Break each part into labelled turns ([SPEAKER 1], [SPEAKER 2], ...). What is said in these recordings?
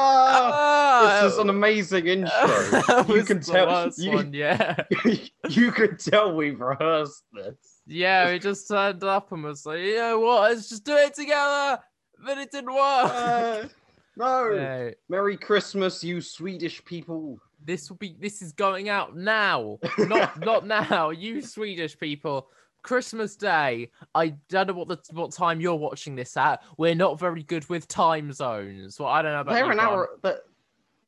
[SPEAKER 1] Ah,
[SPEAKER 2] Ah,
[SPEAKER 1] this is an amazing intro. you can tell. You,
[SPEAKER 2] one, yeah.
[SPEAKER 1] you can tell we've rehearsed this.
[SPEAKER 2] Yeah, we just turned up and was like, you know what, let's just do it together. But it didn't work.
[SPEAKER 1] Uh, no.
[SPEAKER 2] Yeah,
[SPEAKER 1] Merry Christmas, you Swedish people.
[SPEAKER 2] this will be this is going out now. Not not now. You Swedish people. Christmas Day. I don't know what the what time you're watching this at. We're not very good with time zones. Well, I don't know about
[SPEAKER 1] They're
[SPEAKER 2] you,
[SPEAKER 1] an
[SPEAKER 2] but
[SPEAKER 1] hour. They're,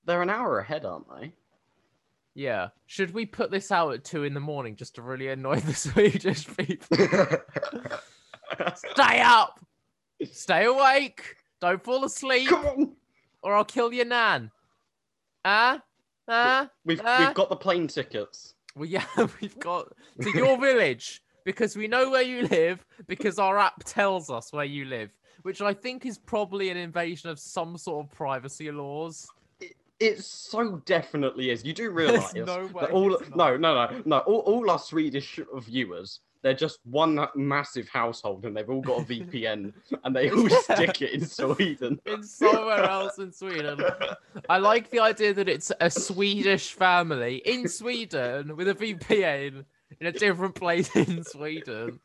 [SPEAKER 1] they're an hour ahead, aren't they?
[SPEAKER 2] Yeah. Should we put this out at two in the morning just to really annoy the Swedish people? Stay up. Stay awake. Don't fall asleep,
[SPEAKER 1] Come on.
[SPEAKER 2] or I'll kill your nan. Ah, ah.
[SPEAKER 1] We've
[SPEAKER 2] Uh.
[SPEAKER 1] we've got the plane tickets.
[SPEAKER 2] Well, yeah, we've got to your village because we know where you live because our app tells us where you live, which I think is probably an invasion of some sort of privacy laws.
[SPEAKER 1] It so definitely is. You do realise
[SPEAKER 2] no
[SPEAKER 1] that all no no no no all, all our Swedish viewers they're just one massive household and they've all got a VPN and they all
[SPEAKER 2] Yeah.
[SPEAKER 1] stick it in Sweden.
[SPEAKER 2] in somewhere else in Sweden. I like the idea that it's a Swedish family in Sweden with a VPN in a different place in Sweden.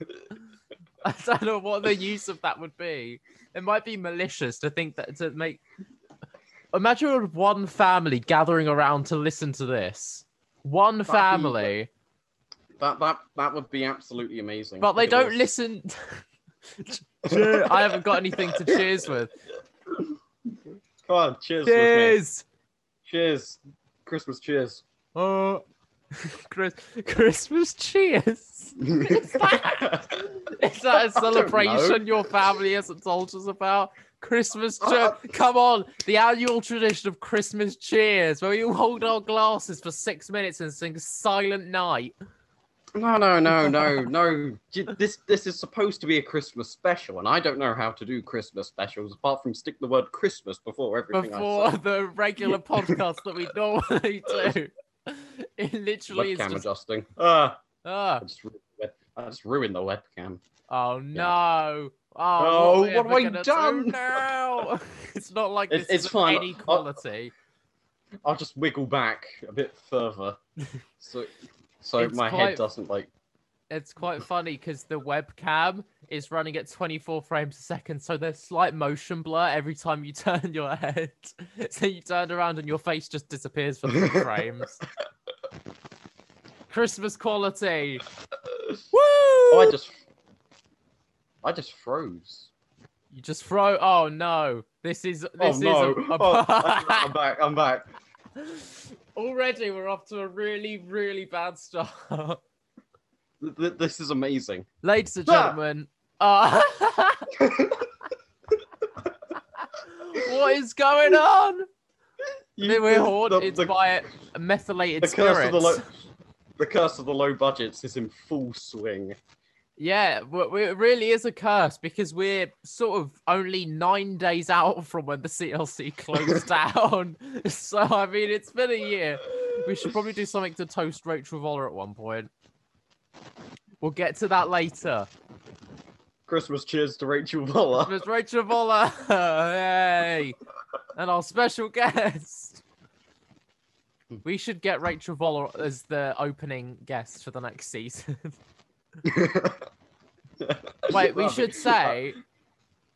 [SPEAKER 2] I don't know what the use of that would be. It might be malicious to think that to make. Imagine one family gathering around to listen to this. One
[SPEAKER 1] That'd be-
[SPEAKER 2] family,
[SPEAKER 1] That that that would be absolutely amazing.
[SPEAKER 2] but they don't
[SPEAKER 1] this.
[SPEAKER 2] listen. I haven't got anything to cheers with.
[SPEAKER 1] Come on, cheers. with me.
[SPEAKER 2] Cheers.
[SPEAKER 1] Cheers. Christmas cheers.
[SPEAKER 2] Oh, Chris, Christmas cheers. Is that, is that a celebration your family hasn't told us about? Christmas
[SPEAKER 1] Uh,
[SPEAKER 2] cheer. Come on, the annual tradition of Christmas cheers, where we all hold our glasses for six minutes and sing Silent Night.
[SPEAKER 1] No, no, no, no, no. This this is supposed to be a Christmas special, and I don't know how to do Christmas specials apart from stick the word Christmas before everything
[SPEAKER 2] Before
[SPEAKER 1] I say.
[SPEAKER 2] the regular podcast that we normally do. It literally is just.
[SPEAKER 1] adjusting. Ah,
[SPEAKER 2] Ah,
[SPEAKER 1] I just ru- I just ruined the webcam.
[SPEAKER 2] oh no. Oh,
[SPEAKER 1] Oh,
[SPEAKER 2] what, are we
[SPEAKER 1] what have I
[SPEAKER 2] gonna do
[SPEAKER 1] done?
[SPEAKER 2] now? it's not like
[SPEAKER 1] It's-
[SPEAKER 2] this
[SPEAKER 1] it's
[SPEAKER 2] is
[SPEAKER 1] fine.
[SPEAKER 2] any
[SPEAKER 1] I'll-
[SPEAKER 2] quality.
[SPEAKER 1] I'll just wiggle back a bit further, so so
[SPEAKER 2] It's
[SPEAKER 1] my
[SPEAKER 2] quite-
[SPEAKER 1] head doesn't like.
[SPEAKER 2] It's quite funny because the webcam is running at 24 frames a second, so there's slight motion blur every time you turn your head. So you turn around and your face just disappears for three frames. Christmas quality. Woo!
[SPEAKER 1] Oh, I just I just froze.
[SPEAKER 2] You just froze. Oh no! This is oh, this
[SPEAKER 1] oh
[SPEAKER 2] is
[SPEAKER 1] no!
[SPEAKER 2] a, a-
[SPEAKER 1] Oh, I'm back. I'm back.
[SPEAKER 2] already. We're off to a really really bad start.
[SPEAKER 1] Th- th- This is amazing.
[SPEAKER 2] Ladies and
[SPEAKER 1] Ah!
[SPEAKER 2] gentlemen, uh, what is going on?
[SPEAKER 1] You-
[SPEAKER 2] We're haunted
[SPEAKER 1] the-
[SPEAKER 2] by methylated
[SPEAKER 1] the curse
[SPEAKER 2] spirits.
[SPEAKER 1] of the low the curse of the low budgets is in full swing.
[SPEAKER 2] Yeah, it really is a curse because we're sort of only nine days out from when the CLC closed down. So I mean, it's been a year. We should probably do something to toast Rachel Voller at one point. We'll get to that later.
[SPEAKER 1] Christmas cheers to Rachel Voller.
[SPEAKER 2] Miss Rachel Voller, hey, and our special guest. We should get Rachel Voller as the opening guest for the next season. Wait, we should say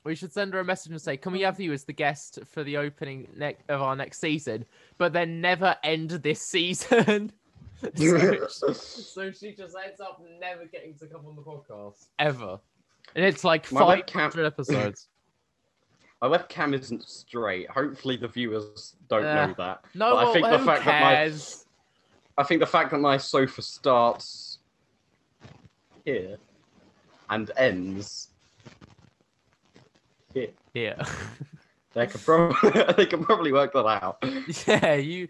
[SPEAKER 2] we should send her a message and say, "Can we have you as the guest for the opening ne- of our next season?" But then never end this season. so, so she just ends up never getting to come on the podcast ever, and it's like
[SPEAKER 1] My
[SPEAKER 2] five
[SPEAKER 1] webcam-
[SPEAKER 2] episodes.
[SPEAKER 1] My webcam isn't straight. Hopefully the viewers don't
[SPEAKER 2] Uh,
[SPEAKER 1] know that.
[SPEAKER 2] No,
[SPEAKER 1] But I think
[SPEAKER 2] well,
[SPEAKER 1] the
[SPEAKER 2] who
[SPEAKER 1] fact that my
[SPEAKER 2] cares?
[SPEAKER 1] I think the fact that my sofa starts here and ends here.
[SPEAKER 2] Yeah,
[SPEAKER 1] They could probably they could probably work that out.
[SPEAKER 2] yeah, you.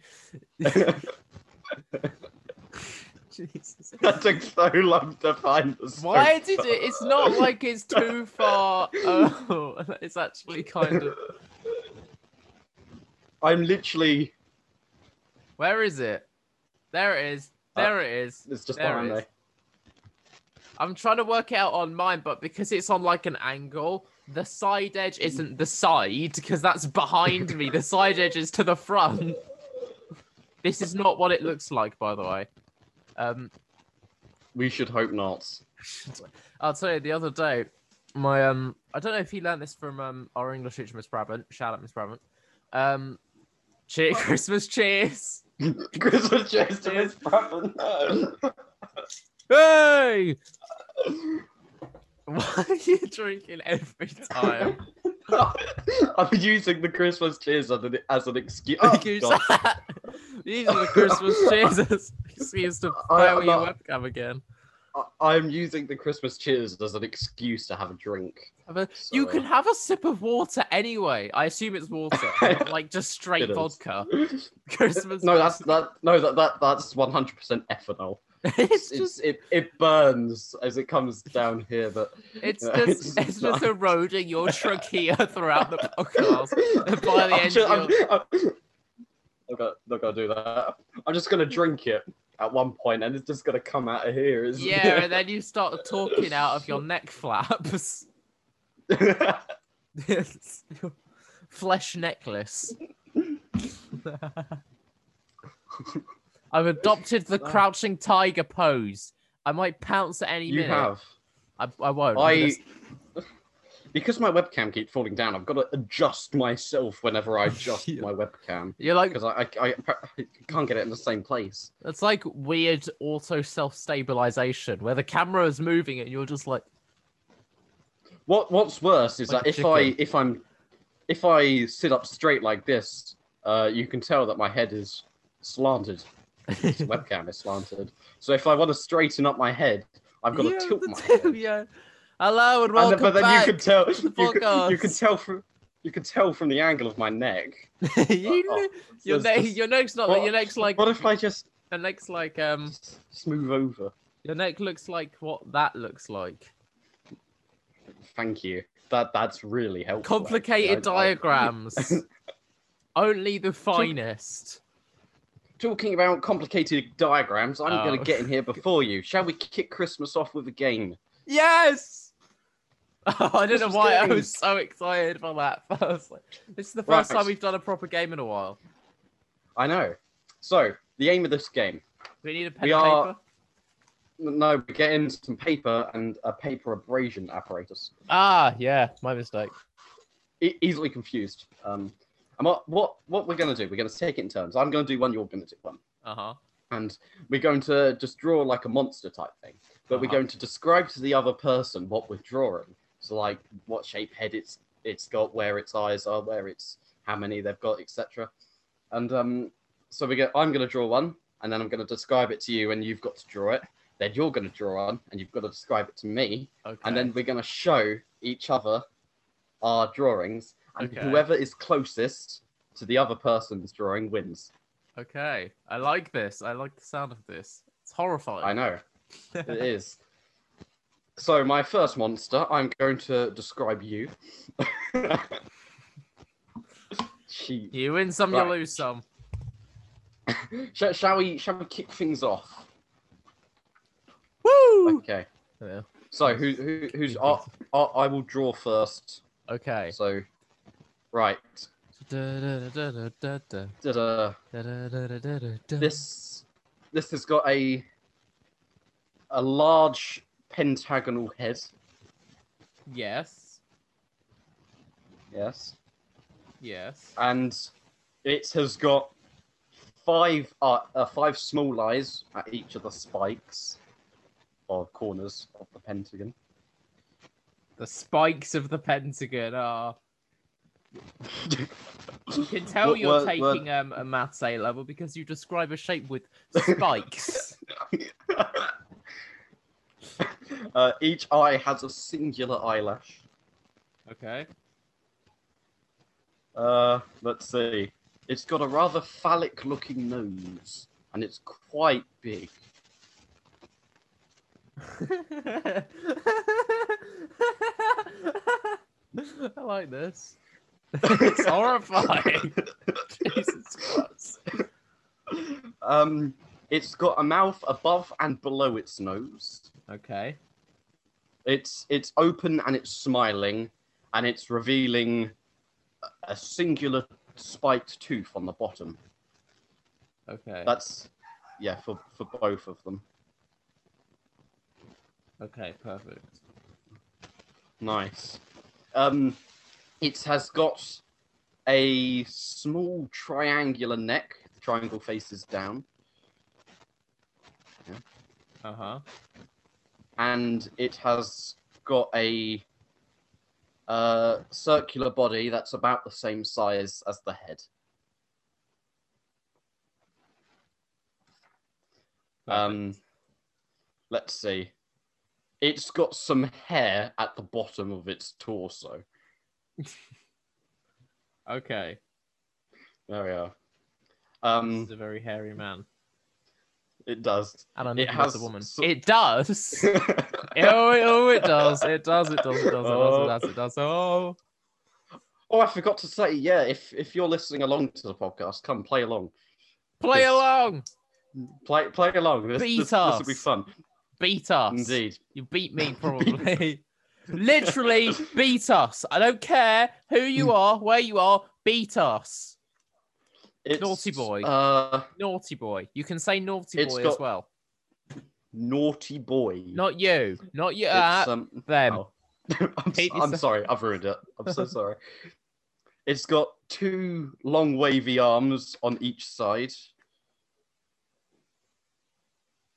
[SPEAKER 2] Jesus.
[SPEAKER 1] that took so long to find the
[SPEAKER 2] Why
[SPEAKER 1] sofa.
[SPEAKER 2] did it? It's not like it's too far. Oh, it's actually kind of.
[SPEAKER 1] I'm literally
[SPEAKER 2] Where is it? There it is.
[SPEAKER 1] Uh,
[SPEAKER 2] There it is.
[SPEAKER 1] it's just
[SPEAKER 2] There
[SPEAKER 1] behind
[SPEAKER 2] it
[SPEAKER 1] me.
[SPEAKER 2] I'm trying to work it out on mine, but because it's on like an angle, the side edge isn't the side because that's behind me. The side edge is to the front. This is not what it looks like, by the way. Um,
[SPEAKER 1] We should hope not.
[SPEAKER 2] I'll tell you, the other day, my um, I don't know if he learned this from um our English teacher, Miss Brabant. Shout out, Miss Brabant. Um, cheer, Christmas cheers.
[SPEAKER 1] Christmas cheers to Miss Brabant.
[SPEAKER 2] Hey, why are you drinking every time?
[SPEAKER 1] I'm using the Christmas cheers as an, as an excuse. Oh.
[SPEAKER 2] Using the Christmas cheers as excuse to
[SPEAKER 1] I-
[SPEAKER 2] play
[SPEAKER 1] I'm
[SPEAKER 2] with your webcam again.
[SPEAKER 1] I- I'm using the Christmas cheers as an excuse to have a drink.
[SPEAKER 2] Have a- You can have a sip of water anyway. I assume it's water, like just straight vodka. Christmas.
[SPEAKER 1] No, that's that. No, that, that that's 100% ethanol.
[SPEAKER 2] it's
[SPEAKER 1] It's,
[SPEAKER 2] just
[SPEAKER 1] it, it burns as it comes down here, but
[SPEAKER 2] It's
[SPEAKER 1] Yeah,
[SPEAKER 2] just
[SPEAKER 1] it's
[SPEAKER 2] it's, just
[SPEAKER 1] not-
[SPEAKER 2] eroding your trachea throughout the podcast. By the
[SPEAKER 1] I'm
[SPEAKER 2] end,
[SPEAKER 1] ju-
[SPEAKER 2] you'll-
[SPEAKER 1] I'm, I'm not gonna, not gonna do that. I'm just gonna drink it at one point, and it's just gonna come out of here.
[SPEAKER 2] Yeah, and then you start talking out of your neck flaps.
[SPEAKER 1] it?
[SPEAKER 2] Flesh necklace. I've adopted the crouching tiger pose. I might pounce at any
[SPEAKER 1] you
[SPEAKER 2] minute.
[SPEAKER 1] have.
[SPEAKER 2] I, I won't. I'm
[SPEAKER 1] because my webcam keeps falling down. I've got to adjust myself whenever I adjust
[SPEAKER 2] Yeah.
[SPEAKER 1] my webcam
[SPEAKER 2] You're like
[SPEAKER 1] because I, I, I can't get it in the same place.
[SPEAKER 2] it's like weird auto self stabilization where the camera is moving and you're just like
[SPEAKER 1] What What's worse is
[SPEAKER 2] Like
[SPEAKER 1] that if I if I'm if I sit up straight like this, uh, you can tell that my head is slanted. The webcam is slanted. So if I want to straighten up my head, I've got
[SPEAKER 2] Yeah,
[SPEAKER 1] to tilt my head.
[SPEAKER 2] yeah. Hello and
[SPEAKER 1] And
[SPEAKER 2] welcome
[SPEAKER 1] then, but then
[SPEAKER 2] back.
[SPEAKER 1] you can tell you can, you can tell from you can tell from the angle of my neck.
[SPEAKER 2] you
[SPEAKER 1] Oh,
[SPEAKER 2] your,
[SPEAKER 1] There's
[SPEAKER 2] neck, your neck's not.
[SPEAKER 1] what-
[SPEAKER 2] your neck's like.
[SPEAKER 1] What if I just
[SPEAKER 2] Your neck's like. Um.
[SPEAKER 1] smooth over?
[SPEAKER 2] Your neck looks like what that looks like.
[SPEAKER 1] Thank you. That that's really helpful.
[SPEAKER 2] Complicated
[SPEAKER 1] actually.
[SPEAKER 2] Diagrams. Only the finest.
[SPEAKER 1] Talking about complicated diagrams, I'm
[SPEAKER 2] Oh.
[SPEAKER 1] going to get in here before you. Shall we kick Christmas off with a game?
[SPEAKER 2] Yes. Oh, I don't know
[SPEAKER 1] Christmas
[SPEAKER 2] why I was so excited for that. First, this is the
[SPEAKER 1] Right.
[SPEAKER 2] first time we've done a proper game in a while.
[SPEAKER 1] I know. So the aim of this game.
[SPEAKER 2] Do we need a pen
[SPEAKER 1] We
[SPEAKER 2] and
[SPEAKER 1] are-
[SPEAKER 2] paper?
[SPEAKER 1] No, we're getting some paper and a paper abrasion apparatus.
[SPEAKER 2] Ah, yeah, my mistake.
[SPEAKER 1] E- easily confused. Um, and what what what we're going to do? We're going to take it in turns. I'm going to do one. You're going to do one.
[SPEAKER 2] Uh huh.
[SPEAKER 1] and we're going to just draw like a monster type thing but we're
[SPEAKER 2] Uh-huh.
[SPEAKER 1] going to describe to the other person what we're drawing so like what shape head it's it's got where its eyes are where it's how many they've got etc and um so we get i'm going to draw one and then i'm going to describe it to you and you've got to draw it then you're going to draw one and you've got to describe it to me
[SPEAKER 2] Okay.
[SPEAKER 1] and then we're going to show each other our drawings and
[SPEAKER 2] Okay.
[SPEAKER 1] whoever is closest to the other person's drawing wins
[SPEAKER 2] Okay, I like this. I like the sound of this. It's horrifying.
[SPEAKER 1] i know It is. So my first monster, I'm going to describe you. she,
[SPEAKER 2] You win some, you lose some.
[SPEAKER 1] shall, shall we? Shall we kick things off?
[SPEAKER 2] Woo!
[SPEAKER 1] Okay.
[SPEAKER 2] Yeah.
[SPEAKER 1] So who, who who's? I, I, I will draw first.
[SPEAKER 2] Okay.
[SPEAKER 1] So, right. This this has got a a large pentagonal head.
[SPEAKER 2] Yes.
[SPEAKER 1] Yes.
[SPEAKER 2] Yes.
[SPEAKER 1] and it has got five uh, uh, five small eyes at each of the spikes or corners of the pentagon.
[SPEAKER 2] The spikes of the Pentagon are. You can tell
[SPEAKER 1] What-
[SPEAKER 2] you're
[SPEAKER 1] what-
[SPEAKER 2] taking
[SPEAKER 1] what-
[SPEAKER 2] um, a maths A level because you describe a shape with spikes.
[SPEAKER 1] uh, each eye has a singular eyelash.
[SPEAKER 2] okay.
[SPEAKER 1] Uh, let's see. It's got a rather phallic-looking nose, and it's quite big.
[SPEAKER 2] I like this. It's horrifying. Jesus Christ.
[SPEAKER 1] Um, it's got a mouth above and below its nose.
[SPEAKER 2] Okay.
[SPEAKER 1] It's it's open and it's smiling, and it's revealing a- a singular spiked tooth on the bottom.
[SPEAKER 2] Okay.
[SPEAKER 1] That's yeah for for both of them.
[SPEAKER 2] Okay, perfect.
[SPEAKER 1] Nice. Um, it has got a small triangular neck. The triangle faces down,
[SPEAKER 2] Uh huh.
[SPEAKER 1] and it has got a uh, circular body that's about the same size as the head. Um, let's see. It's got some hair at the bottom of its torso.
[SPEAKER 2] okay.
[SPEAKER 1] There we are.
[SPEAKER 2] This
[SPEAKER 1] Um,
[SPEAKER 2] is a very hairy man.
[SPEAKER 1] it does.
[SPEAKER 2] And I
[SPEAKER 1] It
[SPEAKER 2] know that's a woman.
[SPEAKER 1] so-
[SPEAKER 2] It does. oh, it- oh, it does. It does. It does. It does. It does. It
[SPEAKER 1] Oh.
[SPEAKER 2] does. It does. Oh.
[SPEAKER 1] oh, I forgot to say, yeah. If if you're listening along to the podcast, come play along.
[SPEAKER 2] Play
[SPEAKER 1] Yes.
[SPEAKER 2] along.
[SPEAKER 1] Play play along. This
[SPEAKER 2] Beat
[SPEAKER 1] this, this will be fun.
[SPEAKER 2] Beat us.
[SPEAKER 1] Indeed.
[SPEAKER 2] You beat me probably. Literally beat us. I don't care who you are, where you are. Beat us.
[SPEAKER 1] It's,
[SPEAKER 2] Naughty boy.
[SPEAKER 1] Uh,
[SPEAKER 2] Naughty boy. You can say naughty boy as well.
[SPEAKER 1] naughty boy.
[SPEAKER 2] Not you. Not you. Uh,
[SPEAKER 1] um,
[SPEAKER 2] them.
[SPEAKER 1] oh. I'm, I'm sorry, I've ruined it. I'm so sorry. It's got two long wavy arms on each side.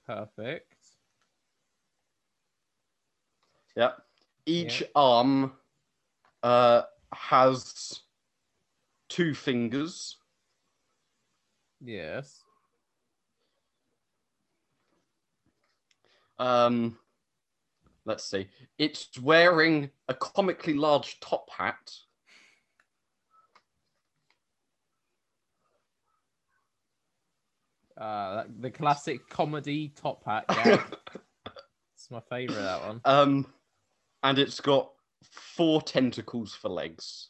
[SPEAKER 2] Perfect.
[SPEAKER 1] Yeah. Each arm uh, has two fingers.
[SPEAKER 2] Yes.
[SPEAKER 1] Um, let's see. It's wearing a comically large top hat.
[SPEAKER 2] Uh, the classic comedy top hat. Yeah. it's my favorite. That one.
[SPEAKER 1] um, and it's got four tentacles for legs.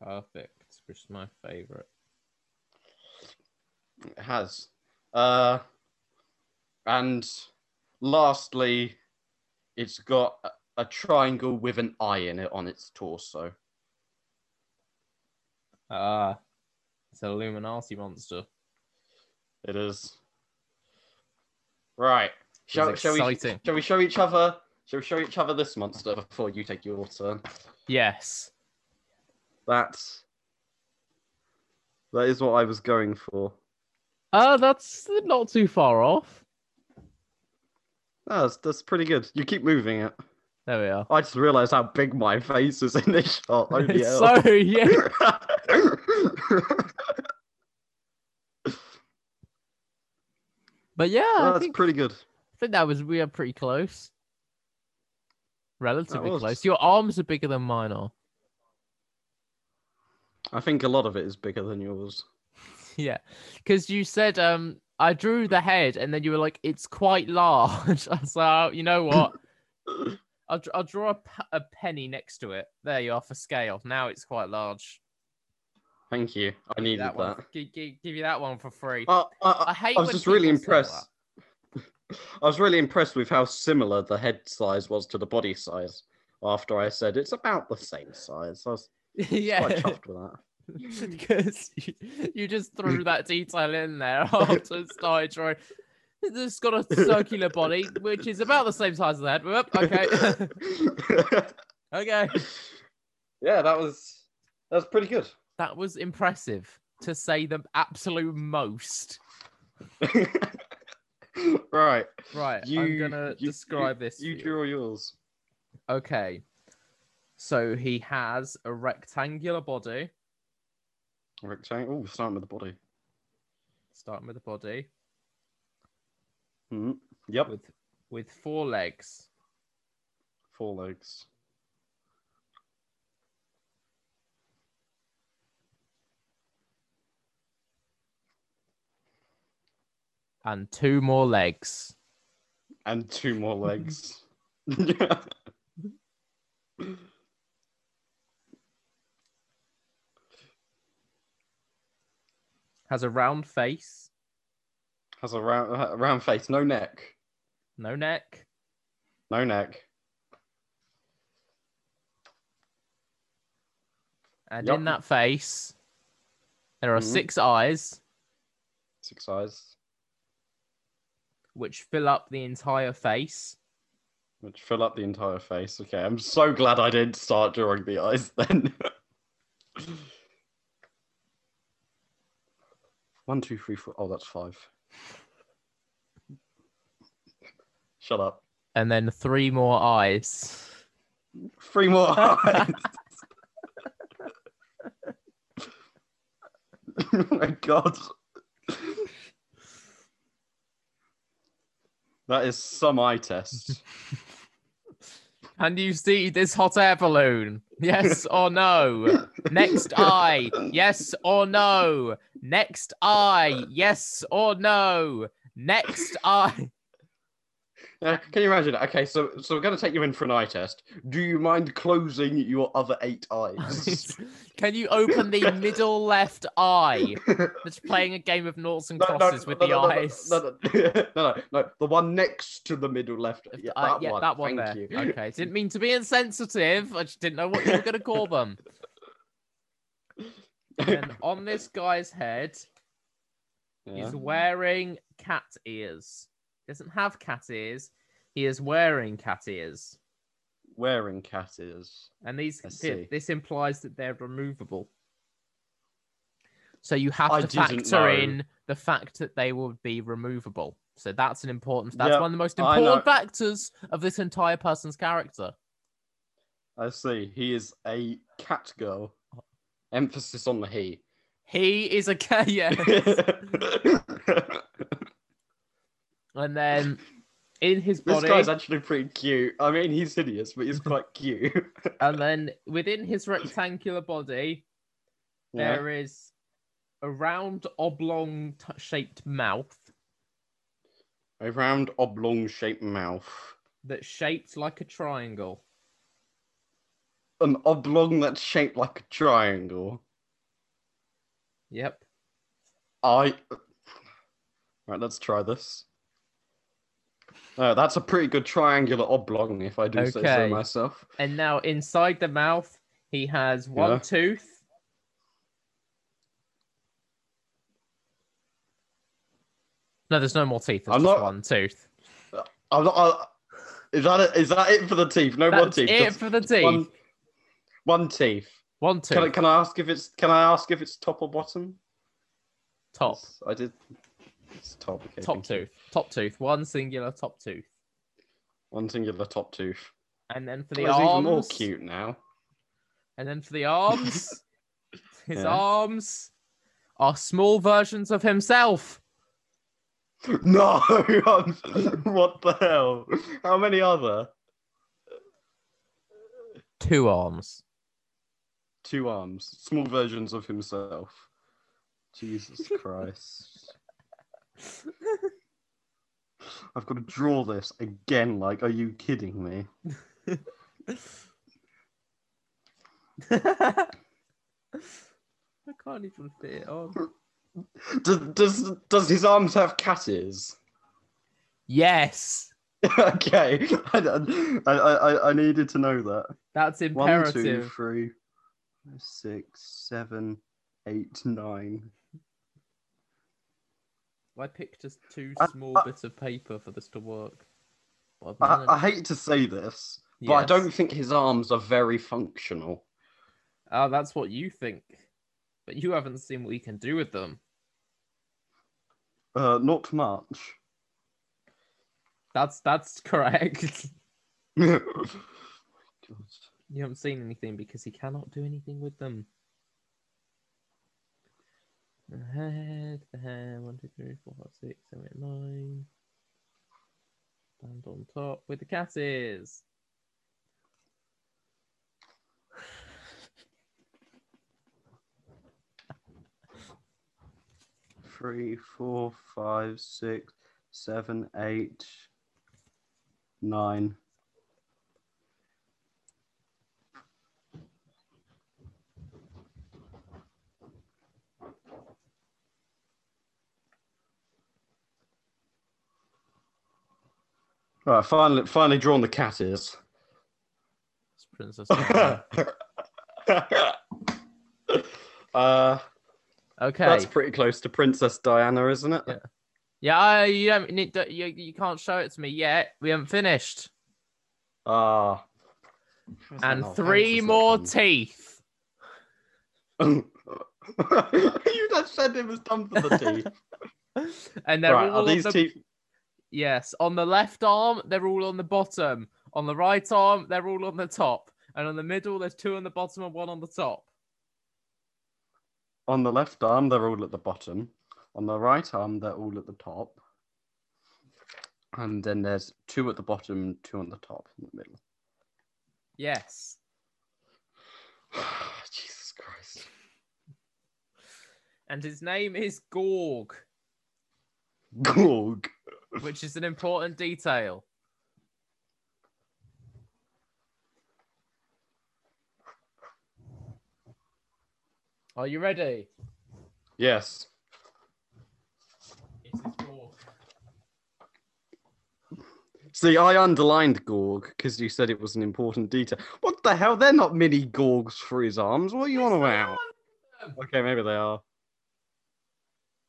[SPEAKER 2] Perfect. Which is my favorite.
[SPEAKER 1] It has. Uh, and lastly, it's got a, a triangle with an eye in it on its torso.
[SPEAKER 2] Ah, it's an Illuminati monster.
[SPEAKER 1] It is. Right. Shall, shall we shall we show each other shall we show each other this monster before you take your turn?
[SPEAKER 2] Yes.
[SPEAKER 1] That's that is what I was going for.
[SPEAKER 2] Uh, that's not too far off.
[SPEAKER 1] That's that's pretty good. You keep moving it.
[SPEAKER 2] There we are.
[SPEAKER 1] I just realised how big my face is in this shot.
[SPEAKER 2] So yeah. But yeah, I
[SPEAKER 1] that's
[SPEAKER 2] think,
[SPEAKER 1] pretty good.
[SPEAKER 2] I think that was we are pretty close. Relatively close. Your arms are bigger than mine are.
[SPEAKER 1] I think a lot of it is bigger than yours.
[SPEAKER 2] Yeah, because you said um I drew the head, and then you were like, "It's quite large." I was like, "Oh, "You know what? I'll, I'll draw a, p- a penny next to it. There you are for scale. Now it's quite large.
[SPEAKER 1] Thank you. I needed
[SPEAKER 2] that
[SPEAKER 1] that.
[SPEAKER 2] one. Give, give, give you that one for free.
[SPEAKER 1] Uh, I,
[SPEAKER 2] I hate.
[SPEAKER 1] I was just really impressed. I was really impressed with how similar the head size was to the body size. After I said it's about the same size, I was
[SPEAKER 2] that.
[SPEAKER 1] quite
[SPEAKER 2] yeah,
[SPEAKER 1] chuffed with that.
[SPEAKER 2] because you, you just threw that detail in there after it started drawing. It's got a circular body, which is about the same size as the head. Whoop, okay, okay.
[SPEAKER 1] yeah, that was that was pretty good.
[SPEAKER 2] That was impressive to say the absolute most.
[SPEAKER 1] right,
[SPEAKER 2] Right,
[SPEAKER 1] you
[SPEAKER 2] I'm gonna
[SPEAKER 1] you-
[SPEAKER 2] describe
[SPEAKER 1] you,
[SPEAKER 2] this.
[SPEAKER 1] You draw yours.
[SPEAKER 2] Okay. So he has a rectangular body,
[SPEAKER 1] Rectangle. Oh, starting with the body.
[SPEAKER 2] starting with the body,
[SPEAKER 1] Hmm. Yep.
[SPEAKER 2] with with four legs.
[SPEAKER 1] Four legs.
[SPEAKER 2] And two more legs.
[SPEAKER 1] And two more legs.
[SPEAKER 2] Has a round face.
[SPEAKER 1] Has a round, a round face, no neck.
[SPEAKER 2] No neck.
[SPEAKER 1] No neck.
[SPEAKER 2] And
[SPEAKER 1] Yup.
[SPEAKER 2] in that face, there are
[SPEAKER 1] Mhm.
[SPEAKER 2] six eyes
[SPEAKER 1] Six eyes,
[SPEAKER 2] which fill up the entire face.
[SPEAKER 1] which fill up the entire face. Okay, I'm so glad I didn't start drawing the eyes then. One, two, three, four. Oh, that's five. Shut up.
[SPEAKER 2] And then three more eyes.
[SPEAKER 1] Three more eyes. oh my god. That is some eye test.
[SPEAKER 2] Can you see this hot air balloon? Yes or no? Next eye. Yes or no? Next eye. Yes or no? Next eye.
[SPEAKER 1] Uh, can you imagine? Okay, so so we're gonna take you in for an eye test. Do you mind closing your other eight eyes?
[SPEAKER 2] Can you open the middle left eye? That's playing a game of noughts and
[SPEAKER 1] No, no,
[SPEAKER 2] crosses with
[SPEAKER 1] no,
[SPEAKER 2] the eyes.
[SPEAKER 1] No, no, no, the one next to the middle left. Yeah,
[SPEAKER 2] Uh,
[SPEAKER 1] that
[SPEAKER 2] yeah,
[SPEAKER 1] one.
[SPEAKER 2] that one
[SPEAKER 1] Thank
[SPEAKER 2] there.
[SPEAKER 1] you.
[SPEAKER 2] Okay, didn't mean to be insensitive. I just didn't know what you were going to call them. And on this guy's head,
[SPEAKER 1] Yeah.
[SPEAKER 2] he's wearing cat ears. He doesn't have cat ears. He is wearing cat ears,
[SPEAKER 1] Wearing cat ears.
[SPEAKER 2] and these this implies that they're removable. So you have
[SPEAKER 1] I
[SPEAKER 2] to factor
[SPEAKER 1] know.
[SPEAKER 2] in the fact that they will be removable. So that's an important. That's
[SPEAKER 1] Yeah,
[SPEAKER 2] one of the most important factors of this entire person's character.
[SPEAKER 1] I see. He is a cat girl. Emphasis on the he.
[SPEAKER 2] He is a cat. Yeah. and then in his
[SPEAKER 1] this
[SPEAKER 2] body,
[SPEAKER 1] guy's actually pretty cute. I mean, he's hideous, but he's quite cute.
[SPEAKER 2] and then within his rectangular body,
[SPEAKER 1] Yeah.
[SPEAKER 2] there is a round oblong t- shaped mouth
[SPEAKER 1] A round oblong shaped mouth.
[SPEAKER 2] that's shaped like a triangle.
[SPEAKER 1] An oblong that's shaped like a triangle.
[SPEAKER 2] Yep.
[SPEAKER 1] I. Right, let's try this. Oh, that's a pretty good triangular oblong, if I do say so
[SPEAKER 2] Okay.
[SPEAKER 1] myself.
[SPEAKER 2] And now inside the mouth, he has one
[SPEAKER 1] Yeah.
[SPEAKER 2] tooth. No, there's no more teeth. There's
[SPEAKER 1] I'm
[SPEAKER 2] just
[SPEAKER 1] not-
[SPEAKER 2] one tooth.
[SPEAKER 1] Uh, I'm not. I, is that it? Is that it for the teeth? No more
[SPEAKER 2] That's
[SPEAKER 1] teeth.
[SPEAKER 2] it
[SPEAKER 1] just
[SPEAKER 2] for the teeth.
[SPEAKER 1] One, one teeth.
[SPEAKER 2] One tooth.
[SPEAKER 1] Can I, can I ask if it's? Can I ask if it's top or bottom?
[SPEAKER 2] Top.
[SPEAKER 1] I did. It's top. Okay,
[SPEAKER 2] Top
[SPEAKER 1] you.
[SPEAKER 2] tooth. Top tooth. One singular top tooth.
[SPEAKER 1] One singular top tooth.
[SPEAKER 2] And then for the
[SPEAKER 1] even more
[SPEAKER 2] arms.
[SPEAKER 1] cute now.
[SPEAKER 2] And then for the arms, his
[SPEAKER 1] Yeah.
[SPEAKER 2] arms are small versions of himself.
[SPEAKER 1] No, what the hell? How many other?
[SPEAKER 2] Two arms.
[SPEAKER 1] Two arms, small versions of himself. Jesus Christ. I've got to draw this again. Like, are you kidding me?
[SPEAKER 2] I can't even fit it on.
[SPEAKER 1] Does does, does his arms have cat ears?
[SPEAKER 2] Yes,
[SPEAKER 1] okay, I, I, I, I needed to know that.
[SPEAKER 2] that's
[SPEAKER 1] One, two,
[SPEAKER 2] imperative.
[SPEAKER 1] three, six, seven, eight, nine.
[SPEAKER 2] I picked just two small
[SPEAKER 1] I-
[SPEAKER 2] bits of paper for this to work. I've
[SPEAKER 1] I, hate to say this, but I don't think his arms are very functional.
[SPEAKER 2] Oh, that's what you think. But you haven't seen what he can do with them.
[SPEAKER 1] Uh, not much.
[SPEAKER 2] That's that's correct.
[SPEAKER 1] God.
[SPEAKER 2] You haven't seen anything because he cannot do anything with them. The head, the hair, one, two, three, four, five, six, seven, eight, nine. Stand on top with the cat ears.
[SPEAKER 1] Three, four, five, six, seven, eight, nine. Right, finally, finally drawn the cat ears.
[SPEAKER 2] It's Princess
[SPEAKER 1] uh,
[SPEAKER 2] Okay.
[SPEAKER 1] that's pretty close to Princess Diana, isn't it?
[SPEAKER 2] Yeah. Yeah, I, you don't need to, you, you can't show it to me yet. We haven't finished.
[SPEAKER 1] Ah. How's that
[SPEAKER 2] And three more teeth.
[SPEAKER 1] you just said it was done for the teeth.
[SPEAKER 2] And they're
[SPEAKER 1] right,
[SPEAKER 2] all
[SPEAKER 1] are these
[SPEAKER 2] the,
[SPEAKER 1] teeth?
[SPEAKER 2] Yes, on the left arm, they're all on the bottom. On the right arm, they're all on the top. And on the middle, there's two on the bottom and one on the top.
[SPEAKER 1] On the left arm, they're all at the bottom. On the right arm, they're all at the top. And then there's two at the bottom, two on the top, in the middle.
[SPEAKER 2] Yes.
[SPEAKER 1] Jesus Christ.
[SPEAKER 2] And his name is Gorg,
[SPEAKER 1] Gorg.
[SPEAKER 2] Which is an important detail. Are you ready?
[SPEAKER 1] Yes.
[SPEAKER 2] It is Gorg.
[SPEAKER 1] See, I underlined Gorg because you said it was an important detail. What the hell? They're not mini Gorgs for his arms. What are you on about? Okay, maybe they are.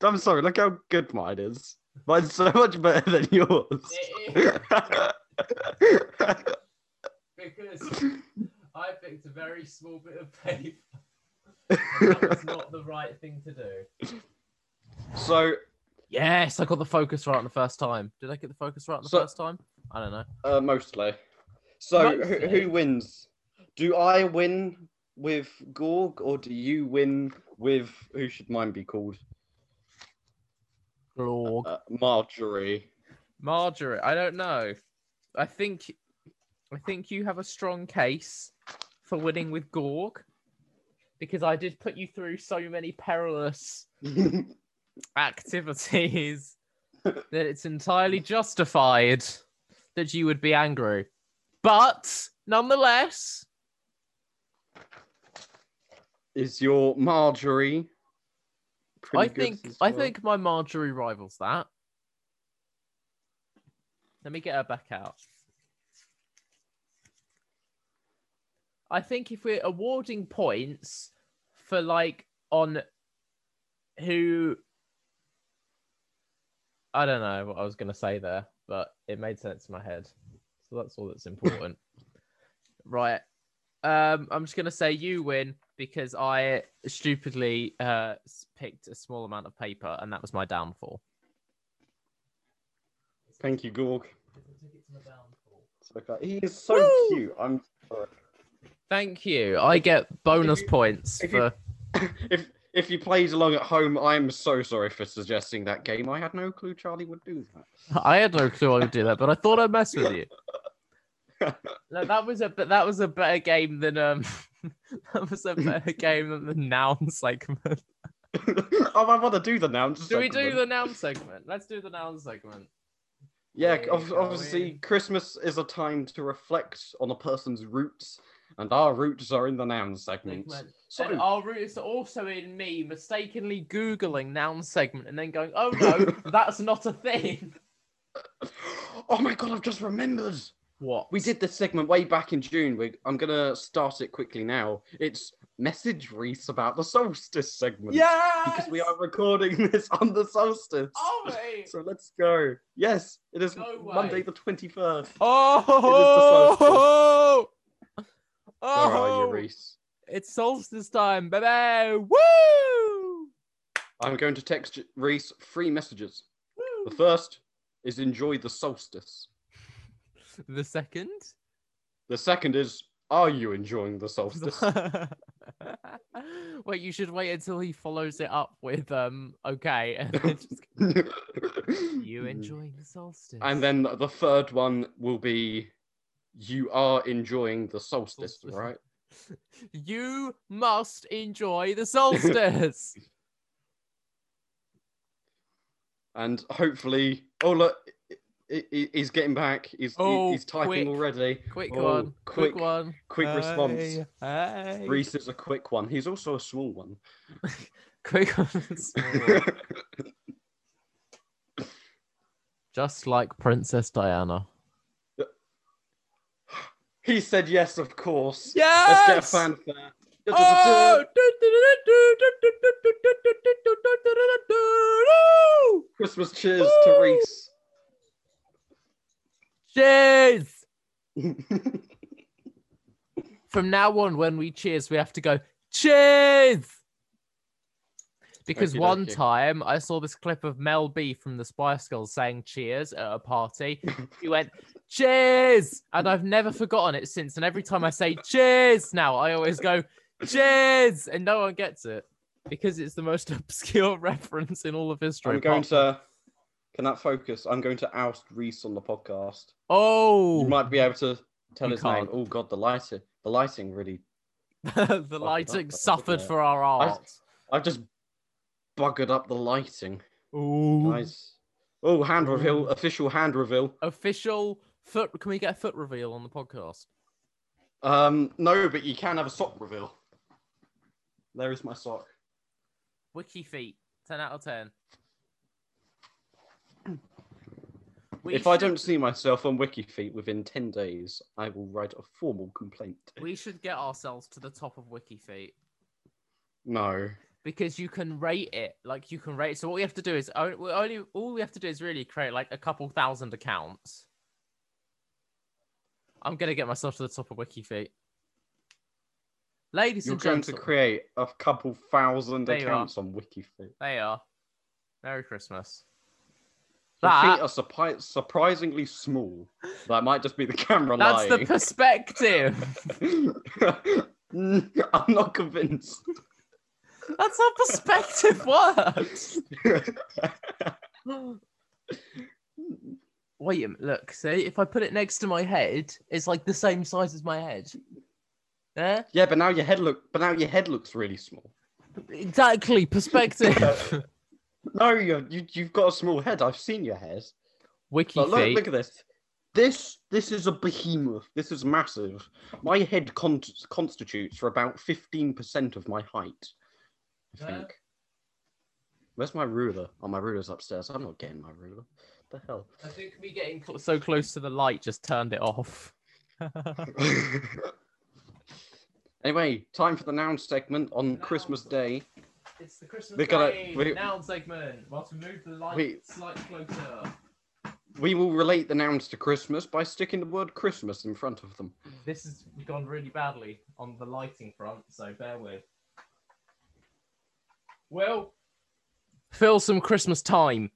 [SPEAKER 1] I'm sorry, look how good mine is. Mine's so much better than yours.
[SPEAKER 2] Because I picked a very small bit of paper. That's not the right thing to do.
[SPEAKER 1] so,
[SPEAKER 2] Yes, I got the focus right on the first time. Did I get the focus right on the
[SPEAKER 1] So-
[SPEAKER 2] first time? I don't know.
[SPEAKER 1] uh, mostly. So, who, who wins? Do I win with Gorg, or do you win with who should mine be called?
[SPEAKER 2] Glorg.
[SPEAKER 1] Uh, Marjorie.
[SPEAKER 2] Marjorie, I don't know. I think I think you have a strong case for winning with Gorg. Because I did put you through so many perilous activities that it's entirely justified that you would be angry. But nonetheless,
[SPEAKER 1] Is your Marjorie?
[SPEAKER 2] I think
[SPEAKER 1] as
[SPEAKER 2] I think my Marjorie rivals that. Let me get her back out. I think if we're awarding points for like on who I don't know what I was gonna say there, but it made sense in my head. So that's all that's important. right. Um, I'm just gonna say you win because I stupidly uh picked a small amount of paper and that was my downfall.
[SPEAKER 1] Thank you, Gorg. Okay. He is so
[SPEAKER 2] Woo!
[SPEAKER 1] cute. I'm sorry.
[SPEAKER 2] Thank you. I get bonus
[SPEAKER 1] you-
[SPEAKER 2] points
[SPEAKER 1] if you-
[SPEAKER 2] for
[SPEAKER 1] if if you played along at home, I'm so sorry for suggesting that game. I had no clue Charlie would do that.
[SPEAKER 2] I had no clue I would do that, but I thought I'd mess with you. No, that was a but that was a better game than um that was a better game than the noun segment.
[SPEAKER 1] oh, I want to do the noun.
[SPEAKER 2] Do we do the noun segment? Let's do the noun segment.
[SPEAKER 1] Yeah, obviously? Christmas is a time to reflect on a person's roots, and our roots are in the noun segment.
[SPEAKER 2] segment.
[SPEAKER 1] So,
[SPEAKER 2] and our roots are also in me mistakenly googling noun segment and then going, "Oh no, that's not a thing."
[SPEAKER 1] oh my god, I've just remembered.
[SPEAKER 2] What
[SPEAKER 1] We did this segment way back in June. We, I'm gonna start it quickly now. It's message Reese about the solstice segment.
[SPEAKER 2] Yeah,
[SPEAKER 1] Because we are recording this on the solstice.
[SPEAKER 2] Oh, wait.
[SPEAKER 1] So let's go. Yes, it is
[SPEAKER 2] No.
[SPEAKER 1] Monday the 21st.
[SPEAKER 2] Oh,
[SPEAKER 1] Where are
[SPEAKER 2] oh,
[SPEAKER 1] you, Reese?
[SPEAKER 2] it's solstice time, baby! Woo!
[SPEAKER 1] I'm going to text Reese three messages. The first is enjoy the solstice.
[SPEAKER 2] The second.
[SPEAKER 1] The second is are you enjoying the solstice?
[SPEAKER 2] Wait, you should wait until he follows it up with um okay, and then just you enjoying the solstice.
[SPEAKER 1] And then the third one will be you are enjoying the solstice,
[SPEAKER 2] Solstice.
[SPEAKER 1] right?
[SPEAKER 2] you must enjoy the solstice.
[SPEAKER 1] And hopefully, oh look, i- i- he's getting back. He's
[SPEAKER 2] Oh,
[SPEAKER 1] he's typing
[SPEAKER 2] quick.
[SPEAKER 1] already.
[SPEAKER 2] quick
[SPEAKER 1] Oh,
[SPEAKER 2] one, quick,
[SPEAKER 1] quick-
[SPEAKER 2] one,
[SPEAKER 1] quick response.
[SPEAKER 2] Hey, hey.
[SPEAKER 1] Reese is a quick one. He's also a small one.
[SPEAKER 2] quick one. small. Just like Princess Diana.
[SPEAKER 1] He said yes, of course.
[SPEAKER 2] Yes.
[SPEAKER 1] Let's get a fanfare.
[SPEAKER 2] Oh!
[SPEAKER 1] Christmas cheers to Reese.
[SPEAKER 2] Cheers! From now on, when we cheers, we have to go cheers. Because one time I saw this clip of Mel B from the Spice Girls saying cheers at a party. She went cheers, and I've never forgotten it since. And every time I say cheers now, I always go cheers, and no one gets it because it's the most obscure reference in all of history.
[SPEAKER 1] I'm going to. Can that focus? I'm going to oust Reese on the podcast.
[SPEAKER 2] Oh,
[SPEAKER 1] You might be able to tell his name. Oh God, the lighting, the lighting really.
[SPEAKER 2] the lighting suffered for our art.
[SPEAKER 1] I've just buggered up the lighting,
[SPEAKER 2] Ooh.
[SPEAKER 1] guys. Oh, hand reveal, official hand reveal.
[SPEAKER 2] Official foot. Can we get a foot reveal on the podcast?
[SPEAKER 1] Um, no, but you can have a sock reveal. There is my sock.
[SPEAKER 2] Wiki feet. Ten out of ten. We
[SPEAKER 1] if I don't see myself on WikiFeet within ten days, I will write a formal complaint.
[SPEAKER 2] we should get ourselves to the top of Wiki feet
[SPEAKER 1] No.
[SPEAKER 2] because you can rate it. Like you can rate. So what we have to do is only all we have to do is really create like a couple thousand accounts. I'm gonna get myself to the top of Wiki feet. Ladies
[SPEAKER 1] You're
[SPEAKER 2] and
[SPEAKER 1] going to create a couple thousand accounts on WikiFeet.
[SPEAKER 2] they are. Merry Christmas.
[SPEAKER 1] Your
[SPEAKER 2] That-
[SPEAKER 1] feet are surpi- surprisingly small. That might just be the camera
[SPEAKER 2] That's
[SPEAKER 1] lying.
[SPEAKER 2] the perspective.
[SPEAKER 1] I'm not convinced.
[SPEAKER 2] That's how perspective works. Wait a minute, look, see, if I put it next to my head, it's like the same size as my head. Yeah?
[SPEAKER 1] yeah, but now your head look. But now your head looks really small.
[SPEAKER 2] Exactly, perspective.
[SPEAKER 1] No, you you you've got a small head. I've seen your head.
[SPEAKER 2] Wiki
[SPEAKER 1] But look, look at this. This this is a behemoth. This is massive. My head con- constitutes for about fifteen percent of my height. I think. Where's my ruler? Oh, my ruler's upstairs. I'm not getting my ruler. What the hell?
[SPEAKER 2] I think me getting cl- so close to the light just turned it off.
[SPEAKER 1] anyway, time for the noun segment on
[SPEAKER 2] Noun
[SPEAKER 1] Christmas. Day.
[SPEAKER 2] It's the Christmas
[SPEAKER 1] We're gonna-
[SPEAKER 2] Day
[SPEAKER 1] we-
[SPEAKER 2] noun segment. Whilst we move the light
[SPEAKER 1] Wait.
[SPEAKER 2] slightly closer.
[SPEAKER 1] We will relate the nouns to Christmas by sticking the word Christmas in front of them.
[SPEAKER 2] This has gone really badly on the lighting front, so bear with. Well, fill some Christmas time.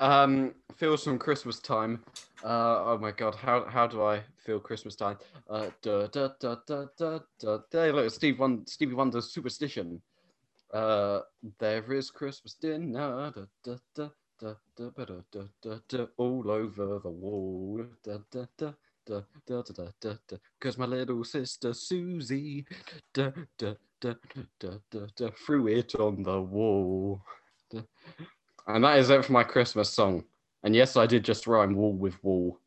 [SPEAKER 1] Um, feel some Christmas time. Uh, oh my god, how how do I feel Christmas time? Uh, da da da da da da. There, look, Steve Won- Stevie Wonder's Superstition. Uh, there is Christmas dinner. Da da da all over the wall. Da da da. Da, da, da, da, da, da. Cause my little sister Susie threw it on the wall. And that is it for my Christmas song. And yes, I did just rhyme wall with wall.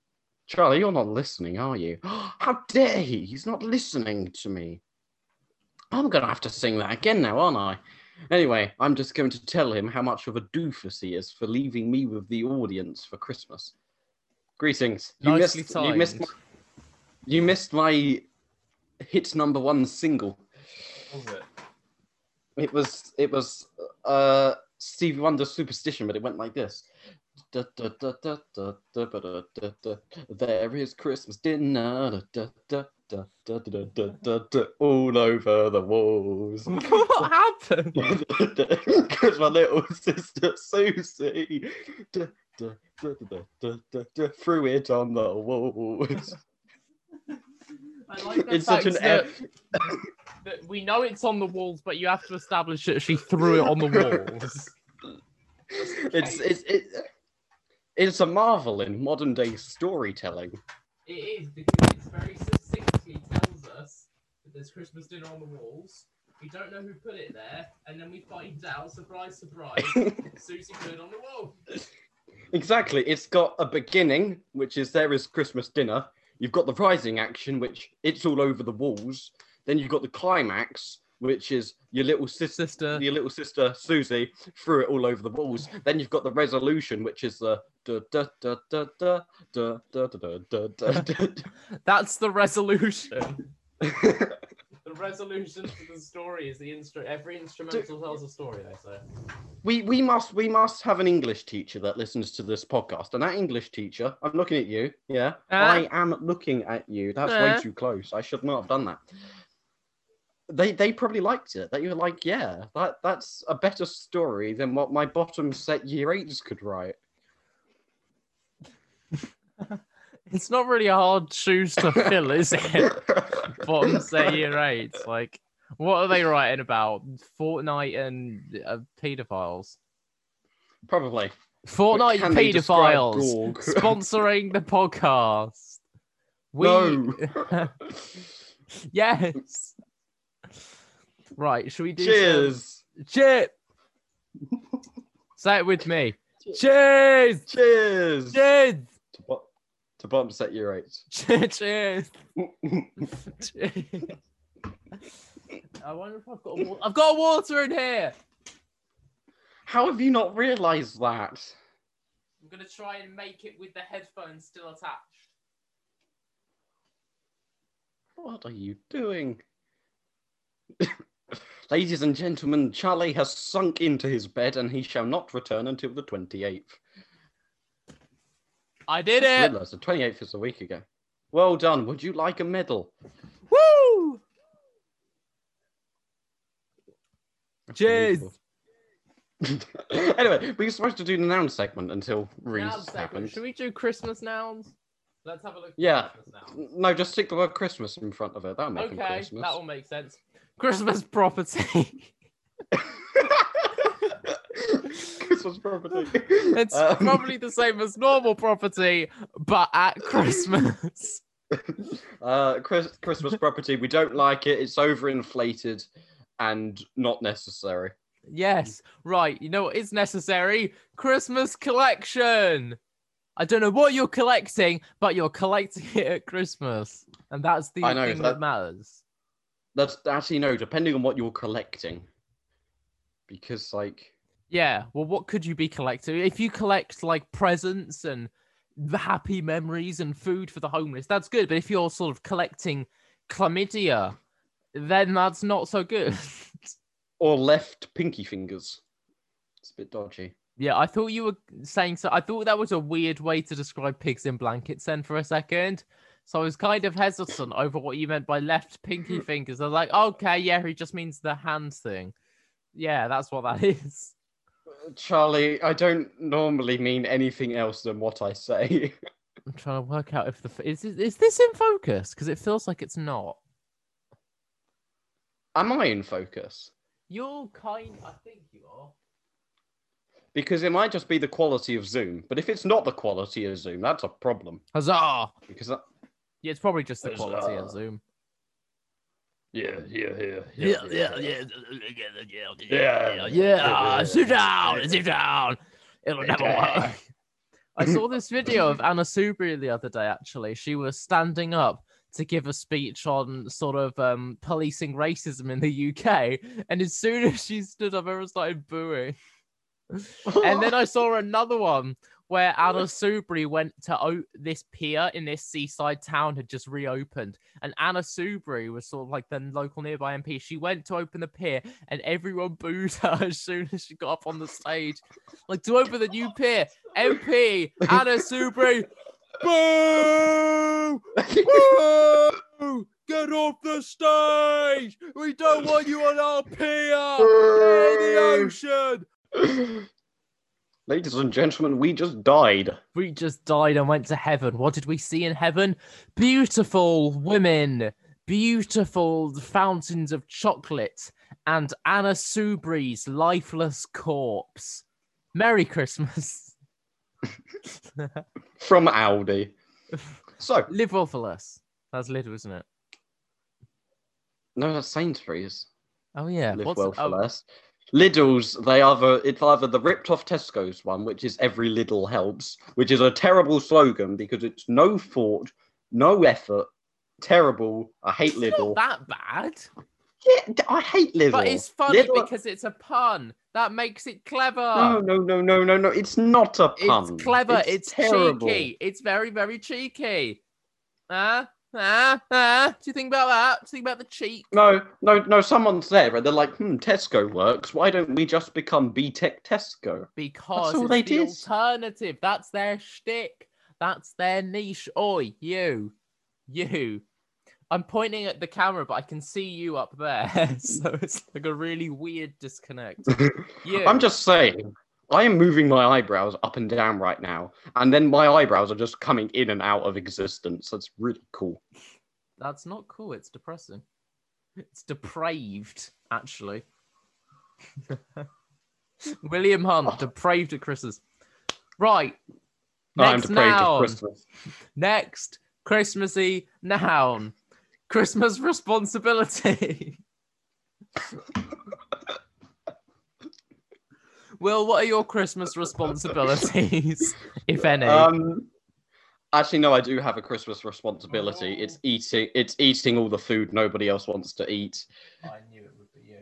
[SPEAKER 1] Charlie, you're not listening, are you? How dare he? He's not listening to me. I'm going to have to sing that again now, aren't I? Anyway, I'm just going to tell him how much of a doofus he is for leaving me with the audience for Christmas. Greetings. You
[SPEAKER 2] Nicely
[SPEAKER 1] missed, you missed, my, you missed my hit number one single.
[SPEAKER 2] Was it?
[SPEAKER 1] It was it was uh Stevie Wonder's Superstition, but it went like this. Da, da, da, da, da, da, ba, da, da, da. There is Christmas dinner da, da, da, da, da, da, all over the walls.
[SPEAKER 2] what happened?
[SPEAKER 1] Because my little sister Susie da, da, da, da, da, da, da, threw it on the walls.
[SPEAKER 2] I like the
[SPEAKER 1] it's such an
[SPEAKER 2] that, that we know it's on the walls, but you have to establish that she threw it on the walls.
[SPEAKER 1] it's it's it, it's a marvel in modern day storytelling.
[SPEAKER 2] It is because it's very there's Christmas dinner on the walls. We don't know who put it there, and then we find out, surprise, surprise, Susie Bird on the wall.
[SPEAKER 1] Exactly. It's got a beginning, which is there is Christmas dinner. You've got the rising action, which it's all over the walls. Then you've got the climax, which is your little sister, your little sister Susie threw it all over the walls. Then you've got the resolution, which is the
[SPEAKER 2] that's the resolution
[SPEAKER 1] da.
[SPEAKER 2] The resolution to the story is the instru- every instrumental tells a story. They say.
[SPEAKER 1] we we must we must have an English teacher that listens to this podcast, and that English teacher, I'm looking at you. Yeah,
[SPEAKER 2] Ah.
[SPEAKER 1] I am looking at you. That's
[SPEAKER 2] Ah.
[SPEAKER 1] way too close. I should not have done that. They they probably liked it. That you were like, yeah, that that's a better story than what my bottom set year eights could write.
[SPEAKER 2] It's not really a hard shoes to fill, is it? Bottom set year eight. Like, what are they writing about? Fortnite and uh, pedophiles.
[SPEAKER 1] Probably.
[SPEAKER 2] Fortnite pedophiles sponsoring the podcast. We...
[SPEAKER 1] No.
[SPEAKER 2] yes. Right. Should we do?
[SPEAKER 1] Cheers.
[SPEAKER 2] Some... Cheers. Say it with me. Cheers.
[SPEAKER 1] Cheers.
[SPEAKER 2] Cheers.
[SPEAKER 1] Bo- to bottom set year eights.
[SPEAKER 2] Cheers. Cheers. I wonder if I've got a wa- I've got water in here.
[SPEAKER 1] How have you not realised that?
[SPEAKER 2] I'm gonna try and make it with the headphones still attached.
[SPEAKER 1] What are you doing? Ladies and gentlemen, Charlie has sunk into his bed and he shall not return until the 28th.
[SPEAKER 2] I did it.
[SPEAKER 1] Realised the 28th is a week ago. Well done. Would you like a medal?
[SPEAKER 2] Woo! Cheers.
[SPEAKER 1] anyway, we were supposed to do the noun segment until
[SPEAKER 2] Noun
[SPEAKER 1] Reese happened.
[SPEAKER 2] Should we do Christmas nouns? Let's have a look. At
[SPEAKER 1] Yeah.
[SPEAKER 2] Christmas nouns.
[SPEAKER 1] No, just stick the word Christmas in front of it. That'll make 'em
[SPEAKER 2] Okay,
[SPEAKER 1] Christmas.
[SPEAKER 2] that will make sense. Christmas property.
[SPEAKER 1] Christmas property.
[SPEAKER 2] it's
[SPEAKER 1] Um,
[SPEAKER 2] probably the same as normal property, but at Christmas.
[SPEAKER 1] uh, Chris- Christmas property. We don't like it. It's overinflated and not necessary.
[SPEAKER 2] Yes, right. You know what is necessary? Christmas collection. I don't know what you're collecting, but you're collecting it at Christmas, and that's the
[SPEAKER 1] know,
[SPEAKER 2] thing that...
[SPEAKER 1] that-
[SPEAKER 2] matters.
[SPEAKER 1] That's actually no, depending on what you're collecting. Because like
[SPEAKER 2] Yeah. Well, what could you be collecting? If you collect like presents and the happy memories and food for the homeless, that's good. But if you're sort of collecting chlamydia, then that's not so good.
[SPEAKER 1] or left pinky fingers. It's a bit dodgy.
[SPEAKER 2] Yeah, I thought you were saying so. I thought that was a weird way to describe pigs in blankets then for a second. So I was kind of hesitant over what you meant by left pinky fingers. I was like, okay, yeah, he just means the hands thing. Yeah, that's what that is.
[SPEAKER 1] Charlie, I don't normally mean anything else than what I say.
[SPEAKER 2] I'm trying to work out if the is this, is this in focus because it feels like it's not.
[SPEAKER 1] Am I in focus?
[SPEAKER 2] You're kind. I think you are.
[SPEAKER 1] Because it might just be the quality of Zoom. But if it's not the quality of Zoom, that's a problem.
[SPEAKER 2] Huzzah!
[SPEAKER 1] Because that...
[SPEAKER 2] Yeah, it's probably just the quality of Zoom.
[SPEAKER 1] Yeah, yeah, yeah,
[SPEAKER 2] yeah, yeah, yeah,
[SPEAKER 1] Yeah.
[SPEAKER 2] yeah. Sit down, sit down. It'll never work. I saw this video of Anna Soubry the other day. Actually, she was standing up to give a speech on sort of um, policing racism in the UK, and as soon as she stood up, everyone started booing. And then I saw another one where Anna Soubry went to o- this pier in this seaside town had just reopened, and Anna Soubry was sort of like the local nearby MP. She went to open the pier, and everyone booed her as soon as she got up on the stage, like to open the new pier. MP Anna Soubry, boo, boo, get off the stage. We don't want you on our pier. In the ocean.
[SPEAKER 1] Ladies and gentlemen, we just died.
[SPEAKER 2] We just died and went to heaven. What did we see in heaven? Beautiful women, beautiful fountains of chocolate, and Anna Soubry's lifeless corpse. Merry Christmas.
[SPEAKER 1] From Audi. So,
[SPEAKER 2] Live well for less. That's little, isn't it?
[SPEAKER 1] no, that's Sainsbury's.
[SPEAKER 2] Oh yeah.
[SPEAKER 1] Live
[SPEAKER 2] What's
[SPEAKER 1] well for
[SPEAKER 2] oh,
[SPEAKER 1] less. Lidl's, they either it's either the ripped off Tesco's one, which is every Lidl helps, which is a terrible slogan because it's no thought, no effort, terrible. I hate
[SPEAKER 2] it's
[SPEAKER 1] Lidl.
[SPEAKER 2] not that bad.
[SPEAKER 1] Yeah, I hate Lidl.
[SPEAKER 2] But it's funny
[SPEAKER 1] Lidl-
[SPEAKER 2] because it's a pun. That makes it clever.
[SPEAKER 1] No, no, no, no, no, no. It's not a pun.
[SPEAKER 2] It's clever. It's,
[SPEAKER 1] terrible.
[SPEAKER 2] cheeky. It's very, very cheeky. Ah, ah, ah. Do you think about that? Do you think about the cheek?
[SPEAKER 1] No, no, no. Someone's there and they're like, hmm, Tesco works. Why don't we just become BTEC Tesco?
[SPEAKER 2] Because That's
[SPEAKER 1] all
[SPEAKER 2] it's
[SPEAKER 1] they
[SPEAKER 2] the
[SPEAKER 1] did.
[SPEAKER 2] alternative. That's their shtick. That's their niche. Oi, you, you. I'm pointing at the camera, but I can see you up there, so it's like a really weird disconnect. You.
[SPEAKER 1] I'm just saying. I am moving my eyebrows up and down right now, and then my eyebrows are just coming in and out of existence. That's really cool.
[SPEAKER 2] That's not cool. It's depressing. It's depraved, actually. William Hunt,
[SPEAKER 1] Oh.
[SPEAKER 2] depraved at Christmas. Right.
[SPEAKER 1] I'm
[SPEAKER 2] Next noun.
[SPEAKER 1] Christmas.
[SPEAKER 2] Next, Christmassy noun. Christmas responsibility. Will, what are your Christmas responsibilities, if any?
[SPEAKER 1] Um, actually, no, I do have a Christmas responsibility. It's eating. It's eating all the food nobody else wants to eat.
[SPEAKER 2] I knew it would be you.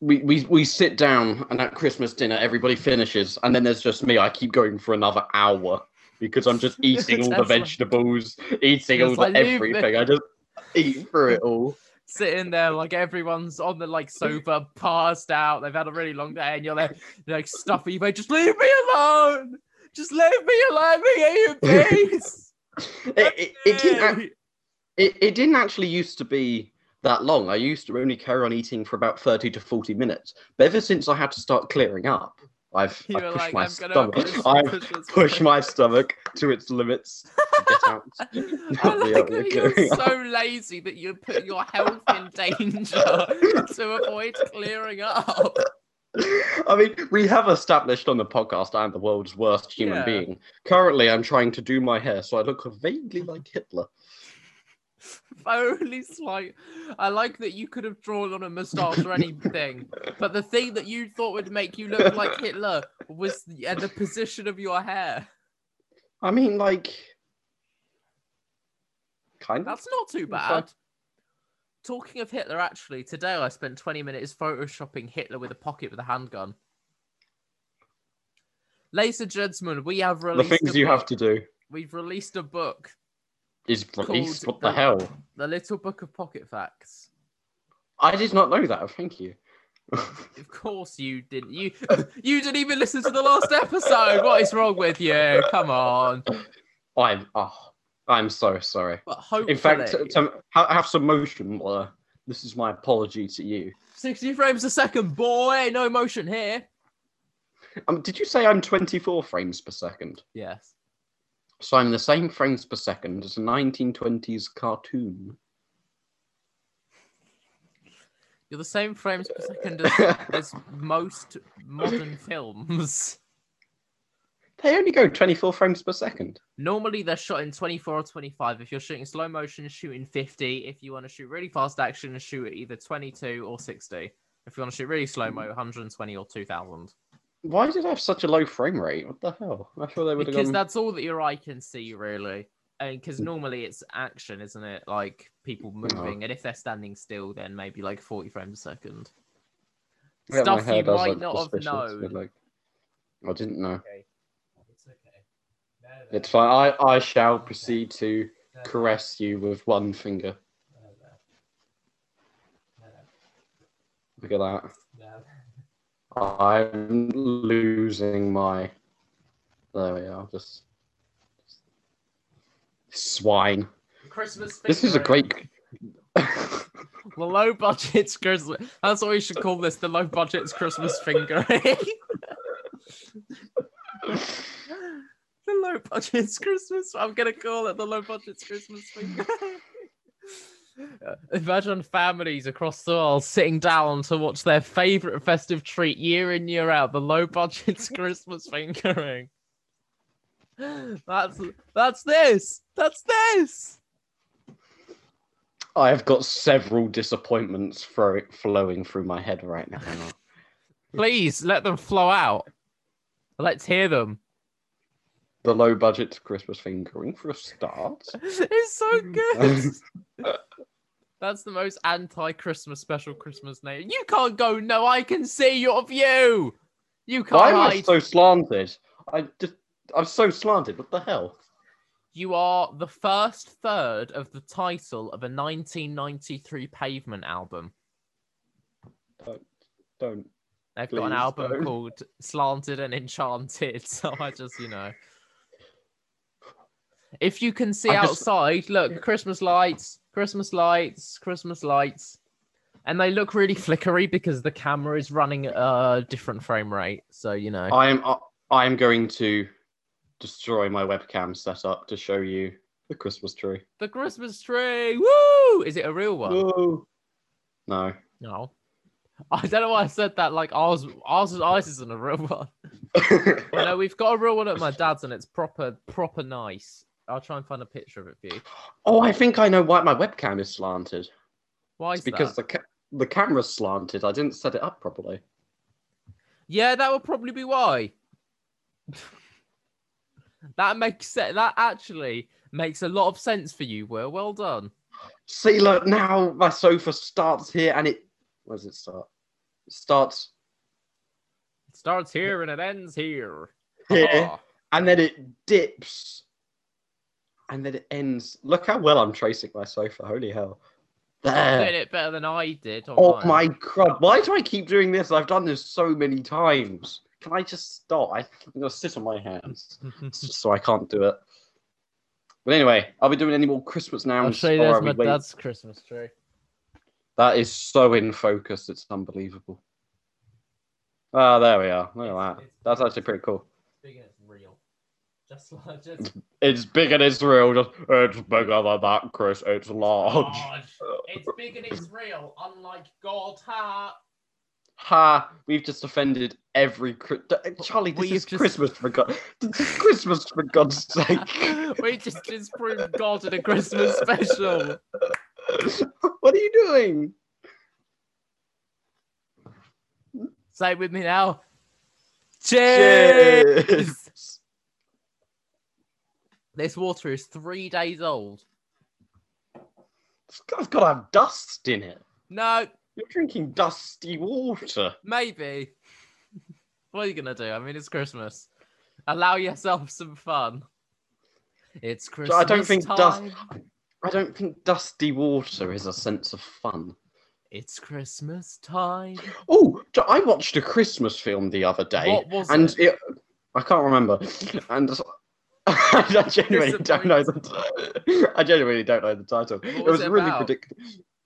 [SPEAKER 1] We, we we sit down and at Christmas dinner everybody finishes and then there's just me. I keep going for another hour because I'm just eating all the
[SPEAKER 2] That's like-
[SPEAKER 1] vegetables, eating all the
[SPEAKER 2] like,
[SPEAKER 1] everything. I just eat through it all.
[SPEAKER 2] Sitting there like everyone's on the like sofa, passed out. They've had a really long day, and you're there, like stuffy. But just leave me alone. Just leave me alone. Let me in peace.
[SPEAKER 1] It, it, it didn't ac- it, it didn't actually used to be that long. I used to only carry on eating for about 30 to 40 minutes. But ever since I had to start clearing up, I've, I've pushed
[SPEAKER 2] like,
[SPEAKER 1] my stomach. I've
[SPEAKER 2] push
[SPEAKER 1] pushed my stomach to its limits get out.
[SPEAKER 2] I like you're so lazy that you put your health in danger to avoid clearing up.
[SPEAKER 1] I mean, we have established on the podcast I'm the world's worst human
[SPEAKER 2] Yeah.
[SPEAKER 1] being. Currently, I'm trying to do my hair so I look vaguely like Hitler.
[SPEAKER 2] Only slight. I like that you could have drawn on a moustache or anything, but the thing that you thought would make you look like Hitler was the, uh, the position of your hair.
[SPEAKER 1] I mean, like, kind of.
[SPEAKER 2] That's not too bad.
[SPEAKER 1] like-
[SPEAKER 2] Talking of Hitler, actually, today I spent 20 minutes photoshopping Hitler with a pocket with a handgun. Ladies and gentlemen, we have released
[SPEAKER 1] The
[SPEAKER 2] things
[SPEAKER 1] you
[SPEAKER 2] book.
[SPEAKER 1] have to do
[SPEAKER 2] We've released a book,
[SPEAKER 1] is released. What the
[SPEAKER 2] the-
[SPEAKER 1] hell?
[SPEAKER 2] the Little Book of Pocket Facts.
[SPEAKER 1] I did not know that. Thank you.
[SPEAKER 2] Of course you didn't. You you didn't even listen to the last episode. What is wrong with you? Come on.
[SPEAKER 1] I'm. Oh, I'm so sorry.
[SPEAKER 2] But hopefully,
[SPEAKER 1] In fact, to, to have some motion blur. This is my apology to you.
[SPEAKER 2] 60 frames a second, boy. No motion here.
[SPEAKER 1] Um, did you say I'm 24 frames per second?
[SPEAKER 2] Yes.
[SPEAKER 1] So I'm the same frames per second as a 1920s cartoon.
[SPEAKER 2] You're the same frames per second as, as most modern films.
[SPEAKER 1] They only go 24 frames per second.
[SPEAKER 2] Normally they're shot in 24 or 25. If you're shooting slow motion, shooting 50. If you want to shoot really fast action, shoot at either 22 or 60. If you want to shoot really slow mo, 120 or 2000.
[SPEAKER 1] Why did I have such a low frame rate? What the hell? I thought they would
[SPEAKER 2] Because
[SPEAKER 1] gone.
[SPEAKER 2] that's all that your eye can see, really. And because normally it's action, isn't it? Like people moving, and if they're standing still, then maybe like 40 frames a second.
[SPEAKER 1] Yeah,
[SPEAKER 2] Stuff you
[SPEAKER 1] does
[SPEAKER 2] might
[SPEAKER 1] look
[SPEAKER 2] not have
[SPEAKER 1] suspicious,
[SPEAKER 2] known.
[SPEAKER 1] Like, I didn't know.
[SPEAKER 2] Okay. It's okay.
[SPEAKER 1] It's fine. I, I shall proceed to caress you with one finger. Look at that. I'm losing my. There we are. Just. Swine.
[SPEAKER 2] Christmas.
[SPEAKER 1] This is a great.
[SPEAKER 2] The low budget's Christmas. That's what we should call this. The low budget's Christmas fingering. Eh? the low budget's Christmas. I'm gonna call it the low budget's Christmas fingering. Imagine families across the world sitting down to watch their favorite festive treat year in year out, the low budget Christmas fingering. That's that's this. That's this.
[SPEAKER 1] I have got several disappointments throw, flowing through my head right now.
[SPEAKER 2] Please let them flow out. Let's hear them.
[SPEAKER 1] The low budget Christmas fingering for a start.
[SPEAKER 2] It's so good. That's the most anti-Christmas special Christmas name. You can't go. No, I can see your view. You can't
[SPEAKER 1] Why am I
[SPEAKER 2] hide.
[SPEAKER 1] so slanted? I just I'm so slanted. What the hell?
[SPEAKER 2] You are the first third of the title of a 1993 Pavement album.
[SPEAKER 1] Don't.
[SPEAKER 2] They've got an album
[SPEAKER 1] don't.
[SPEAKER 2] called Slanted and Enchanted. So I just, you know. If you can see
[SPEAKER 1] just-
[SPEAKER 2] outside, look, Christmas lights, Christmas lights, Christmas lights. And they look really flickery because the camera is running at a different frame rate. So, you know.
[SPEAKER 1] I am I am going to destroy my webcam setup to show you the Christmas tree.
[SPEAKER 2] The Christmas tree. Woo! Is it a real one?
[SPEAKER 1] Whoa. No.
[SPEAKER 2] No. I don't know why I said that. Like ours, ours, ours isn't a real one. Well, no, we've got a real one at my dad's, and it's proper, proper nice. I'll try and find a picture of it for you.
[SPEAKER 1] oh, I think I know why my webcam is slanted.
[SPEAKER 2] Why is
[SPEAKER 1] It's because
[SPEAKER 2] that?
[SPEAKER 1] the ca- the camera's slanted. I didn't set it up properly.
[SPEAKER 2] Yeah, that would probably be why. that makes sense. That actually makes a lot of sense for you, Will. Well done.
[SPEAKER 1] See, look now my sofa starts here and it. Where does it start? It starts
[SPEAKER 2] It starts here and it ends here.
[SPEAKER 1] here
[SPEAKER 2] Ah.
[SPEAKER 1] and then it dips and then it ends. Look how well I'm tracing my sofa. Holy hell!
[SPEAKER 2] You
[SPEAKER 1] There.
[SPEAKER 2] did it better than I did.
[SPEAKER 1] Oh
[SPEAKER 2] mine.
[SPEAKER 1] my god! Why do I keep doing this? I've done this so many times. Can I just stop? I, I'm gonna sit on my hands so I can't do it. But anyway, are we doing any more Christmas now?
[SPEAKER 2] I'll show you. There's my
[SPEAKER 1] wait-
[SPEAKER 2] dad's Christmas tree.
[SPEAKER 1] That is so in focus. It's unbelievable. Ah, there we are. Look at that. That's actually pretty cool.
[SPEAKER 2] Big and it's real. Just like just
[SPEAKER 1] It's big and it's real. Just, it's bigger than that, Chris. It's large.
[SPEAKER 2] large. It's big and it's real, unlike God. Ha!
[SPEAKER 1] Ha! We've just offended every Chri- D- eh, Charlie. This
[SPEAKER 2] We've
[SPEAKER 1] is
[SPEAKER 2] just-
[SPEAKER 1] Christmas for God. This is Christmas for God's sake.
[SPEAKER 2] we just disproved God in a Christmas special.
[SPEAKER 1] what are you doing?
[SPEAKER 2] Say it with me now. Cheers!
[SPEAKER 1] Cheers.
[SPEAKER 2] This water is three days old.
[SPEAKER 1] It's got, it's got to have dust in it.
[SPEAKER 2] No,
[SPEAKER 1] You're drinking dusty water.
[SPEAKER 2] maybe. what are you gonna do? I mean, it's Christmas. Allow yourself some fun. It's Christmas.
[SPEAKER 1] I don't think dust- I don't think dusty water is a sense of fun.
[SPEAKER 2] It's Christmas time.
[SPEAKER 1] Oh, I watched a Christmas film the other day,
[SPEAKER 2] What was
[SPEAKER 1] and
[SPEAKER 2] it?
[SPEAKER 1] it? I can't remember, and I genuinely don't know the. I genuinely don't know the title. it
[SPEAKER 2] was
[SPEAKER 1] was
[SPEAKER 2] it
[SPEAKER 1] really predictable.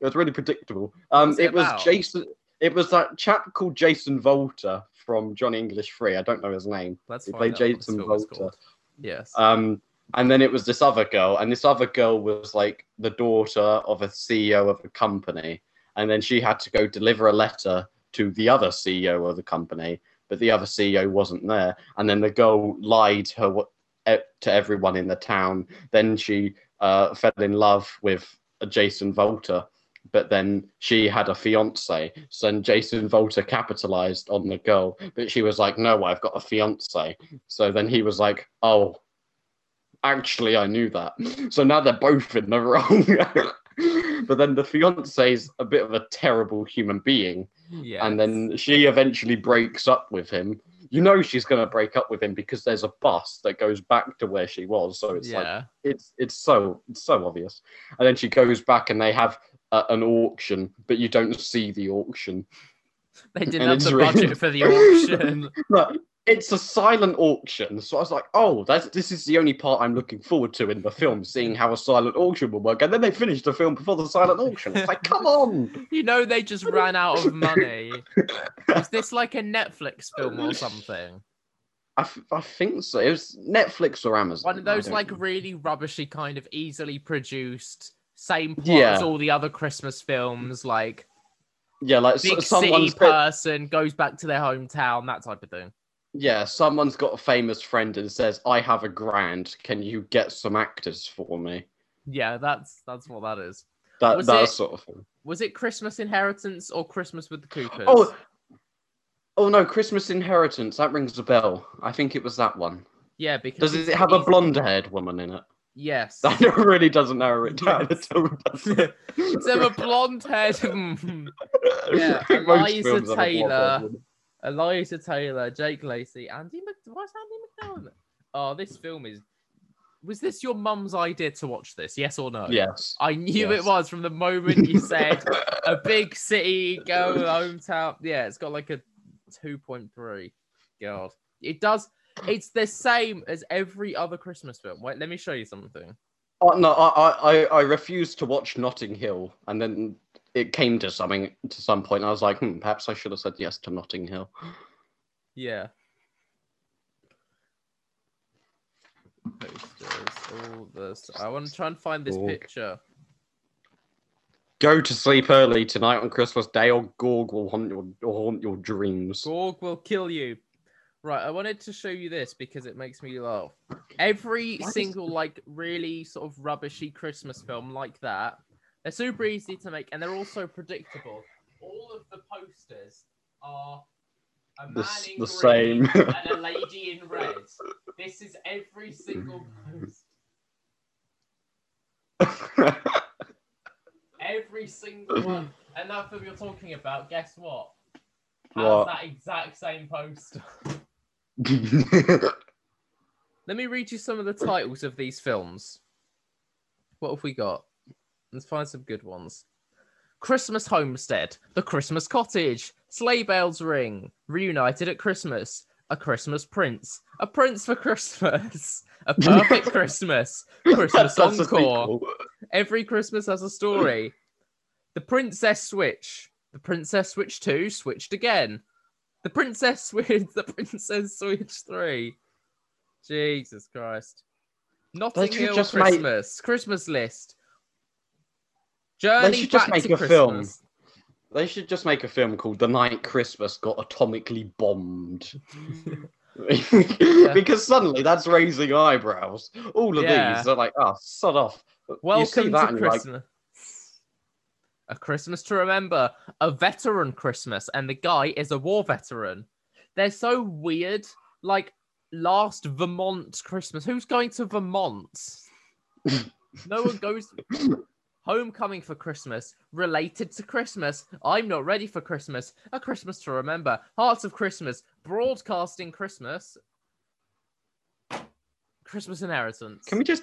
[SPEAKER 1] It was really predictable. Um,
[SPEAKER 2] was
[SPEAKER 1] it,
[SPEAKER 2] it
[SPEAKER 1] was? Jason. It was that chap called Jason Volter from Johnny English Free. I don't know his name.
[SPEAKER 2] Let's
[SPEAKER 1] He played
[SPEAKER 2] out what this
[SPEAKER 1] Jason Volter.
[SPEAKER 2] Yes.
[SPEAKER 1] Um, and then it was this other girl, and this other girl was like the daughter of a CEO of a company, and then she had to go deliver a letter to the other CEO of the company, but the other CEO wasn't there, and then the girl lied her to everyone in the town. Then she uh, fell in love with Jason Volter. But then she had a fiance, so then Jason Volter capitalized on the girl. But she was like, "No, I've got a fiance." So then he was like, "Oh, actually I knew that. So now they're both in the wrong. but then the fiance's a bit of a terrible human being,
[SPEAKER 2] yeah.
[SPEAKER 1] and then she eventually breaks up with him. You know she's gonna break up with him because there's a bus that goes back to where she was. So it's like it's it's so it's so obvious. And then she goes back and they have uh, an auction, but you don't see the auction.
[SPEAKER 2] They didn't
[SPEAKER 1] and
[SPEAKER 2] have the
[SPEAKER 1] really-
[SPEAKER 2] budget for the auction.
[SPEAKER 1] No, it's a silent auction. So I was like, oh, that's, this is the only part I'm looking forward to in the film, seeing how a silent auction will work. And then they finished the film before the silent auction. It's like, come on.
[SPEAKER 2] You know they just ran out of money. Is this like a Netflix film or something?
[SPEAKER 1] I, f- I think so. It was Netflix or Amazon.
[SPEAKER 2] One of those like
[SPEAKER 1] know.
[SPEAKER 2] really rubbishy kind of easily produced, same plot
[SPEAKER 1] Yeah.
[SPEAKER 2] as all the other Christmas films, like
[SPEAKER 1] yeah, like so,
[SPEAKER 2] big city person goes back to their hometown, that type of thing.
[SPEAKER 1] Yeah, someone's got a famous friend and says, "I have a grand. Can you get some actors for me?"
[SPEAKER 2] Yeah, that's that's what that is.
[SPEAKER 1] That
[SPEAKER 2] Was
[SPEAKER 1] that
[SPEAKER 2] it-
[SPEAKER 1] sort of thing.
[SPEAKER 2] Was it Christmas Inheritance or Christmas with the Coopers?
[SPEAKER 1] Oh, oh no, Christmas Inheritance. That rings a bell. I think it was that one.
[SPEAKER 2] yeah, because
[SPEAKER 1] Does it have a blonde-haired woman in it?
[SPEAKER 2] Yes.
[SPEAKER 1] That really doesn't narrow it down
[SPEAKER 2] Yes.
[SPEAKER 1] at all. does it?
[SPEAKER 2] So a blonde haired Yeah, Eliza
[SPEAKER 1] films have a blonde
[SPEAKER 2] Taylor. Eliza Taylor, Jake Lacy, Andy Mc... What's Andie MacDowell? Oh, this film is. Was this your mum's idea to watch this? Yes or no?
[SPEAKER 1] Yes.
[SPEAKER 2] I knew
[SPEAKER 1] Yes.
[SPEAKER 2] it was from the moment you said a big city go hometown. Yeah, it's got like a 2.3. God. It does. It's the same as every other Christmas film. Wait, let me show you something.
[SPEAKER 1] Oh, no, I, I, I refused to watch Notting Hill, and then it came to something to some point. I was like, hmm, perhaps I should have said yes to Notting Hill.
[SPEAKER 2] Yeah. Posters, all this. I want to try and find this
[SPEAKER 1] Gorg.
[SPEAKER 2] picture.
[SPEAKER 1] Go to sleep early tonight on Christmas Day, or Gorg will haunt your, haunt your dreams.
[SPEAKER 2] Gorg will kill you. Right, I wanted to show you this because it makes me laugh. Every single like really sort of rubbishy Christmas film like that, they're super easy to make and they're also predictable. All of the posters are a
[SPEAKER 1] The
[SPEAKER 2] man
[SPEAKER 1] s-
[SPEAKER 2] in
[SPEAKER 1] the
[SPEAKER 2] green
[SPEAKER 1] same.
[SPEAKER 2] and a lady in red. This is every single post. Every single one. And that film you're talking about, guess what? Has
[SPEAKER 1] What?
[SPEAKER 2] that exact same poster. Let me read you some of the titles of these films. What have we got? Let's find some good ones. Christmas Homestead, The Christmas Cottage, Sleigh Bells Ring, Reunited at Christmas, A Christmas Prince, A Prince for Christmas, A Perfect Christmas, Christmas Encore. Every Christmas has a story. The Princess Switch, The Princess Switch 2, Switched Again, The Princess Switch, The Princess Switch 3. Jesus Christ. Notting Hill
[SPEAKER 1] make-
[SPEAKER 2] Christmas, Christmas List. Journey
[SPEAKER 1] should just make a film. They should just make a film called The Night Christmas Got Atomically Bombed. because suddenly that's raising eyebrows. All of
[SPEAKER 2] Yeah.
[SPEAKER 1] these are like, oh, sod off.
[SPEAKER 2] Welcome to
[SPEAKER 1] you're like,
[SPEAKER 2] Christmas. A Christmas to remember, a veteran Christmas, and the guy is a war veteran. They're so weird. Like last Vermont Christmas. Who's going to Vermont? no one goes. Homecoming for Christmas, related to Christmas. I'm not ready for Christmas. A Christmas to remember. Hearts of Christmas, broadcasting Christmas. Christmas inheritance.
[SPEAKER 1] Can we just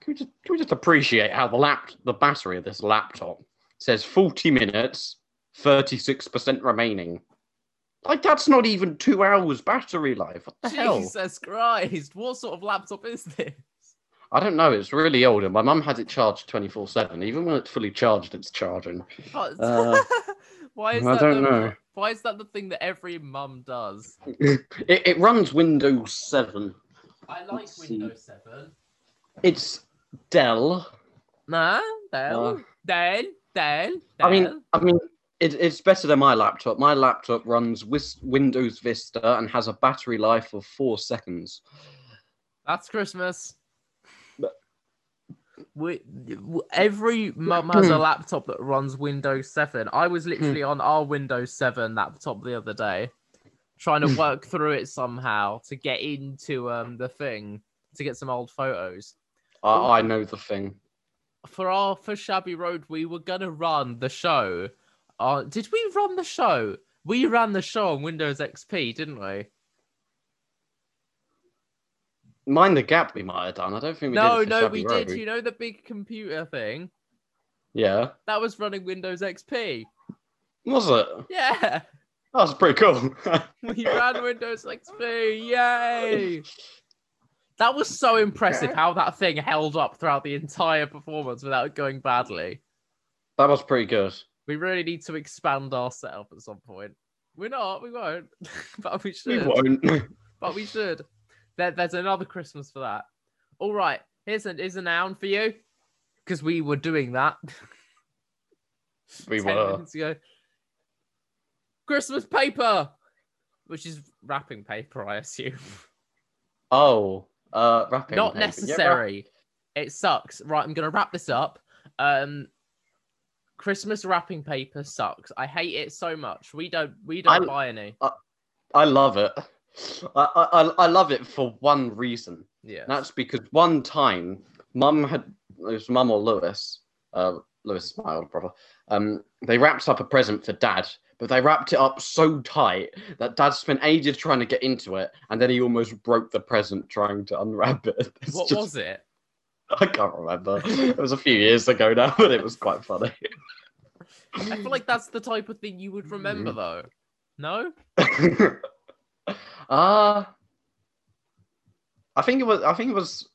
[SPEAKER 1] can we just can we just appreciate how the lap the battery of this laptop says 40 minutes, 36% remaining. Like that's not even two hours battery life. What the hell?
[SPEAKER 2] Jesus Christ! What sort of laptop is this?
[SPEAKER 1] I don't know. It's really old, and my mum has it charged 24 7. Even when it's fully charged, it's charging. Uh,
[SPEAKER 2] why is
[SPEAKER 1] I
[SPEAKER 2] that?
[SPEAKER 1] don't
[SPEAKER 2] the,
[SPEAKER 1] know.
[SPEAKER 2] Why is that the thing that every mum does?
[SPEAKER 1] it, it runs Windows 7.
[SPEAKER 2] I like
[SPEAKER 1] Let's see.
[SPEAKER 2] Windows Seven.
[SPEAKER 1] It's Dell.
[SPEAKER 2] Nah, Dell,
[SPEAKER 1] Uh,
[SPEAKER 2] Dell, Dell,
[SPEAKER 1] I mean, I mean, it, it's better than my laptop. My laptop runs Wis- Windows Vista and has a battery life of four seconds.
[SPEAKER 2] that's Christmas. We, every mum has a laptop that runs Windows 7. I was literally on our Windows 7 laptop the other day, trying to work through it somehow to get into um the thing to get some old photos.
[SPEAKER 1] I, I know the thing.
[SPEAKER 2] For our for Shabby Road, we were gonna run the show. Uh, did we run the show? We ran the show on Windows XP, didn't we?
[SPEAKER 1] Mind the gap we might have done. I don't think we
[SPEAKER 2] no,
[SPEAKER 1] did. for
[SPEAKER 2] no, we
[SPEAKER 1] Road.
[SPEAKER 2] did. You know the big computer thing?
[SPEAKER 1] Yeah.
[SPEAKER 2] That was running Windows XP.
[SPEAKER 1] Was it?
[SPEAKER 2] Yeah,
[SPEAKER 1] That was pretty cool.
[SPEAKER 2] we ran Windows XP. Yay! That was so impressive how that thing held up throughout the entire performance without going badly.
[SPEAKER 1] that was pretty good.
[SPEAKER 2] We really need to expand our setup at some point. We're not, we won't, but we should.
[SPEAKER 1] We won't.
[SPEAKER 2] But we should. There, there's another Christmas for that. All right, here's a, here's a noun for you because we were doing that
[SPEAKER 1] we
[SPEAKER 2] 10
[SPEAKER 1] were.
[SPEAKER 2] minutes ago. Christmas paper, which is wrapping paper, I assume.
[SPEAKER 1] Oh, uh, wrapping.
[SPEAKER 2] Not
[SPEAKER 1] paper. Yeah,
[SPEAKER 2] necessary. It sucks. Right, I'm gonna wrap this up. Um, Christmas wrapping paper sucks. I hate it so much. We don't we don't
[SPEAKER 1] I'm-
[SPEAKER 2] buy any.
[SPEAKER 1] I love it. I, I I- love it for one reason.
[SPEAKER 2] Yeah.
[SPEAKER 1] That's because one time, mum had it was mum or Lewis, uh, Lewis is my older brother. Um, they wrapped up a present for dad, but they wrapped it up so tight that dad spent ages trying to get into it, and then he almost broke the present trying to unwrap it. It's
[SPEAKER 2] What
[SPEAKER 1] just-
[SPEAKER 2] was it?
[SPEAKER 1] I can't remember. it was a few years ago now, but it was quite funny.
[SPEAKER 2] I feel like that's the type of thing you would
[SPEAKER 1] Mm.
[SPEAKER 2] remember, though. No?
[SPEAKER 1] uh I think it was I think it was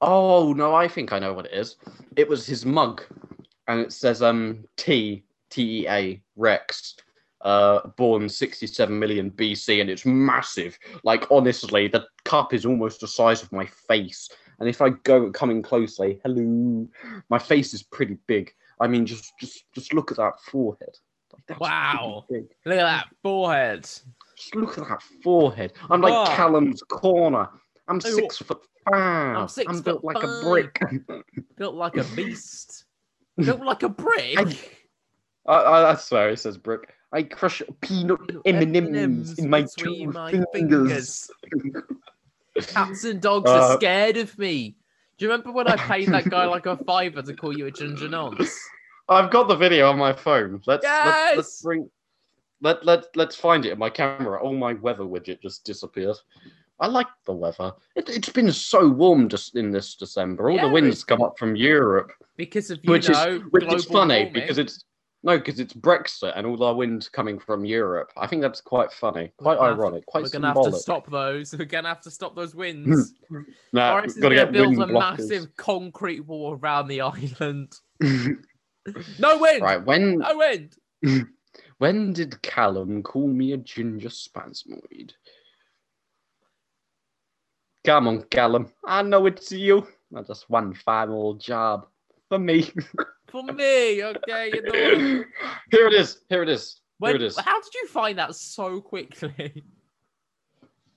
[SPEAKER 1] oh no, I think I know what it is. It was his mug and it says um T T E A Rex uh born 67 million BC and it's massive. Like honestly, the cup is almost the size of my face. And if I go coming closely, hello, my face is pretty big. I mean just just just look at that forehead. Like,
[SPEAKER 2] Wow. Look at that forehead.
[SPEAKER 1] Just look at that forehead. I'm like
[SPEAKER 2] Wow.
[SPEAKER 1] Callum's corner. I'm
[SPEAKER 2] Oh,
[SPEAKER 1] six foot five.
[SPEAKER 2] I'm six
[SPEAKER 1] I'm
[SPEAKER 2] built
[SPEAKER 1] like a brick.
[SPEAKER 2] Built like a beast. Built like a brick.
[SPEAKER 1] I, I, I swear it says brick. I crush peanut M&Ms in my two
[SPEAKER 2] my
[SPEAKER 1] fingers.
[SPEAKER 2] Cats and dogs
[SPEAKER 1] Uh,
[SPEAKER 2] are scared of me. Do you remember when I paid that guy like a fiver to call you a ginger nonce?
[SPEAKER 1] I've got the video on my phone. Let's let's, let's bring let let let's find it in my camera. Oh my weather widget just disappeared. I like the weather. It, it's been so warm just in this December. All
[SPEAKER 2] Yeah,
[SPEAKER 1] the winds come up from Europe.
[SPEAKER 2] Because of you
[SPEAKER 1] which
[SPEAKER 2] know,
[SPEAKER 1] is which is funny
[SPEAKER 2] warming.
[SPEAKER 1] because it's no because it's Brexit and all our wind coming from Europe. I think that's quite funny, quite
[SPEAKER 2] gonna have to-
[SPEAKER 1] ironic, quite
[SPEAKER 2] we're gonna have to stop those. We're gonna have to stop those winds. Hmm.
[SPEAKER 1] Nah,
[SPEAKER 2] Boris is
[SPEAKER 1] gotta
[SPEAKER 2] gonna
[SPEAKER 1] get
[SPEAKER 2] build
[SPEAKER 1] wind
[SPEAKER 2] a
[SPEAKER 1] blockers.
[SPEAKER 2] massive concrete wall around the island. No wind.
[SPEAKER 1] right when
[SPEAKER 2] No wind.
[SPEAKER 1] when did Callum call me a ginger spasmoid? Come on, Callum. I know it's you. I just one final job for me.
[SPEAKER 2] For me, okay. You know.
[SPEAKER 1] Here it is. Here it is.
[SPEAKER 2] When,
[SPEAKER 1] Here it is.
[SPEAKER 2] How did you find that so quickly?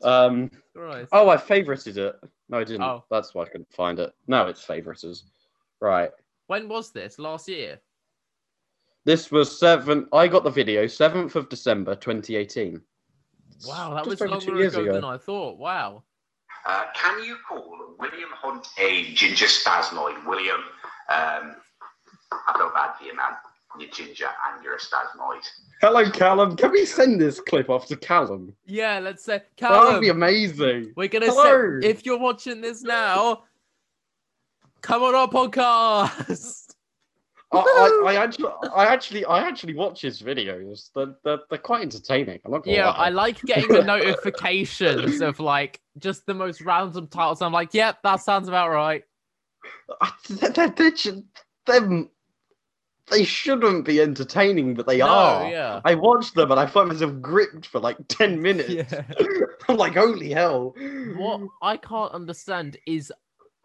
[SPEAKER 1] Um.
[SPEAKER 2] Christ.
[SPEAKER 1] Oh, I favorited it. No, I didn't.
[SPEAKER 2] Oh.
[SPEAKER 1] That's why I couldn't find it. No, it's favorites. Right.
[SPEAKER 2] When was this? Last year?
[SPEAKER 1] This was seven. I got the video seventh of December, 2018.
[SPEAKER 2] Wow, that
[SPEAKER 1] Just
[SPEAKER 2] was
[SPEAKER 1] over two
[SPEAKER 2] longer
[SPEAKER 1] years
[SPEAKER 2] ago,
[SPEAKER 1] ago.
[SPEAKER 2] than I thought. Wow.
[SPEAKER 3] Uh, can you call William Hunt a ginger spasmoid? William, um, I feel bad for you, man. You're ginger and you're a spasmoid.
[SPEAKER 1] Hello, Callum. Can we send this clip off to Callum?
[SPEAKER 2] Yeah, let's say Callum.
[SPEAKER 1] That would be amazing.
[SPEAKER 2] We're gonna
[SPEAKER 1] Hello.
[SPEAKER 2] say if you're watching this now, come on our podcast.
[SPEAKER 1] I, I, I actually, I actually, I actually watch his videos. They're, they're, they're quite entertaining. I'm not gonna
[SPEAKER 2] Yeah,
[SPEAKER 1] lie.
[SPEAKER 2] I like getting the notifications of like just the most random titles. I'm like, yep, that sounds about right.
[SPEAKER 1] They're, they're, they're, they shouldn't be entertaining, but they
[SPEAKER 2] no,
[SPEAKER 1] are.
[SPEAKER 2] yeah.
[SPEAKER 1] I watched them and I find myself gripped for like 10 minutes.
[SPEAKER 2] Yeah.
[SPEAKER 1] I'm like, holy hell.
[SPEAKER 2] What I can't understand is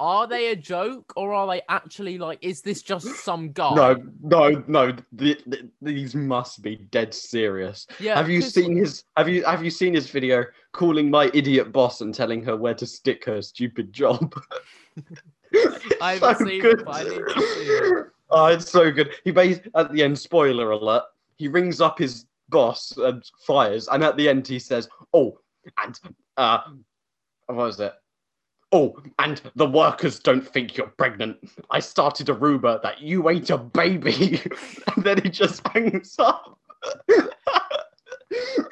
[SPEAKER 2] are they a joke or are they actually like is this just some guy?
[SPEAKER 1] No, no, no. th- th- these must be dead serious.
[SPEAKER 2] Yeah.
[SPEAKER 1] have you
[SPEAKER 2] 'cause-
[SPEAKER 1] seen his? Have you have you seen his video calling my idiot boss and telling her where to stick her stupid job?
[SPEAKER 2] I haven't
[SPEAKER 1] So
[SPEAKER 2] seen
[SPEAKER 1] good.
[SPEAKER 2] it, I need to see it.
[SPEAKER 1] Oh, it's so good. He bas at the end. Spoiler alert. He rings up his boss and fires, and at the end he says, "Oh, and uh, what was it? Oh, and the workers don't think you're pregnant. I started a rumor that you ain't a baby, and then he just hangs up."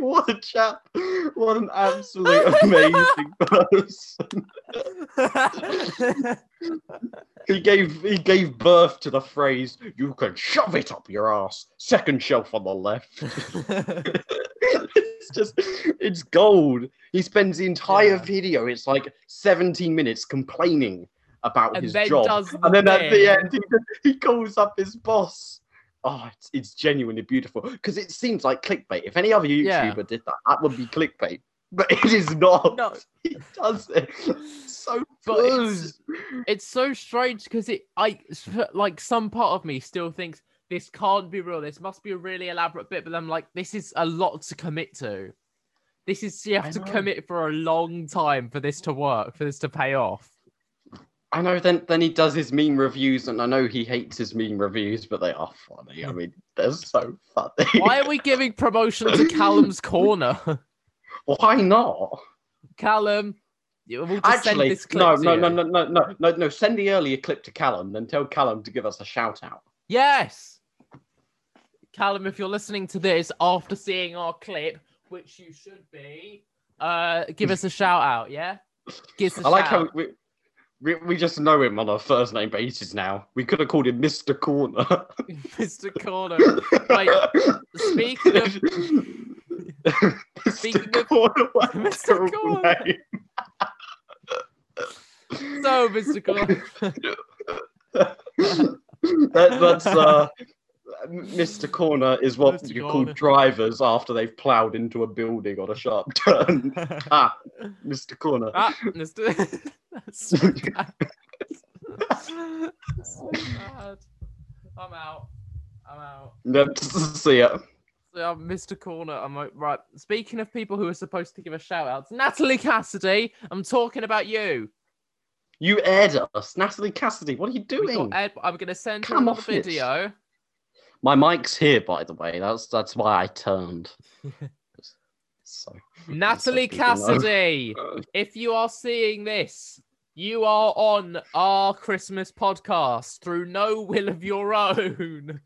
[SPEAKER 1] like what a chap! What an absolute amazing person. He gave he gave birth to the phrase "You can shove it up your ass." Second shelf on the left. it's just it's gold. He spends the entire
[SPEAKER 2] Yeah.
[SPEAKER 1] video. It's like 17 minutes complaining about
[SPEAKER 2] and
[SPEAKER 1] his job, and then at the end he, he calls up his boss. Oh, it's, it's genuinely beautiful because it seems like clickbait. If any other YouTuber
[SPEAKER 2] Yeah.
[SPEAKER 1] did that, that would be clickbait. But it is not.
[SPEAKER 2] No.
[SPEAKER 1] He does it so
[SPEAKER 2] But it's- it's so strange because it I like some part of me still thinks this can't be real. This must be a really elaborate bit, but I'm like, this is a lot to commit to. This is you
[SPEAKER 1] I
[SPEAKER 2] have to
[SPEAKER 1] know.
[SPEAKER 2] commit for a long time for this to work, for this to pay off.
[SPEAKER 1] I know. Then then he does his meme reviews, and I know he hates his meme reviews, but they are funny. I mean, they're so funny.
[SPEAKER 2] Why are we giving promotion to Callum's corner?
[SPEAKER 1] Why not?
[SPEAKER 2] Callum, We'll just send
[SPEAKER 1] Actually,
[SPEAKER 2] this clip
[SPEAKER 1] no, no, no, no, no, no, no, no. Send the earlier clip to Callum, then tell Callum to give us a shout out.
[SPEAKER 2] Yes. Callum, if you're listening to this after seeing our clip, which you should be, uh, give us a shout out, yeah? Give us a
[SPEAKER 1] I like
[SPEAKER 2] shout
[SPEAKER 1] how
[SPEAKER 2] out.
[SPEAKER 1] we, we we just know him on a first name basis now. We could have called him Mr. Corner.
[SPEAKER 2] Mr. Corner. Wait, speaking of Speaking
[SPEAKER 1] Mr.
[SPEAKER 2] of-
[SPEAKER 1] Corner, what
[SPEAKER 2] Mr. Corner.
[SPEAKER 1] name.
[SPEAKER 2] so, Mr. Corner.
[SPEAKER 1] that, that's uh, Mr. Corner is what
[SPEAKER 2] Mr.
[SPEAKER 1] you
[SPEAKER 2] Corner.
[SPEAKER 1] call drivers after they've ploughed into a building on a sharp turn. ah, Mr. Corner.
[SPEAKER 2] ah, Mr. That's so bad. so bad. I'm out. I'm out.
[SPEAKER 1] Yep, see ya.
[SPEAKER 2] So, um, Mr. Corner, I'm like, right. Speaking of people who are supposed to give a shout out, Natalie Cassidy, I'm talking about you.
[SPEAKER 1] You aired us, Natalie Cassidy. What are you doing?
[SPEAKER 2] got Ed, I'm going to send her
[SPEAKER 1] Come
[SPEAKER 2] another
[SPEAKER 1] off it.
[SPEAKER 2] video.
[SPEAKER 1] My mic's here, by the way. That's that's why I turned. so
[SPEAKER 2] Natalie. Cassidy, if you are seeing this, you are on our Christmas podcast through no will of your own.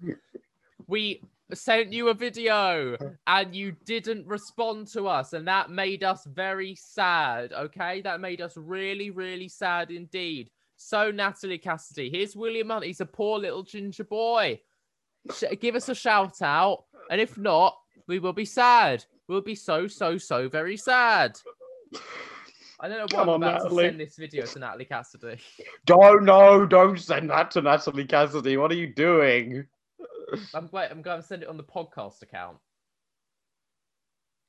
[SPEAKER 2] We sent you a video and you didn't respond to us, and that made us very sad. Okay, that made us really, really sad indeed. So, Natalie Cassidy, here's William Hunt. He's a poor little ginger boy. Sh- give us a shout out, and if not, we will be sad. We'll be so, so, so very sad. I don't know why
[SPEAKER 1] Come
[SPEAKER 2] I'm
[SPEAKER 1] on,
[SPEAKER 2] about
[SPEAKER 1] Natalie.
[SPEAKER 2] to send this video to Natalie Cassidy.
[SPEAKER 1] Don't no, don't send that to Natalie Cassidy. What are you doing?
[SPEAKER 2] I'm wait, I'm going to send it on the podcast account.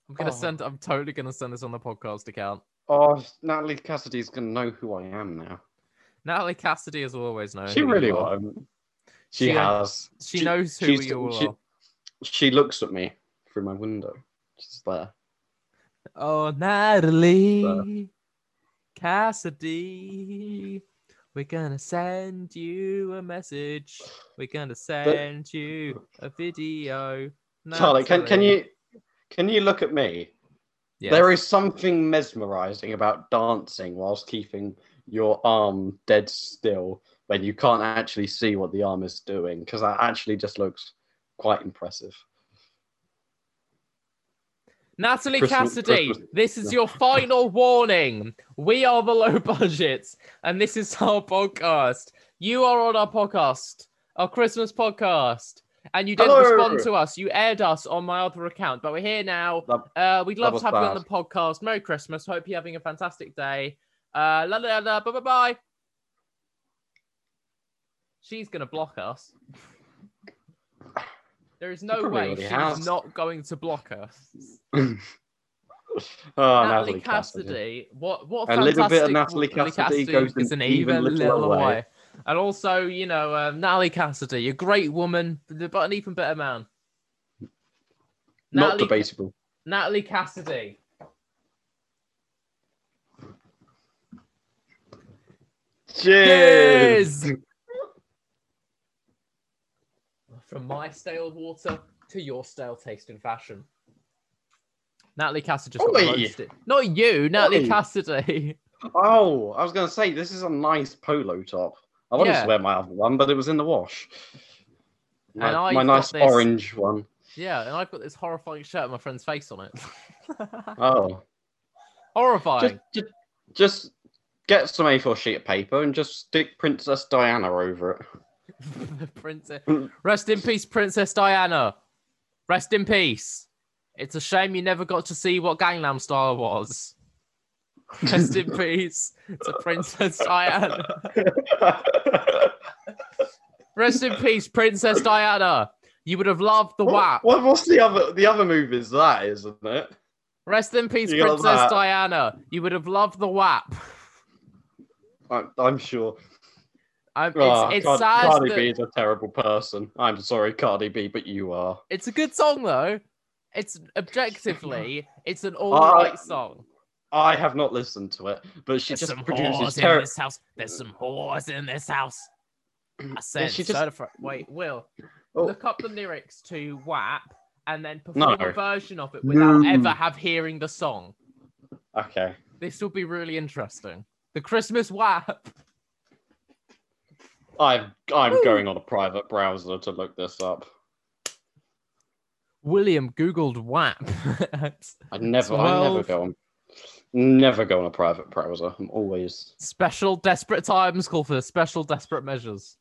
[SPEAKER 2] I'm gonna
[SPEAKER 1] Oh.
[SPEAKER 2] send. I'm totally gonna send this on the podcast account.
[SPEAKER 1] Oh, Natalie Cassidy's gonna know who I am now.
[SPEAKER 2] Natalie Cassidy has always known.
[SPEAKER 1] She
[SPEAKER 2] who
[SPEAKER 1] really
[SPEAKER 2] are.
[SPEAKER 1] won't. She,
[SPEAKER 2] She,
[SPEAKER 1] has.
[SPEAKER 2] She,
[SPEAKER 1] She-
[SPEAKER 2] knows who you
[SPEAKER 1] she-
[SPEAKER 2] are.
[SPEAKER 1] She looks at me through my window. She's there.
[SPEAKER 2] Oh, Natalie Cassidy, we're gonna send you a message. We're gonna send you a video.
[SPEAKER 1] Charlie, can can you can you look at me?
[SPEAKER 2] Yes.
[SPEAKER 1] There is something mesmerizing about dancing whilst keeping your arm dead still when you can't actually see what the arm is doing because that actually just looks quite impressive.
[SPEAKER 2] Natalie
[SPEAKER 1] Christmas-
[SPEAKER 2] Cassidy,
[SPEAKER 1] Christmas-
[SPEAKER 2] this is your final warning. We are the low budgets, and this is our podcast. You are on our podcast, our Christmas podcast, and you didn't
[SPEAKER 1] Hello.
[SPEAKER 2] respond to us. You aired us on my other account, but we're here now.
[SPEAKER 1] That-
[SPEAKER 2] Uh, we'd love to have you on the podcast. Merry Christmas. Hope you're having a fantastic day. Uh, la la la. Bye bye She's gonna block us. There is no way she's
[SPEAKER 1] has.
[SPEAKER 2] not going to block us.
[SPEAKER 1] oh,
[SPEAKER 2] Natalie, Cassidy.
[SPEAKER 1] Cassidy.
[SPEAKER 2] What what
[SPEAKER 1] A little bit of Natalie Cassidy goes
[SPEAKER 2] is
[SPEAKER 1] an even
[SPEAKER 2] even
[SPEAKER 1] little
[SPEAKER 2] little
[SPEAKER 1] way.
[SPEAKER 2] way. And also, you know, um, Natalie Cassidy, a great woman, but an even better man.
[SPEAKER 1] Not
[SPEAKER 2] Natalie,
[SPEAKER 1] debatable.
[SPEAKER 2] Natalie Cassidy.
[SPEAKER 1] Cheers.
[SPEAKER 2] Cheers! From my stale water to your stale taste in fashion. Natalie Cassidy just got roasted. Not you, Natalie. Cassidy.
[SPEAKER 1] Oh, I was going to say this is a nice polo top. I wanted
[SPEAKER 2] Yeah.
[SPEAKER 1] to wear my other one, but it was in the wash. My,
[SPEAKER 2] And
[SPEAKER 1] my nice
[SPEAKER 2] this-
[SPEAKER 1] orange one.
[SPEAKER 2] Yeah, and I've got this horrifying shirt with my friend's face on it.
[SPEAKER 1] Oh,
[SPEAKER 2] horrifying.
[SPEAKER 1] just, just just get some A4 sheet of paper and just stick Princess Diana over it.
[SPEAKER 2] Princess. Rest in peace, Princess Diana. Rest in peace. It's a shame you never got to see what Gangnam Style was. Rest in peace to Princess Diana. Rest in peace, Princess Diana. You would have loved the WAP.
[SPEAKER 1] What, what's the other the other move is that, isn't it?
[SPEAKER 2] Rest in peace,
[SPEAKER 1] You
[SPEAKER 2] Princess. Diana. You would have loved the WAP.
[SPEAKER 1] I, I'm sure.
[SPEAKER 2] It's
[SPEAKER 1] Oh,
[SPEAKER 2] it's
[SPEAKER 1] Card-
[SPEAKER 2] sad
[SPEAKER 1] Cardi
[SPEAKER 2] that-
[SPEAKER 1] B is a terrible person. I'm sorry, Cardi B, but you are.
[SPEAKER 2] It's a good song though. It's objectively, it's an all
[SPEAKER 1] I-
[SPEAKER 2] right song.
[SPEAKER 1] I have not listened to it, but she
[SPEAKER 2] There's
[SPEAKER 1] just
[SPEAKER 2] some
[SPEAKER 1] produces
[SPEAKER 2] whores in this house. There's some whores in this house. I said,
[SPEAKER 1] she just-
[SPEAKER 2] certified- wait, Will,
[SPEAKER 1] Oh.
[SPEAKER 2] look up the lyrics to WAP and then perform
[SPEAKER 1] No.
[SPEAKER 2] a version of it without
[SPEAKER 1] No.
[SPEAKER 2] ever have hearing the song.
[SPEAKER 1] Okay.
[SPEAKER 2] This will be really interesting. The Christmas WAP.
[SPEAKER 1] I'm I'm
[SPEAKER 2] Woo.
[SPEAKER 1] going on a private browser to look this up.
[SPEAKER 2] William googled WAP.
[SPEAKER 1] I never I never go on never go on a private browser. I'm always
[SPEAKER 2] special desperate times call for special desperate measures.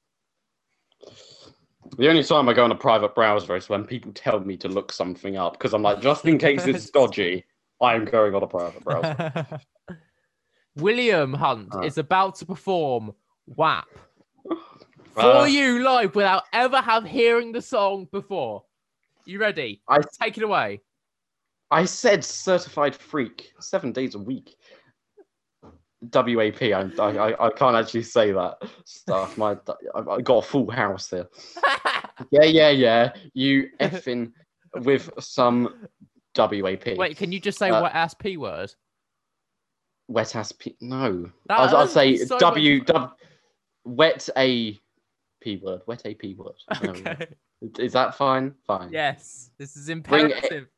[SPEAKER 1] the only time I go on a private browser is when people tell me to look something up because I'm like, just in case it's dodgy, I'm going on a private browser.
[SPEAKER 2] William Hunt
[SPEAKER 1] Ah.
[SPEAKER 2] is about to perform WAP for
[SPEAKER 1] Uh,
[SPEAKER 2] you live without ever have hearing the song before. You ready?
[SPEAKER 1] I
[SPEAKER 2] Take it away.
[SPEAKER 1] I said certified freak seven days a week. WAP. I, I, I can't actually say that stuff. My I, got a full house here. Yeah, yeah, yeah. You effing with some WAP.
[SPEAKER 2] Wait, can you just say
[SPEAKER 1] Uh,
[SPEAKER 2] what ass p word?
[SPEAKER 1] wet ass p. No,
[SPEAKER 2] That-
[SPEAKER 1] I'll, say
[SPEAKER 2] so
[SPEAKER 1] W
[SPEAKER 2] much-
[SPEAKER 1] W. Wet a p word. Wet a p word. There we go.
[SPEAKER 2] Okay.
[SPEAKER 1] Is that fine? Fine.
[SPEAKER 2] Yes, this is
[SPEAKER 1] Bring it-
[SPEAKER 2] imperative.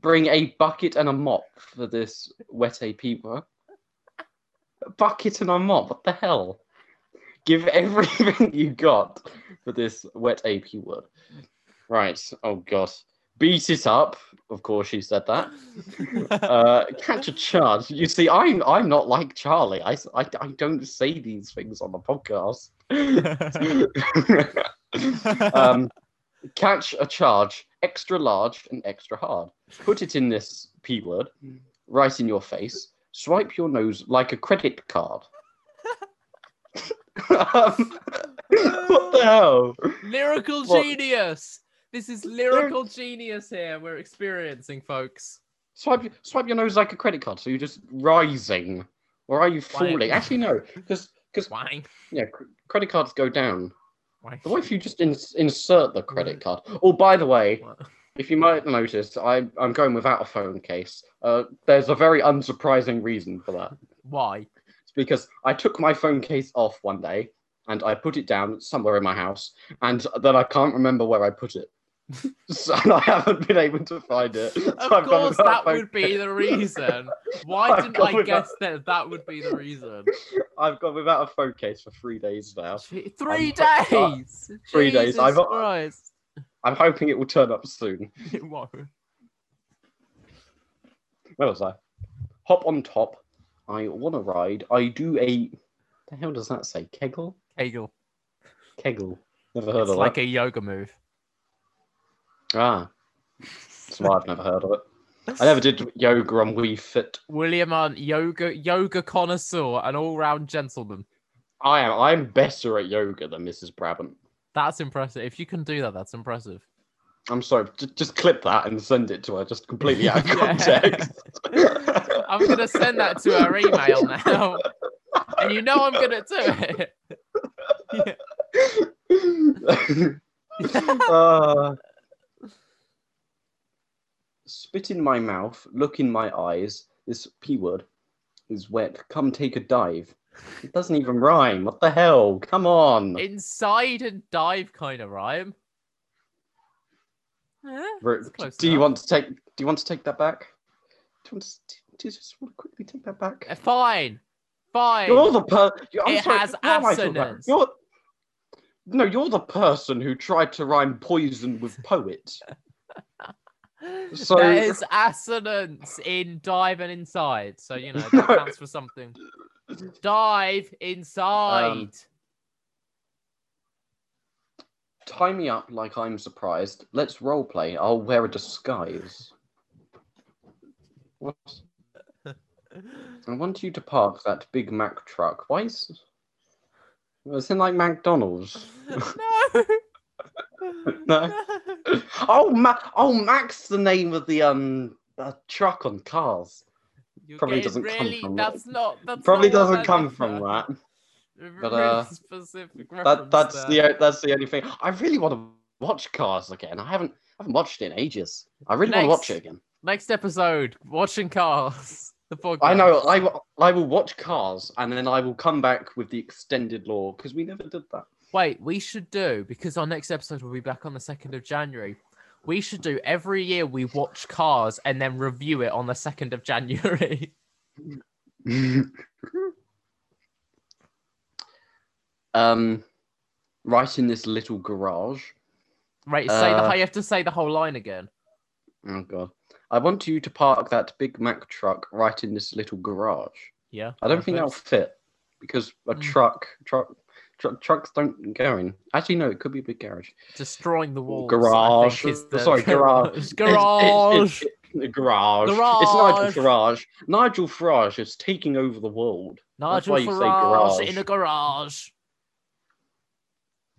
[SPEAKER 1] Bring a bucket and a mop for this wet a p word. A bucket and a mop. What the hell? Give everything you got for this wet AP word. Right. Oh god. Beat it up. Of course, she said that. Uh, catch a charge. You see, I'm I'm not like Charlie. I, I, I don't say these things on the podcast. um, catch a charge, extra large and extra hard. Put it in this p word, right in your face. Swipe your nose like a credit card. um, what the hell?
[SPEAKER 2] lyrical
[SPEAKER 1] What?
[SPEAKER 2] genius. This is lyrical genius here. We're experiencing, folks.
[SPEAKER 1] Swipe swipe your nose like a credit card. So you're just rising, or are you falling? Actually, no, because because
[SPEAKER 2] Wang.
[SPEAKER 1] yeah, cr- credit cards go down. But what if you just ins- insert the credit card? Oh, by the way, if you might notice, I, I'm going without a phone case. Uh, there's a very unsurprising reason for that.
[SPEAKER 2] Why?
[SPEAKER 1] It's because I took my phone case off one day and I put it down somewhere in my house, and then I can't remember where I put it. so and I haven't been able to find it.
[SPEAKER 2] Of
[SPEAKER 1] I've
[SPEAKER 2] course, that would be the reason. Why
[SPEAKER 1] I've
[SPEAKER 2] didn't I
[SPEAKER 1] without-
[SPEAKER 2] guess that that would be the reason?
[SPEAKER 1] I've gone without a phone case for three days now.
[SPEAKER 2] Three
[SPEAKER 1] I'm-
[SPEAKER 2] days.
[SPEAKER 1] Three days. I've-
[SPEAKER 2] Christ.
[SPEAKER 1] I'm hoping it will turn up soon.
[SPEAKER 2] It won't.
[SPEAKER 1] Where was I? Hop on top. I want to ride. I do a. The hell does that say? Kegel?
[SPEAKER 2] Kegel.
[SPEAKER 1] Kegel. Never heard
[SPEAKER 2] It's
[SPEAKER 1] of
[SPEAKER 2] like
[SPEAKER 1] that.
[SPEAKER 2] Like a yoga move.
[SPEAKER 1] Ah. That's why I've never heard of it. I never did yoga on Wii Fit.
[SPEAKER 2] William Hunt, yoga yoga connoisseur, an all-round gentleman.
[SPEAKER 1] I am. I'm better at yoga than Mrs. Brabant.
[SPEAKER 2] That's impressive. If you can do that, that's impressive.
[SPEAKER 1] I'm sorry. Just, just clip that and send it to her, just completely out of context.
[SPEAKER 2] I'm gonna send that to her email now, and you know I'm gonna do it.
[SPEAKER 1] uh, spit in my mouth, look in my eyes. This p word is wet. Come take a dive. It doesn't even rhyme. What the hell? Come on.
[SPEAKER 2] Inside and dive kind of rhyme. Eh,
[SPEAKER 1] Ru-
[SPEAKER 2] it's close
[SPEAKER 1] do you want to take? Do you want to take that back? Do you want to? Do you just want to quickly take that back?
[SPEAKER 2] Eh, Fine, fine.
[SPEAKER 1] You're the per. you- I'm
[SPEAKER 2] It
[SPEAKER 1] sorry,
[SPEAKER 2] has
[SPEAKER 1] who am I talking about?
[SPEAKER 2] assonance.
[SPEAKER 1] You're. No, you're the person who tried to rhyme poison with poet. So-
[SPEAKER 2] There's assonance in dive and inside, so you know that counts for something. Dive inside.
[SPEAKER 1] Um, Tie me up like I'm surprised. Let's roleplay. I'll wear a disguise. What? I want you to park that Big Mac truck. Why is it's in like McDonald's?
[SPEAKER 2] no.
[SPEAKER 1] No. Oh, Ma- oh, Mac's the name of the um uh, truck on cars.
[SPEAKER 2] You're
[SPEAKER 1] Probably doesn't come
[SPEAKER 2] really,
[SPEAKER 1] from that.
[SPEAKER 2] That's not. That's
[SPEAKER 1] Probably
[SPEAKER 2] not
[SPEAKER 1] doesn't come from that. But, uh,
[SPEAKER 2] specific
[SPEAKER 1] that, that's
[SPEAKER 2] there.
[SPEAKER 1] the that's the only thing. I really want to watch Cars again. I haven't I haven't watched it in ages. I really want to watch it again.
[SPEAKER 2] Next episode, watching cars. The podcast.
[SPEAKER 1] I know. I I will watch Cars and then I will come back with the extended lore because we never did that.
[SPEAKER 2] Wait, we should do because our next episode will be back on the second of January. We should do every year we watch Cars and then review it on the second of January.
[SPEAKER 1] um, right in this little garage.
[SPEAKER 2] Right, say the
[SPEAKER 1] Uh,
[SPEAKER 2] you have to say the whole line again.
[SPEAKER 1] Oh god. I want you to park that Big Mac truck right in this little garage.
[SPEAKER 2] Yeah.
[SPEAKER 1] I don't think that'll fit because a
[SPEAKER 2] Mm.
[SPEAKER 1] truck, truck, truck, trucks don't go in. Actually, no, it could be a big garage.
[SPEAKER 2] destroying the walls.
[SPEAKER 1] Garage.
[SPEAKER 2] the-
[SPEAKER 1] Sorry, garage.
[SPEAKER 2] garage.
[SPEAKER 1] It's, it's, it's, the garage. It's
[SPEAKER 2] Garage.
[SPEAKER 1] Nigel Farage. Nigel Farage is taking over the world. That's
[SPEAKER 2] Nigel
[SPEAKER 1] why you say
[SPEAKER 2] Farage
[SPEAKER 1] garage.
[SPEAKER 2] in a garage.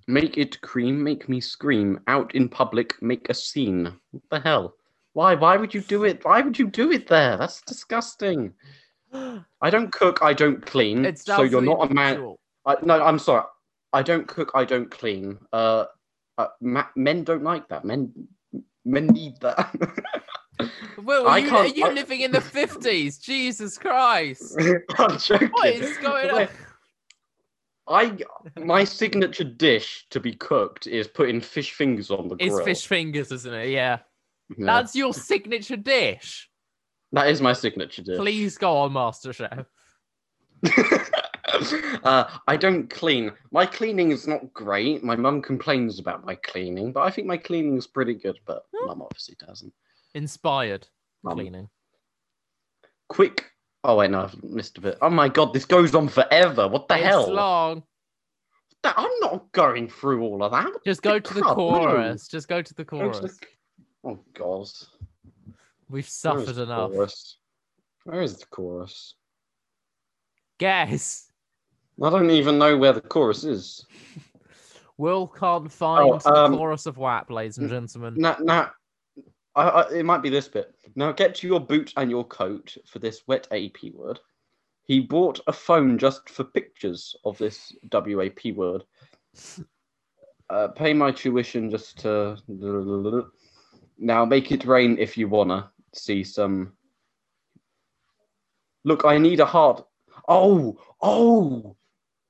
[SPEAKER 1] Make it cream, make me scream. Out in public, make a scene. What the hell? Why? Why would you do it? Why would you do it there? That's disgusting. I don't cook, I don't clean.
[SPEAKER 2] It's
[SPEAKER 1] so you're not a man. I, no, I'm sorry. I don't cook, I don't clean. Uh, uh ma- men don't like that. Men, men need that.
[SPEAKER 2] Will, are you, are you
[SPEAKER 1] I-
[SPEAKER 2] living in the 50s? Jesus Christ.
[SPEAKER 1] I'm joking.
[SPEAKER 2] What is going on?
[SPEAKER 1] I my signature dish to be cooked is putting fish fingers on the grill.
[SPEAKER 2] It's fish fingers, isn't it? Yeah.
[SPEAKER 1] Yeah.
[SPEAKER 2] That's your signature dish.
[SPEAKER 1] That is my signature dish.
[SPEAKER 2] Please go on MasterChef.
[SPEAKER 1] uh, I don't clean. My cleaning is not great. My mum complains about my cleaning, but I think my cleaning is pretty good. But mum obviously doesn't.
[SPEAKER 2] Inspired
[SPEAKER 1] Mum.
[SPEAKER 2] cleaning.
[SPEAKER 1] Quick. Oh wait, no, I've missed a bit. Oh my god, this goes on forever. What the
[SPEAKER 2] it's
[SPEAKER 1] hell?
[SPEAKER 2] long.
[SPEAKER 1] I'm not going through all of that.
[SPEAKER 2] Just go to the chorus. Just go to the
[SPEAKER 1] Go to
[SPEAKER 2] chorus.
[SPEAKER 1] the- Oh god.
[SPEAKER 2] We've suffered enough.
[SPEAKER 1] Chorus? Where is the chorus?
[SPEAKER 2] Guess.
[SPEAKER 1] I don't even know where the chorus is.
[SPEAKER 2] Will can't find
[SPEAKER 1] um,
[SPEAKER 2] the chorus of WAP, ladies and gentlemen.
[SPEAKER 1] Now, now I, I, it might be this bit. Now, get to your boot and your coat for this wet AP word. He bought a phone just for pictures of this WAP word. Uh, pay my tuition just to. Now, make it rain if you wanna see some. Look, I need a heart. Oh, oh!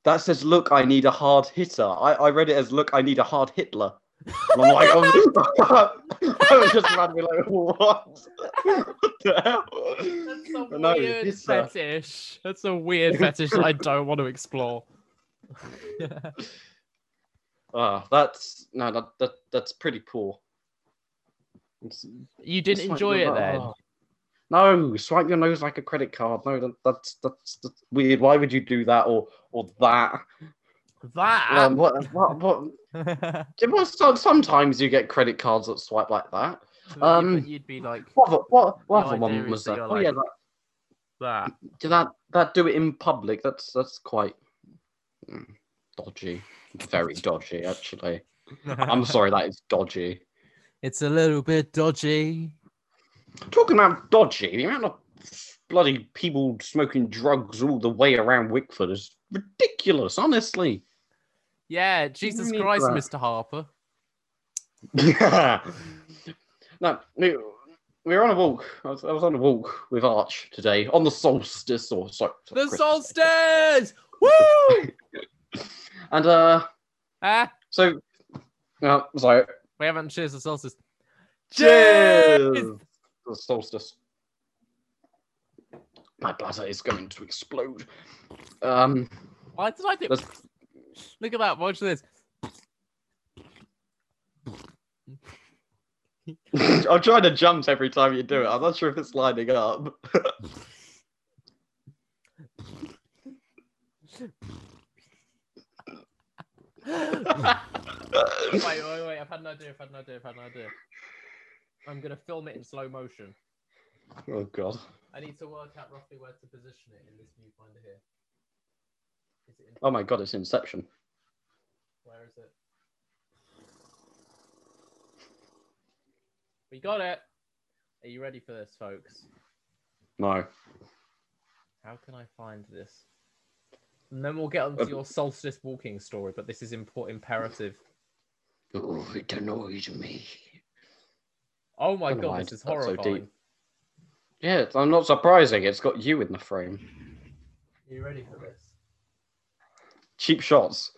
[SPEAKER 1] That says, look, I need a hard hitter. I, I read it as, look, I need a hard Hitler. And I'm like, oh, I was just randomly like, what? what the hell?
[SPEAKER 2] That's a
[SPEAKER 1] no,
[SPEAKER 2] weird
[SPEAKER 1] uh,
[SPEAKER 2] fetish. That's a weird fetish that I don't want to explore.
[SPEAKER 1] Ah, that's no, that, that that's pretty poor. It's-
[SPEAKER 2] you didn't
[SPEAKER 1] it's like
[SPEAKER 2] enjoy it then?
[SPEAKER 1] "Oh." No, swipe your nose like a credit card. No, that, that's, that's that's weird. Why would you do that or or that?
[SPEAKER 2] That.
[SPEAKER 1] Um, what what what? well, sometimes you get credit cards that swipe like that. Um,
[SPEAKER 2] you'd be like
[SPEAKER 1] What what what other one was
[SPEAKER 2] that?
[SPEAKER 1] Oh
[SPEAKER 2] like-
[SPEAKER 1] yeah, that,
[SPEAKER 2] that.
[SPEAKER 1] do that that do it in public. That's that's quite mm, dodgy. Very dodgy, actually. I'm sorry, that is dodgy.
[SPEAKER 2] It's a little bit dodgy.
[SPEAKER 1] Talking about dodgy, the amount of bloody people smoking drugs all the way around Wickford is ridiculous, honestly.
[SPEAKER 2] Yeah, Jesus Christ,
[SPEAKER 1] that.
[SPEAKER 2] Mr. Harper.
[SPEAKER 1] no, we, we were on a walk. I was, I was on a walk with Arch today on the solstice or sorry,
[SPEAKER 2] The
[SPEAKER 1] Christmas
[SPEAKER 2] solstice! Woo!
[SPEAKER 1] And uh,
[SPEAKER 2] ah,
[SPEAKER 1] so, uh, sorry.
[SPEAKER 2] we haven't cheers the solstice.
[SPEAKER 1] Cheers!
[SPEAKER 2] Cheers!
[SPEAKER 1] The solstice. My bladder is going to explode. Um,
[SPEAKER 2] Why did I do?
[SPEAKER 1] let's
[SPEAKER 2] Look at that. Watch this.
[SPEAKER 1] I'm trying to jump every time you do it. I'm not sure if it's lining up.
[SPEAKER 2] wait, wait, wait. I've had an idea. I've had an idea. I've had an idea. I'm gonna film it in slow motion.
[SPEAKER 1] oh god.
[SPEAKER 2] I need to work out roughly where to position it in this viewfinder here. Is it in,
[SPEAKER 1] Oh my god, it's Inception.
[SPEAKER 2] where is it? We got it. Are you ready for this, folks?
[SPEAKER 1] No.
[SPEAKER 2] How can I find this? And then we'll get onto um, your solstice walking story, but this is import imperative.
[SPEAKER 1] Oh, it annoys me.
[SPEAKER 2] Oh my god,
[SPEAKER 1] why
[SPEAKER 2] this is
[SPEAKER 1] that's so deep. Yeah, it's- I'm not surprising. It's got you in the frame.
[SPEAKER 2] Are you ready for this?
[SPEAKER 1] Cheap shots.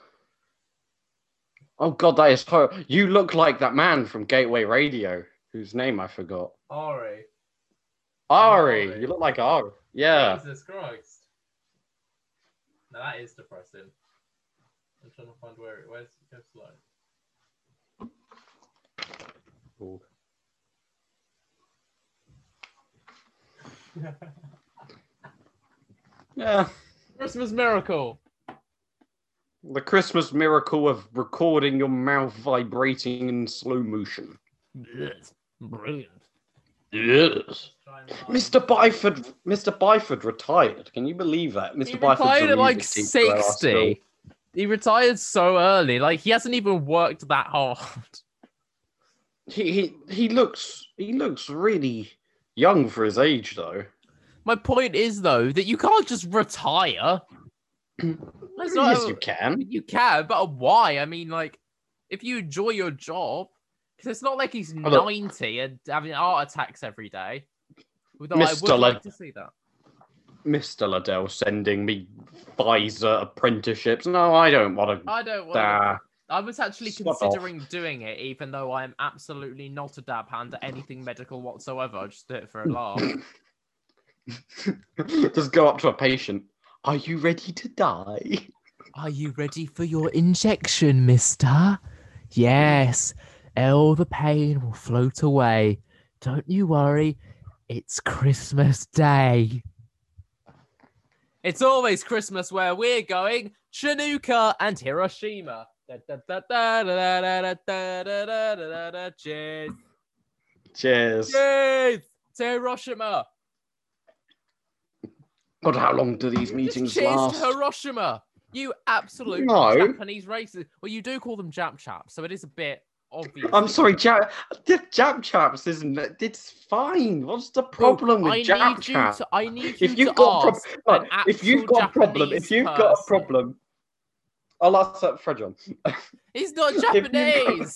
[SPEAKER 1] Oh god, that is horrible. You look like that man from Gateway Radio, whose name I forgot.
[SPEAKER 2] Ari.
[SPEAKER 1] Ari,
[SPEAKER 2] Ari.
[SPEAKER 1] you look like Ari. Yeah.
[SPEAKER 2] Jesus Christ. Now that is depressing. I'm trying to find where it. Where's it go slow?
[SPEAKER 1] Yeah.
[SPEAKER 2] Christmas miracle.
[SPEAKER 1] The Christmas miracle of recording your mouth vibrating in slow motion.
[SPEAKER 2] Yes. Brilliant.
[SPEAKER 1] Yes. Mr. Byford, Mr. Byford retired. Can you believe that? Mr.
[SPEAKER 2] He
[SPEAKER 1] Byford's
[SPEAKER 2] retired at like
[SPEAKER 1] music teacher at our school.
[SPEAKER 2] 60. He retired so early. Like he hasn't even worked that hard.
[SPEAKER 1] He, he he looks he looks really young for his age though.
[SPEAKER 2] My point is though that you can't just retire.
[SPEAKER 1] Yes, you can.
[SPEAKER 2] You can, but why? I mean, like, if you enjoy your job, because it's not like he's. 90 and having heart attacks every day. Although I
[SPEAKER 1] Mr.
[SPEAKER 2] would like to see that.
[SPEAKER 1] Mr. Liddell sending me Pfizer apprenticeships. No, I don't want to.
[SPEAKER 2] I don't want
[SPEAKER 1] Uh,
[SPEAKER 2] I was actually
[SPEAKER 1] Sod off.
[SPEAKER 2] considering doing it, even though I'm absolutely not a dab hand at anything medical whatsoever. I just do it for a laugh.
[SPEAKER 1] just go up to a patient. Are you ready to die?
[SPEAKER 2] Are you ready for your injection, mister? Yes. All the pain will float away. Don't you worry. It's Christmas Day. It's always Christmas where we're going. Chinooka and Hiroshima. Cheers.
[SPEAKER 1] Cheers.
[SPEAKER 2] Cheers. To Hiroshima.
[SPEAKER 1] God, how long do these meetings last?
[SPEAKER 2] Cheers to Hiroshima. You absolute
[SPEAKER 1] no.
[SPEAKER 2] Japanese racist. Well, you do call them Jap chaps, so it is a bit obvious.
[SPEAKER 1] I'm sorry, Jap, Jap chaps isn't it's fine. What's the problem
[SPEAKER 2] Bro,
[SPEAKER 1] with Jap chaps?
[SPEAKER 2] I need you
[SPEAKER 1] if you've
[SPEAKER 2] to
[SPEAKER 1] got
[SPEAKER 2] ask
[SPEAKER 1] if you've got problem, if you've got a problem, I'll ask that Fred John.
[SPEAKER 2] He's not Japanese.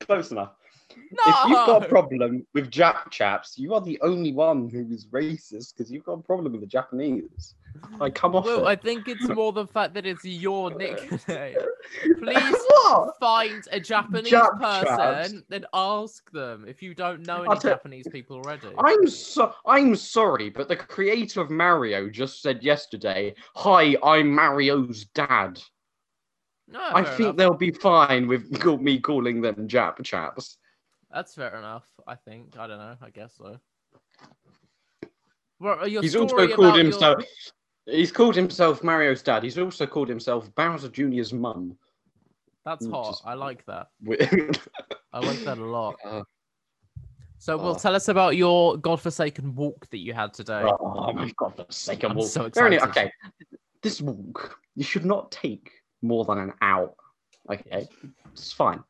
[SPEAKER 1] Close enough.
[SPEAKER 2] No.
[SPEAKER 1] If you've got a problem with Jap chaps, you are the only one who is racist because you've got a problem with the Japanese. I come off
[SPEAKER 2] Well, I think it's more the fact that it's your nickname. Please find a Japanese
[SPEAKER 1] Jap
[SPEAKER 2] person and ask them if you don't know any
[SPEAKER 1] tell-
[SPEAKER 2] Japanese people already.
[SPEAKER 1] I'm so I'm sorry, but the creator of Mario just said yesterday, "Hi, I'm Mario's dad."
[SPEAKER 2] No,
[SPEAKER 1] I think
[SPEAKER 2] enough.
[SPEAKER 1] they'll be fine with me calling them Jap chaps.
[SPEAKER 2] That's fair enough. I think. I don't know. I guess so. Well,
[SPEAKER 1] He's also called
[SPEAKER 2] about your-
[SPEAKER 1] himself. He's called himself Mario's dad. He's also called himself Bowser Jr.'s mum.
[SPEAKER 2] That's hot.
[SPEAKER 1] is-
[SPEAKER 2] I like that. I like that a lot.
[SPEAKER 1] Uh,
[SPEAKER 2] So, well,
[SPEAKER 1] oh.
[SPEAKER 2] tell us about your godforsaken walk that you had today.
[SPEAKER 1] oh my god, for sake of
[SPEAKER 2] I'm
[SPEAKER 1] walk.
[SPEAKER 2] so excited.
[SPEAKER 1] okay, this walk you should not take more than an hour. Okay, it's fine.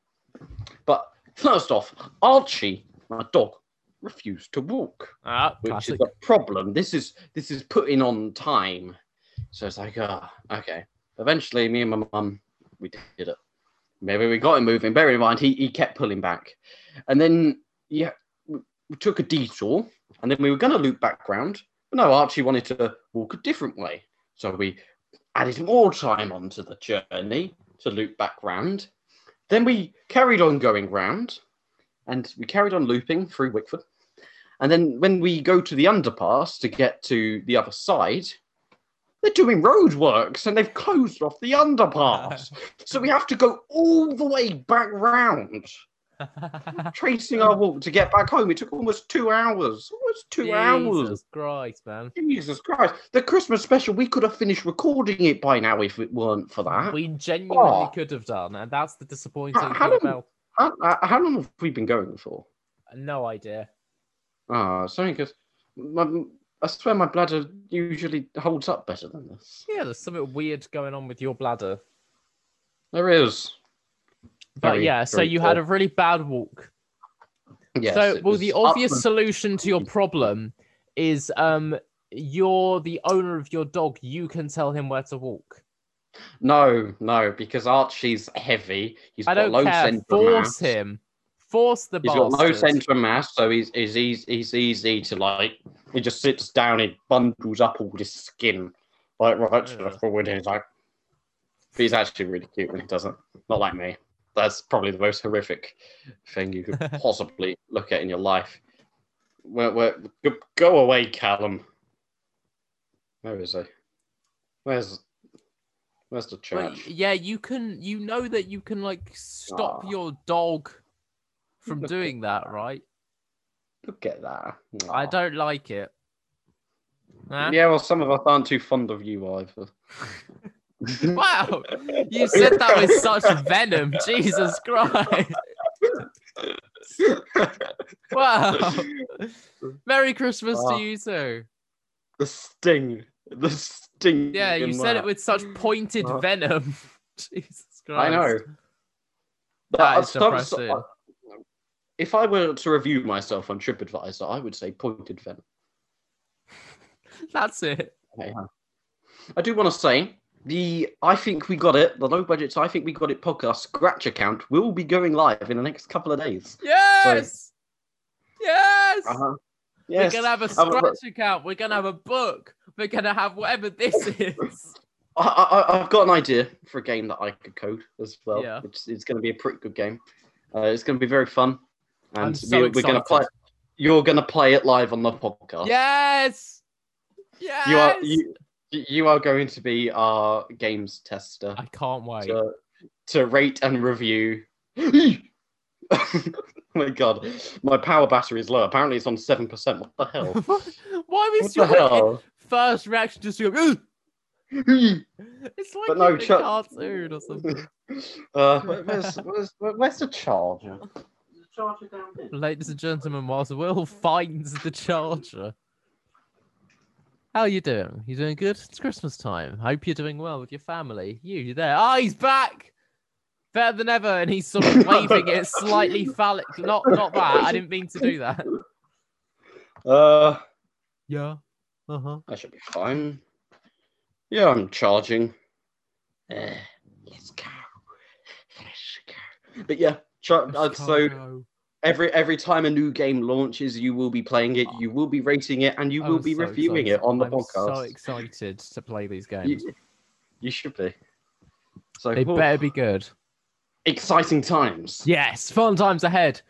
[SPEAKER 1] But first off, Archie, my dog, refused to walk.
[SPEAKER 2] Ah,
[SPEAKER 1] which
[SPEAKER 2] classic.
[SPEAKER 1] is a problem. This is this is putting on time. So it's like, ah, okay. Eventually, me and my mum, we did it. Maybe we got him moving. Bear in mind, he, he kept pulling back, and then yeah, we, we took a detour, and then we were going to loop back round. But no, Archie wanted to walk a different way, so we added more time onto the journey to loop back round. Then we carried on going round, and we carried on looping through Wickford. And then when we go to the underpass to get to the other side, they're doing roadworks and they've closed off the underpass. so we have to go all the way back round, tracing our walk to get back home. It took almost two hours. Almost two hours.
[SPEAKER 2] Jesus Christ, man.
[SPEAKER 1] Jesus Christ. The Christmas special, we could have finished recording it by now if it weren't for that.
[SPEAKER 2] We genuinely
[SPEAKER 1] Oh.
[SPEAKER 2] could have done, and that's the disappointing
[SPEAKER 1] How- how long-
[SPEAKER 2] about.
[SPEAKER 1] How, uh, how long have we been going for?
[SPEAKER 2] No idea.
[SPEAKER 1] Ah, sorry, because I swear my bladder usually holds up better than this.
[SPEAKER 2] Yeah, there's something weird going on with your bladder.
[SPEAKER 1] There is.
[SPEAKER 2] But
[SPEAKER 1] Very,
[SPEAKER 2] yeah, so you had a really bad walk.
[SPEAKER 1] Yes,
[SPEAKER 2] so, well, the obvious
[SPEAKER 1] and-
[SPEAKER 2] solution to your problem is um, you're the owner of your dog. You can tell him where to walk.
[SPEAKER 1] No, no, because Archie's heavy. He's
[SPEAKER 2] I
[SPEAKER 1] got low
[SPEAKER 2] care.
[SPEAKER 1] centre
[SPEAKER 2] Force
[SPEAKER 1] mass.
[SPEAKER 2] him. Force the
[SPEAKER 1] He's
[SPEAKER 2] bastard.
[SPEAKER 1] got low centre mass, so he's, he's, he's, he's easy to like. He just sits down, he bundles up all his skin, like right to the forward. He's like, but he's actually really cute when he doesn't. Not like me. That's probably the most horrific thing you could possibly look at in your life. where, where, go- go away, Callum. Where is he? Where's Where's the church?
[SPEAKER 2] yeah, you can. You know that you can like stop
[SPEAKER 1] Aw.
[SPEAKER 2] your dog from
[SPEAKER 1] Look
[SPEAKER 2] doing that,
[SPEAKER 1] that.
[SPEAKER 2] right?
[SPEAKER 1] Look at that.
[SPEAKER 2] I
[SPEAKER 1] ah.
[SPEAKER 2] don't like it. Huh?
[SPEAKER 1] Yeah, well, some of us aren't too fond of you either.
[SPEAKER 2] Wow, you said that with such venom. Jesus Christ. Wow. Merry Christmas
[SPEAKER 1] Ah.
[SPEAKER 2] to you too.
[SPEAKER 1] the sting. The sting.
[SPEAKER 2] Yeah, you said
[SPEAKER 1] that.
[SPEAKER 2] it with such pointed
[SPEAKER 1] Ah.
[SPEAKER 2] venom. Jesus Christ.
[SPEAKER 1] I know.
[SPEAKER 2] That
[SPEAKER 1] But
[SPEAKER 2] is depressing.
[SPEAKER 1] if I were to review myself on TripAdvisor, I would say pointed venom.
[SPEAKER 2] That's it. Okay.
[SPEAKER 1] I do want to say the I think we got it. The low budget. I think we got it. Podcast scratch account will be going live in the next couple of days.
[SPEAKER 2] Yes. Yes.
[SPEAKER 1] Uh-huh. Yes.
[SPEAKER 2] We're gonna have a
[SPEAKER 1] I will-
[SPEAKER 2] scratch account. We're gonna have a book. We're gonna have whatever this is.
[SPEAKER 1] I, I, I've got an idea for a game that I could code as well.
[SPEAKER 2] Yeah.
[SPEAKER 1] It's, it's going to be a pretty good game. Uh, it's going to be very fun, and
[SPEAKER 2] so
[SPEAKER 1] we, are going to play. You're going to play it live on the podcast.
[SPEAKER 2] Yes. Yes.
[SPEAKER 1] You are you, you are going to be our games tester
[SPEAKER 2] I can't wait.
[SPEAKER 1] to, to rate and review. oh my god, my power battery is low. Apparently, it's on seven percent. What the hell?
[SPEAKER 2] Why was
[SPEAKER 1] What
[SPEAKER 2] your
[SPEAKER 1] hell?
[SPEAKER 2] first reaction just to go? "Ugh"? It's like
[SPEAKER 1] But no,
[SPEAKER 2] in a
[SPEAKER 1] Chuck-
[SPEAKER 2] cartoon or something.
[SPEAKER 1] uh, where- where's, where's, where's the charger? Is the charger down here?
[SPEAKER 2] Ladies and gentlemen, whilst Will finds the charger. How are you doing? You doing good? It's Christmas time. I Hope you're doing well with your family. You, you there? Ah, he's back, better than ever, and he's sort of waving it slightly phallic. Not, not that. I didn't mean to do that.
[SPEAKER 1] Uh,
[SPEAKER 2] Yeah. Uh huh.
[SPEAKER 1] I should be fine. Yeah, I'm charging. Uh, let's go. Let's go. But yeah, char- uh, so every every time a new game launches, you will be playing it, you will be rating it, and you will be reviewing it on the
[SPEAKER 2] I'm
[SPEAKER 1] podcast.
[SPEAKER 2] so excited to play these games.
[SPEAKER 1] You, you should be. So
[SPEAKER 2] They
[SPEAKER 1] oh,
[SPEAKER 2] better be good.
[SPEAKER 1] exciting times.
[SPEAKER 2] Yes, fun times ahead.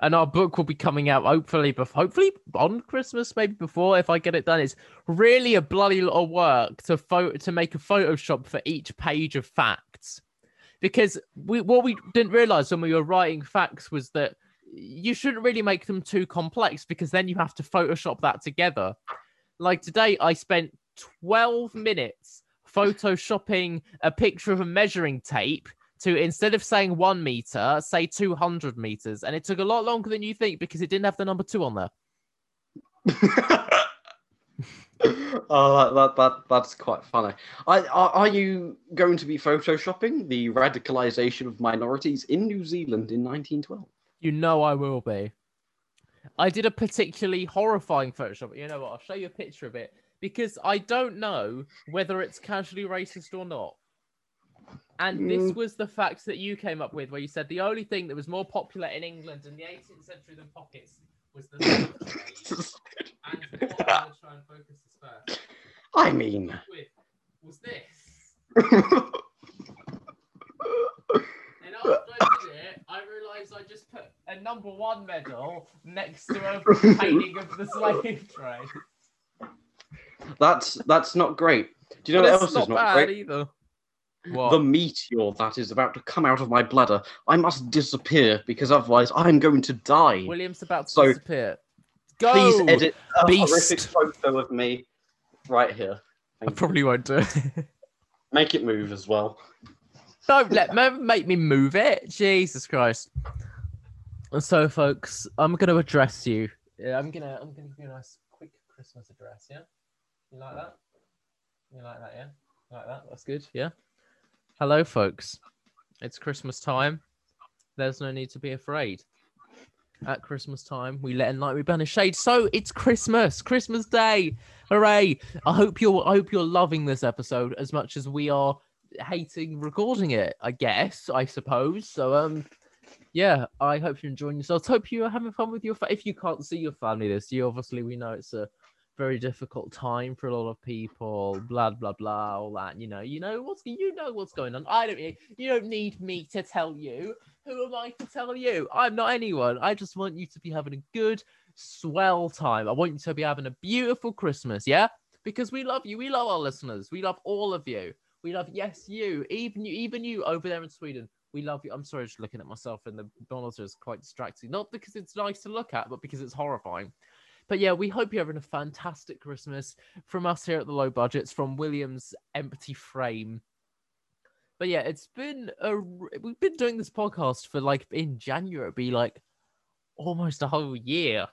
[SPEAKER 2] And our book will be coming out hopefully, bef- hopefully on Christmas, maybe before if I get it done. It's really a bloody lot of work to photo to make a Photoshop for each page of facts, because we what we didn't realize when we were writing facts was that you shouldn't really make them too complex because then you have to Photoshop that together. Like today, I spent twelve minutes photoshopping a picture of a measuring tape to instead of saying one meter, say 200 meters. And it took a lot longer than you think because it didn't have the number two on there.
[SPEAKER 1] oh, that, that, that that's quite funny. Are, are you going to be photoshopping the radicalization of minorities in New Zealand in 1912?
[SPEAKER 2] You know I will be. I did a particularly horrifying Photoshop. You know what? I'll show you a picture of it because I don't know whether it's casually racist or not. And this
[SPEAKER 1] Mm.
[SPEAKER 2] was the fact that you came up with, where you said the only thing that was more popular in England in the 18th century than pockets was the. And what I'm try and focus this first
[SPEAKER 1] I mean,
[SPEAKER 2] was this. And after I did it, I realised I just put a number one medal next to a painting of the slave trade.
[SPEAKER 1] that's that's not great. Do you know
[SPEAKER 2] But
[SPEAKER 1] what
[SPEAKER 2] it's
[SPEAKER 1] else
[SPEAKER 2] not
[SPEAKER 1] is not
[SPEAKER 2] bad
[SPEAKER 1] great?
[SPEAKER 2] either. What?
[SPEAKER 1] The meteor that is about to come out of my bladder. I must disappear because otherwise I'm going to die.
[SPEAKER 2] William's about to
[SPEAKER 1] So,
[SPEAKER 2] disappear. Go.
[SPEAKER 1] Please edit a
[SPEAKER 2] beast.
[SPEAKER 1] horrific photo of me right here.
[SPEAKER 2] I
[SPEAKER 1] Thank you.
[SPEAKER 2] probably won't do it.
[SPEAKER 1] Make it move as well.
[SPEAKER 2] Don't let make me move it. Jesus Christ. And so, folks, I'm going to address you. Yeah, I'm gonna I'm gonna give you a nice quick Christmas address. Yeah, you like that? You like that? Yeah, you like that? That's good. Yeah. Hello, folks. It's Christmas time. There's no need to be afraid. At Christmas time, we let in light we banish shade. So it's Christmas, Christmas Day, hooray! I hope you're I hope you're loving this episode as much as we are hating recording it. I guess, I suppose. So um, yeah, I hope you're enjoying yourselves. Hope you're having fun with your. If you can't see your family this year, obviously we know it's a very difficult time for a lot of people. Blah blah blah, all that. You know, you know what's you know what's going on. I don't. You don't need me to tell you. Who am I to tell you? I'm not anyone. I just want you to be having a good, swell time. I want you to be having a beautiful Christmas, yeah? Because we love you. We love our listeners. We love all of you. We love yes, you, even you, even you over there in Sweden. We love you. I'm sorry, just looking at myself in the monitor is quite distracting. Not because it's nice to look at, but because it's horrifying. But yeah, we hope you're having a fantastic Christmas from us here at the Low Budgets, from William's empty frame. But yeah, it's been a we've been doing this podcast for like in January, be like almost a whole year.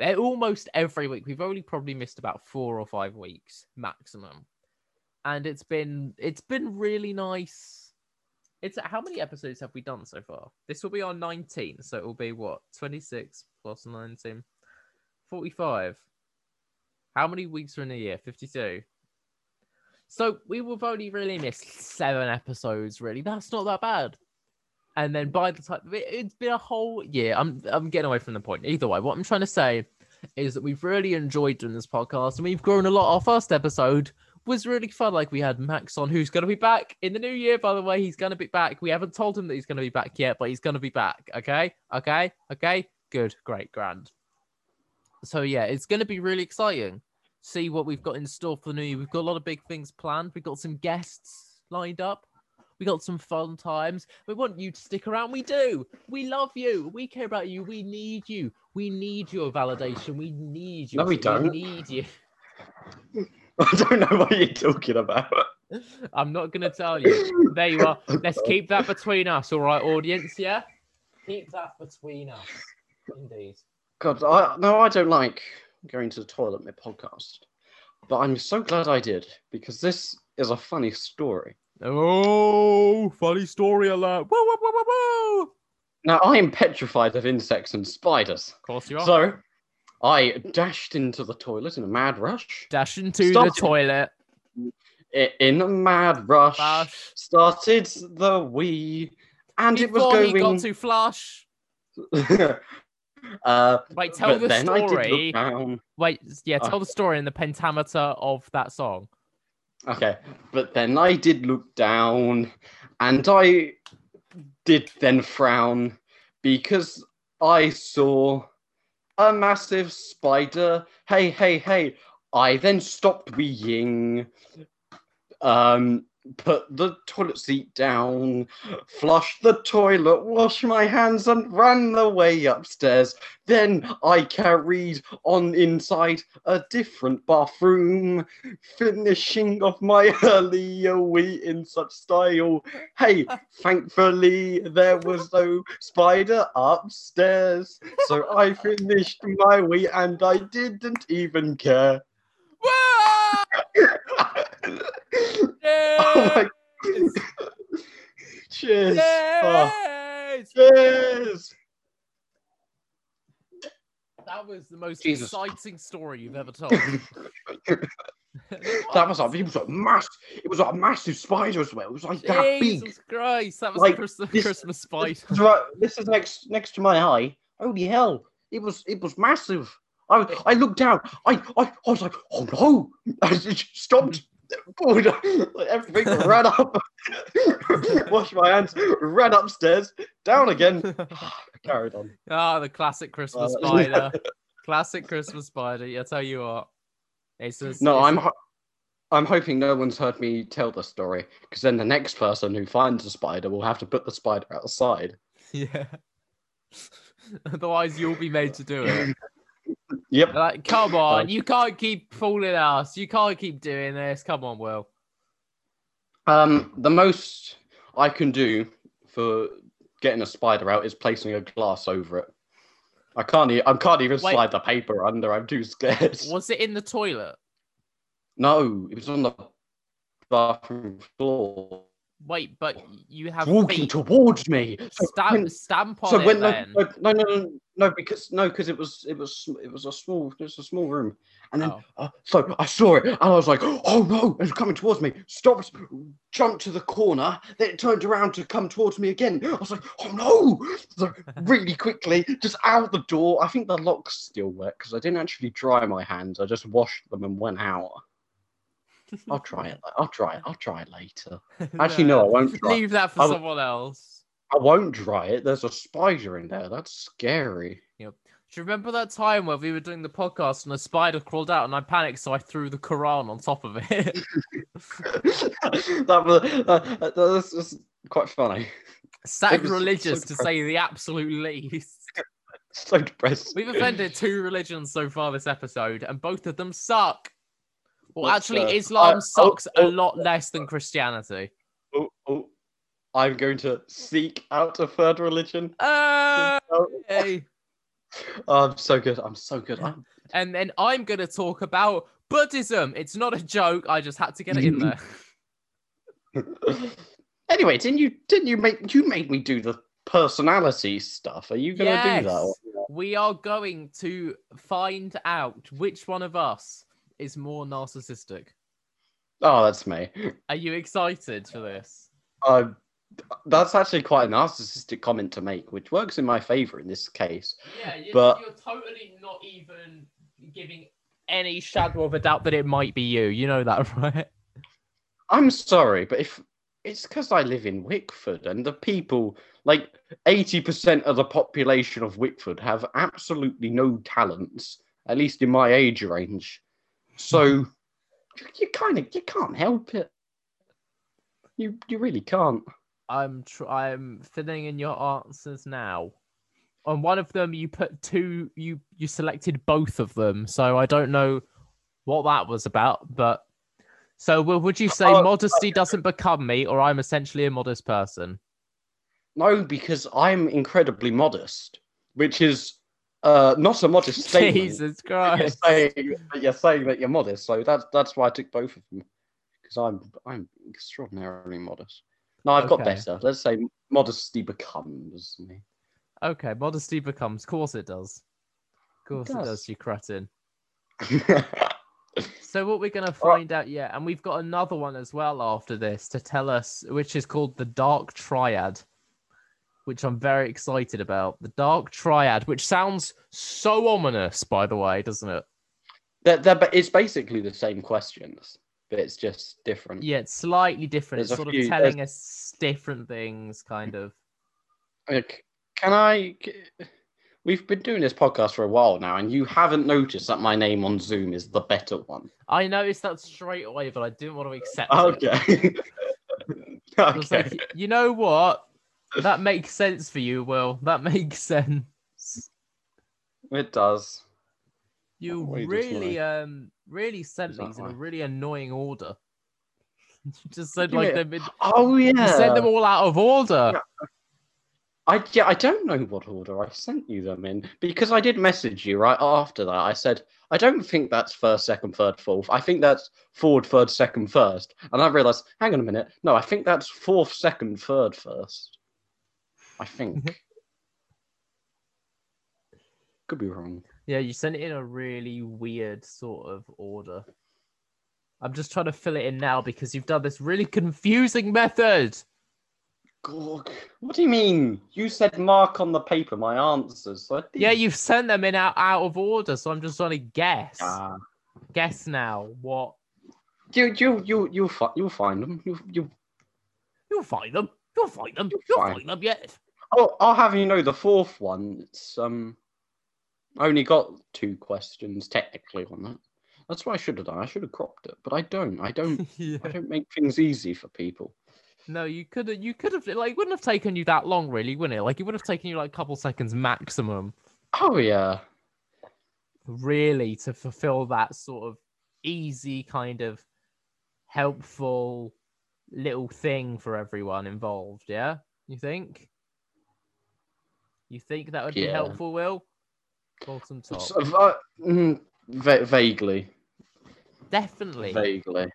[SPEAKER 2] Eh, Almost every week. We've only probably missed about four or five weeks maximum. And it's been it's been really nice. It's how many episodes have we done so far? This will be our 19, so it will be what 26 plus 19, 45. How many weeks are in a year? 52. So we have only really missed seven episodes. Really, that's not that bad. And then by the time it- it's been a whole year, I'm I'm getting away from the point. Either way, what I'm trying to say is that we've really enjoyed doing this podcast, and we've grown a lot. Our first episode was really fun. Like we had Max on, who's going to be back in the new year. By the way, he's going to be back. We haven't told him that he's going to be back yet, but he's going to be back. Okay, okay, okay. Good, great, grand. So yeah, it's going to be really exciting. See what we've got in store for the new year. We've got a lot of big things planned. We've got some guests lined up. We got some fun times. We want you to stick around. We do. We love you. We care about you. We need you. We need your validation. We need you.
[SPEAKER 1] No, we don't.
[SPEAKER 2] We need you.
[SPEAKER 1] I don't know what you're talking about.
[SPEAKER 2] I'm not gonna tell you. There you are. Let's keep that between us, all right, audience. Yeah, keep that between us. Indeed.
[SPEAKER 1] God, I, no, I don't like going to the toilet mid podcast, but I'm so glad I did because this is a funny story.
[SPEAKER 2] Oh, funny story alert! Woo, woo, woo, woo, woo.
[SPEAKER 1] Now, I am petrified of insects and spiders,
[SPEAKER 2] Of course you are.
[SPEAKER 1] so I dashed into the toilet in a mad rush.
[SPEAKER 2] Dash into
[SPEAKER 1] Stop
[SPEAKER 2] the toilet.
[SPEAKER 1] In a mad rush,
[SPEAKER 2] Flush.
[SPEAKER 1] started the wee, and it was
[SPEAKER 2] Before
[SPEAKER 1] going.
[SPEAKER 2] he got to flush.
[SPEAKER 1] uh,
[SPEAKER 2] Wait, tell
[SPEAKER 1] but
[SPEAKER 2] the
[SPEAKER 1] then I did
[SPEAKER 2] story.
[SPEAKER 1] look down.
[SPEAKER 2] Wait, yeah,
[SPEAKER 1] Uh,
[SPEAKER 2] tell the story in the pentameter of that song.
[SPEAKER 1] Okay, but then I did look down, and I did then frown because I saw a massive spider. Hey, hey, hey! I then stopped weeing, um, put the toilet seat down, flushed the toilet, washed my hands, and ran the way upstairs. Then I carried on inside a different bathroom, finishing off my earlier wee in such style. Hey, thankfully there was no spider upstairs, so I finished my wee and I didn't even care. Oh Cheers. Oh, cheers.
[SPEAKER 2] That was the most
[SPEAKER 1] Jesus.
[SPEAKER 2] exciting story you've ever told.
[SPEAKER 1] that was like it was a mass. It was like a massive spider as well. It was like that big.
[SPEAKER 2] Jesus Christ, that was
[SPEAKER 1] Like,
[SPEAKER 2] a Christmas,
[SPEAKER 1] this-
[SPEAKER 2] Christmas spider.
[SPEAKER 1] This is, this is next next to my eye. Holy hell! It was it was massive. I I looked down. I I, I was like, oh no! I just stopped. pulled up, Everything ran up. Washed my hands. Ran upstairs. Down again. Carried on.
[SPEAKER 2] Ah, the classic Christmas
[SPEAKER 1] Uh,
[SPEAKER 2] spider. classic Christmas spider. I tell you what. It's just,
[SPEAKER 1] No,
[SPEAKER 2] it's-
[SPEAKER 1] I'm ho- I'm hoping no one's heard me tell the story because then the next person who finds a spider will have to put the spider outside.
[SPEAKER 2] Yeah. Otherwise, you'll be made to do it.
[SPEAKER 1] Yep.
[SPEAKER 2] Like, come on, you can't keep fooling us. You can't keep doing this. Come on, Will.
[SPEAKER 1] Um, the most I can do for getting a spider out is placing a glass over it. I can't. E- I can't even
[SPEAKER 2] Wait.
[SPEAKER 1] slide the paper under. I'm too scared.
[SPEAKER 2] Was it in the toilet?
[SPEAKER 1] No, it was on the bathroom floor,
[SPEAKER 2] Wait, but you have
[SPEAKER 1] walking
[SPEAKER 2] feet.
[SPEAKER 1] towards me. So
[SPEAKER 2] Stamp,
[SPEAKER 1] when-
[SPEAKER 2] stamp on
[SPEAKER 1] so
[SPEAKER 2] it
[SPEAKER 1] when no,
[SPEAKER 2] then.
[SPEAKER 1] no, no, no, no, no, because no, because it was, it was, it was a small, it was a small room, and then
[SPEAKER 2] Oh.
[SPEAKER 1] uh, so I saw it, and I was like, oh no, it's coming towards me. Stopped, jumped to the corner, then it turned around to come towards me again. I was like, oh no! So really quickly, just out the door. I think the lock's still work because I didn't actually dry my hands. I just washed them and went out. I'll try it. I'll try it. I'll try it later. Actually, no, I won't try.
[SPEAKER 2] Leave that for
[SPEAKER 1] I w-
[SPEAKER 2] someone else.
[SPEAKER 1] I won't dry it. There's a spider in there. That's scary.
[SPEAKER 2] Do you remember that time where we were doing the podcast and a spider crawled out and I panicked, so I threw the Quran on top of it?
[SPEAKER 1] that was uh, that was, was quite funny.
[SPEAKER 2] Sacrilegious
[SPEAKER 1] so
[SPEAKER 2] to say the absolute least.
[SPEAKER 1] So depressed.
[SPEAKER 2] We've offended two religions so far this episode, and both of them suck. Well,
[SPEAKER 1] Let's,
[SPEAKER 2] actually,
[SPEAKER 1] uh,
[SPEAKER 2] Islam
[SPEAKER 1] I-
[SPEAKER 2] sucks
[SPEAKER 1] oh,
[SPEAKER 2] a
[SPEAKER 1] oh,
[SPEAKER 2] lot less than Christianity.
[SPEAKER 1] Oh, oh, I'm going to seek out a third religion.
[SPEAKER 2] Uh,
[SPEAKER 1] Oh, I'm so good. I'm so good. I'm...
[SPEAKER 2] And then I'm going to talk about Buddhism. It's not a joke. I just had to get it in there.
[SPEAKER 1] anyway, didn't you didn't you make you made me do the personality stuff? Are you gonna do that?
[SPEAKER 2] Yes.
[SPEAKER 1] or-
[SPEAKER 2] we are going to find out which one of us is more narcissistic.
[SPEAKER 1] Oh, that's me.
[SPEAKER 2] Are you excited for this?
[SPEAKER 1] Uh, that's actually quite a narcissistic comment to make, which works in my favor in this case.
[SPEAKER 2] Yeah, you're,
[SPEAKER 1] But-
[SPEAKER 2] you're totally not even giving any shadow of a doubt that it might be you. You know that, right?
[SPEAKER 1] I'm sorry, but if it's because I live in Wickford and the people, like 80% of the population of Wickford, have absolutely no talents, at least in my age range. So you, you kind of you can't help it. You you really can't.
[SPEAKER 2] I'm tr- I'm filling in your answers now. On one of them, you put two. You you selected both of them, so I don't know what that was about. But so, well, would you say
[SPEAKER 1] Oh,
[SPEAKER 2] modesty doesn't become me, or I'm essentially a modest person?
[SPEAKER 1] No, because I'm incredibly modest, which is uh, not a modest statement.
[SPEAKER 2] Jesus
[SPEAKER 1] You're saying, you're saying that you're modest, so that's that's why I took both of them because I'm I'm extraordinarily modest. No, I've got better. Let's say modesty becomes me.
[SPEAKER 2] Okay, modesty becomes. Of course it does. Of course it does.
[SPEAKER 1] does.
[SPEAKER 2] You cretin. So what we're gonna find out, yeah, and we've got another one as well after this to tell us, which is called the Dark Triad, which I'm very excited about. The Dark Triad, which sounds so ominous, by the way, doesn't it?
[SPEAKER 1] they're, they're, it's basically the same questions, but it's just different.
[SPEAKER 2] Yeah, it's slightly different.
[SPEAKER 1] There's
[SPEAKER 2] it's sort
[SPEAKER 1] few-
[SPEAKER 2] of telling us different things, kind of.
[SPEAKER 1] Uh, can I? We've been doing this podcast for a while now, and you haven't noticed that my name on Zoom is the better one.
[SPEAKER 2] I noticed that straight away, but I didn't want to accept.
[SPEAKER 1] Okay.
[SPEAKER 2] I was
[SPEAKER 1] okay.
[SPEAKER 2] like, you know what? That makes sense for you, Will. That makes sense.
[SPEAKER 1] It does.
[SPEAKER 2] You
[SPEAKER 1] Wait,
[SPEAKER 2] really, um, really sent these in a really annoying order. you just said
[SPEAKER 1] do you
[SPEAKER 2] like
[SPEAKER 1] mean?
[SPEAKER 2] them. In,
[SPEAKER 1] Oh yeah.
[SPEAKER 2] You sent them all out of order. Yeah.
[SPEAKER 1] I yeah, I don't know what order I sent you them in because I did message you right after that. I said I don't think that's first, second, third, fourth. I think that's forward, third, second, first. And I realized, hang on a minute, no, I think that's fourth, second, third, first. I think. Could be wrong.
[SPEAKER 2] Yeah, you sent it in a really weird sort of order. I'm just trying to fill it in now because you've done this really confusing method.
[SPEAKER 1] Gorg. What do you mean? You said mark on the paper my answers. So.
[SPEAKER 2] Yeah, you've sent them in out, out of order, so I'm just trying to guess.
[SPEAKER 1] Ah.
[SPEAKER 2] Guess now what
[SPEAKER 1] you you you you'll fi- you'll find them. You you
[SPEAKER 2] you'll find them. You'll find them.
[SPEAKER 1] You'll find-
[SPEAKER 2] find them. Yeah.
[SPEAKER 1] Oh, I'll have you know the fourth one. It's um, I only got two questions technically on that. That's what I should have done. I should have cropped it, but I don't. I don't.
[SPEAKER 2] yeah.
[SPEAKER 1] I don't make things easy for people.
[SPEAKER 2] No, you could have. You could have. Like, it wouldn't have taken you that long, really, wouldn't it? Like, it would have taken you like a couple seconds maximum,
[SPEAKER 1] Oh yeah,
[SPEAKER 2] really, to fulfill that sort of easy kind of helpful little thing for everyone involved. Yeah, you think? You think that would be
[SPEAKER 1] Yeah.
[SPEAKER 2] helpful, Will? Bottom top,
[SPEAKER 1] of, uh, mm, va- vaguely,
[SPEAKER 2] definitely,
[SPEAKER 1] vaguely.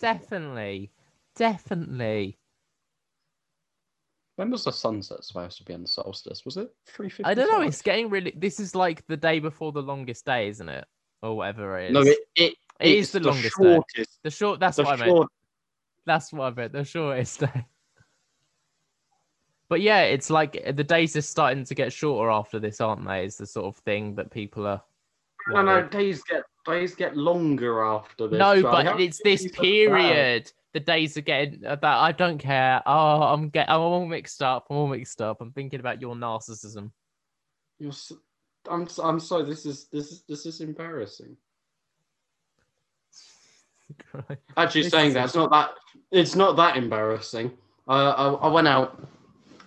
[SPEAKER 2] definitely, definitely.
[SPEAKER 1] When was the sunset supposed to be on the solstice? Was it three fifty?
[SPEAKER 2] I don't know. It's getting really. This is like the day before the longest day, isn't it? Or whatever it is.
[SPEAKER 1] no. It, it,
[SPEAKER 2] It is
[SPEAKER 1] it's
[SPEAKER 2] the longest day.
[SPEAKER 1] shortest.
[SPEAKER 2] The short. That's
[SPEAKER 1] The
[SPEAKER 2] what I meant. That's what I meant. The shortest day. But yeah, it's like the days are starting to get shorter after this, aren't they? It's the sort of thing that people are.
[SPEAKER 1] no, no. Days get days get longer after this.
[SPEAKER 2] No. But it's this period. The days are getting uh, that. I don't care. Oh, I'm get. I'm all mixed up. I'm all mixed up. I'm thinking about your narcissism.
[SPEAKER 1] You're s- I'm I'm sorry. This is this is this is embarrassing. Actually, saying that it's not that it's not that embarrassing. I I, I went out.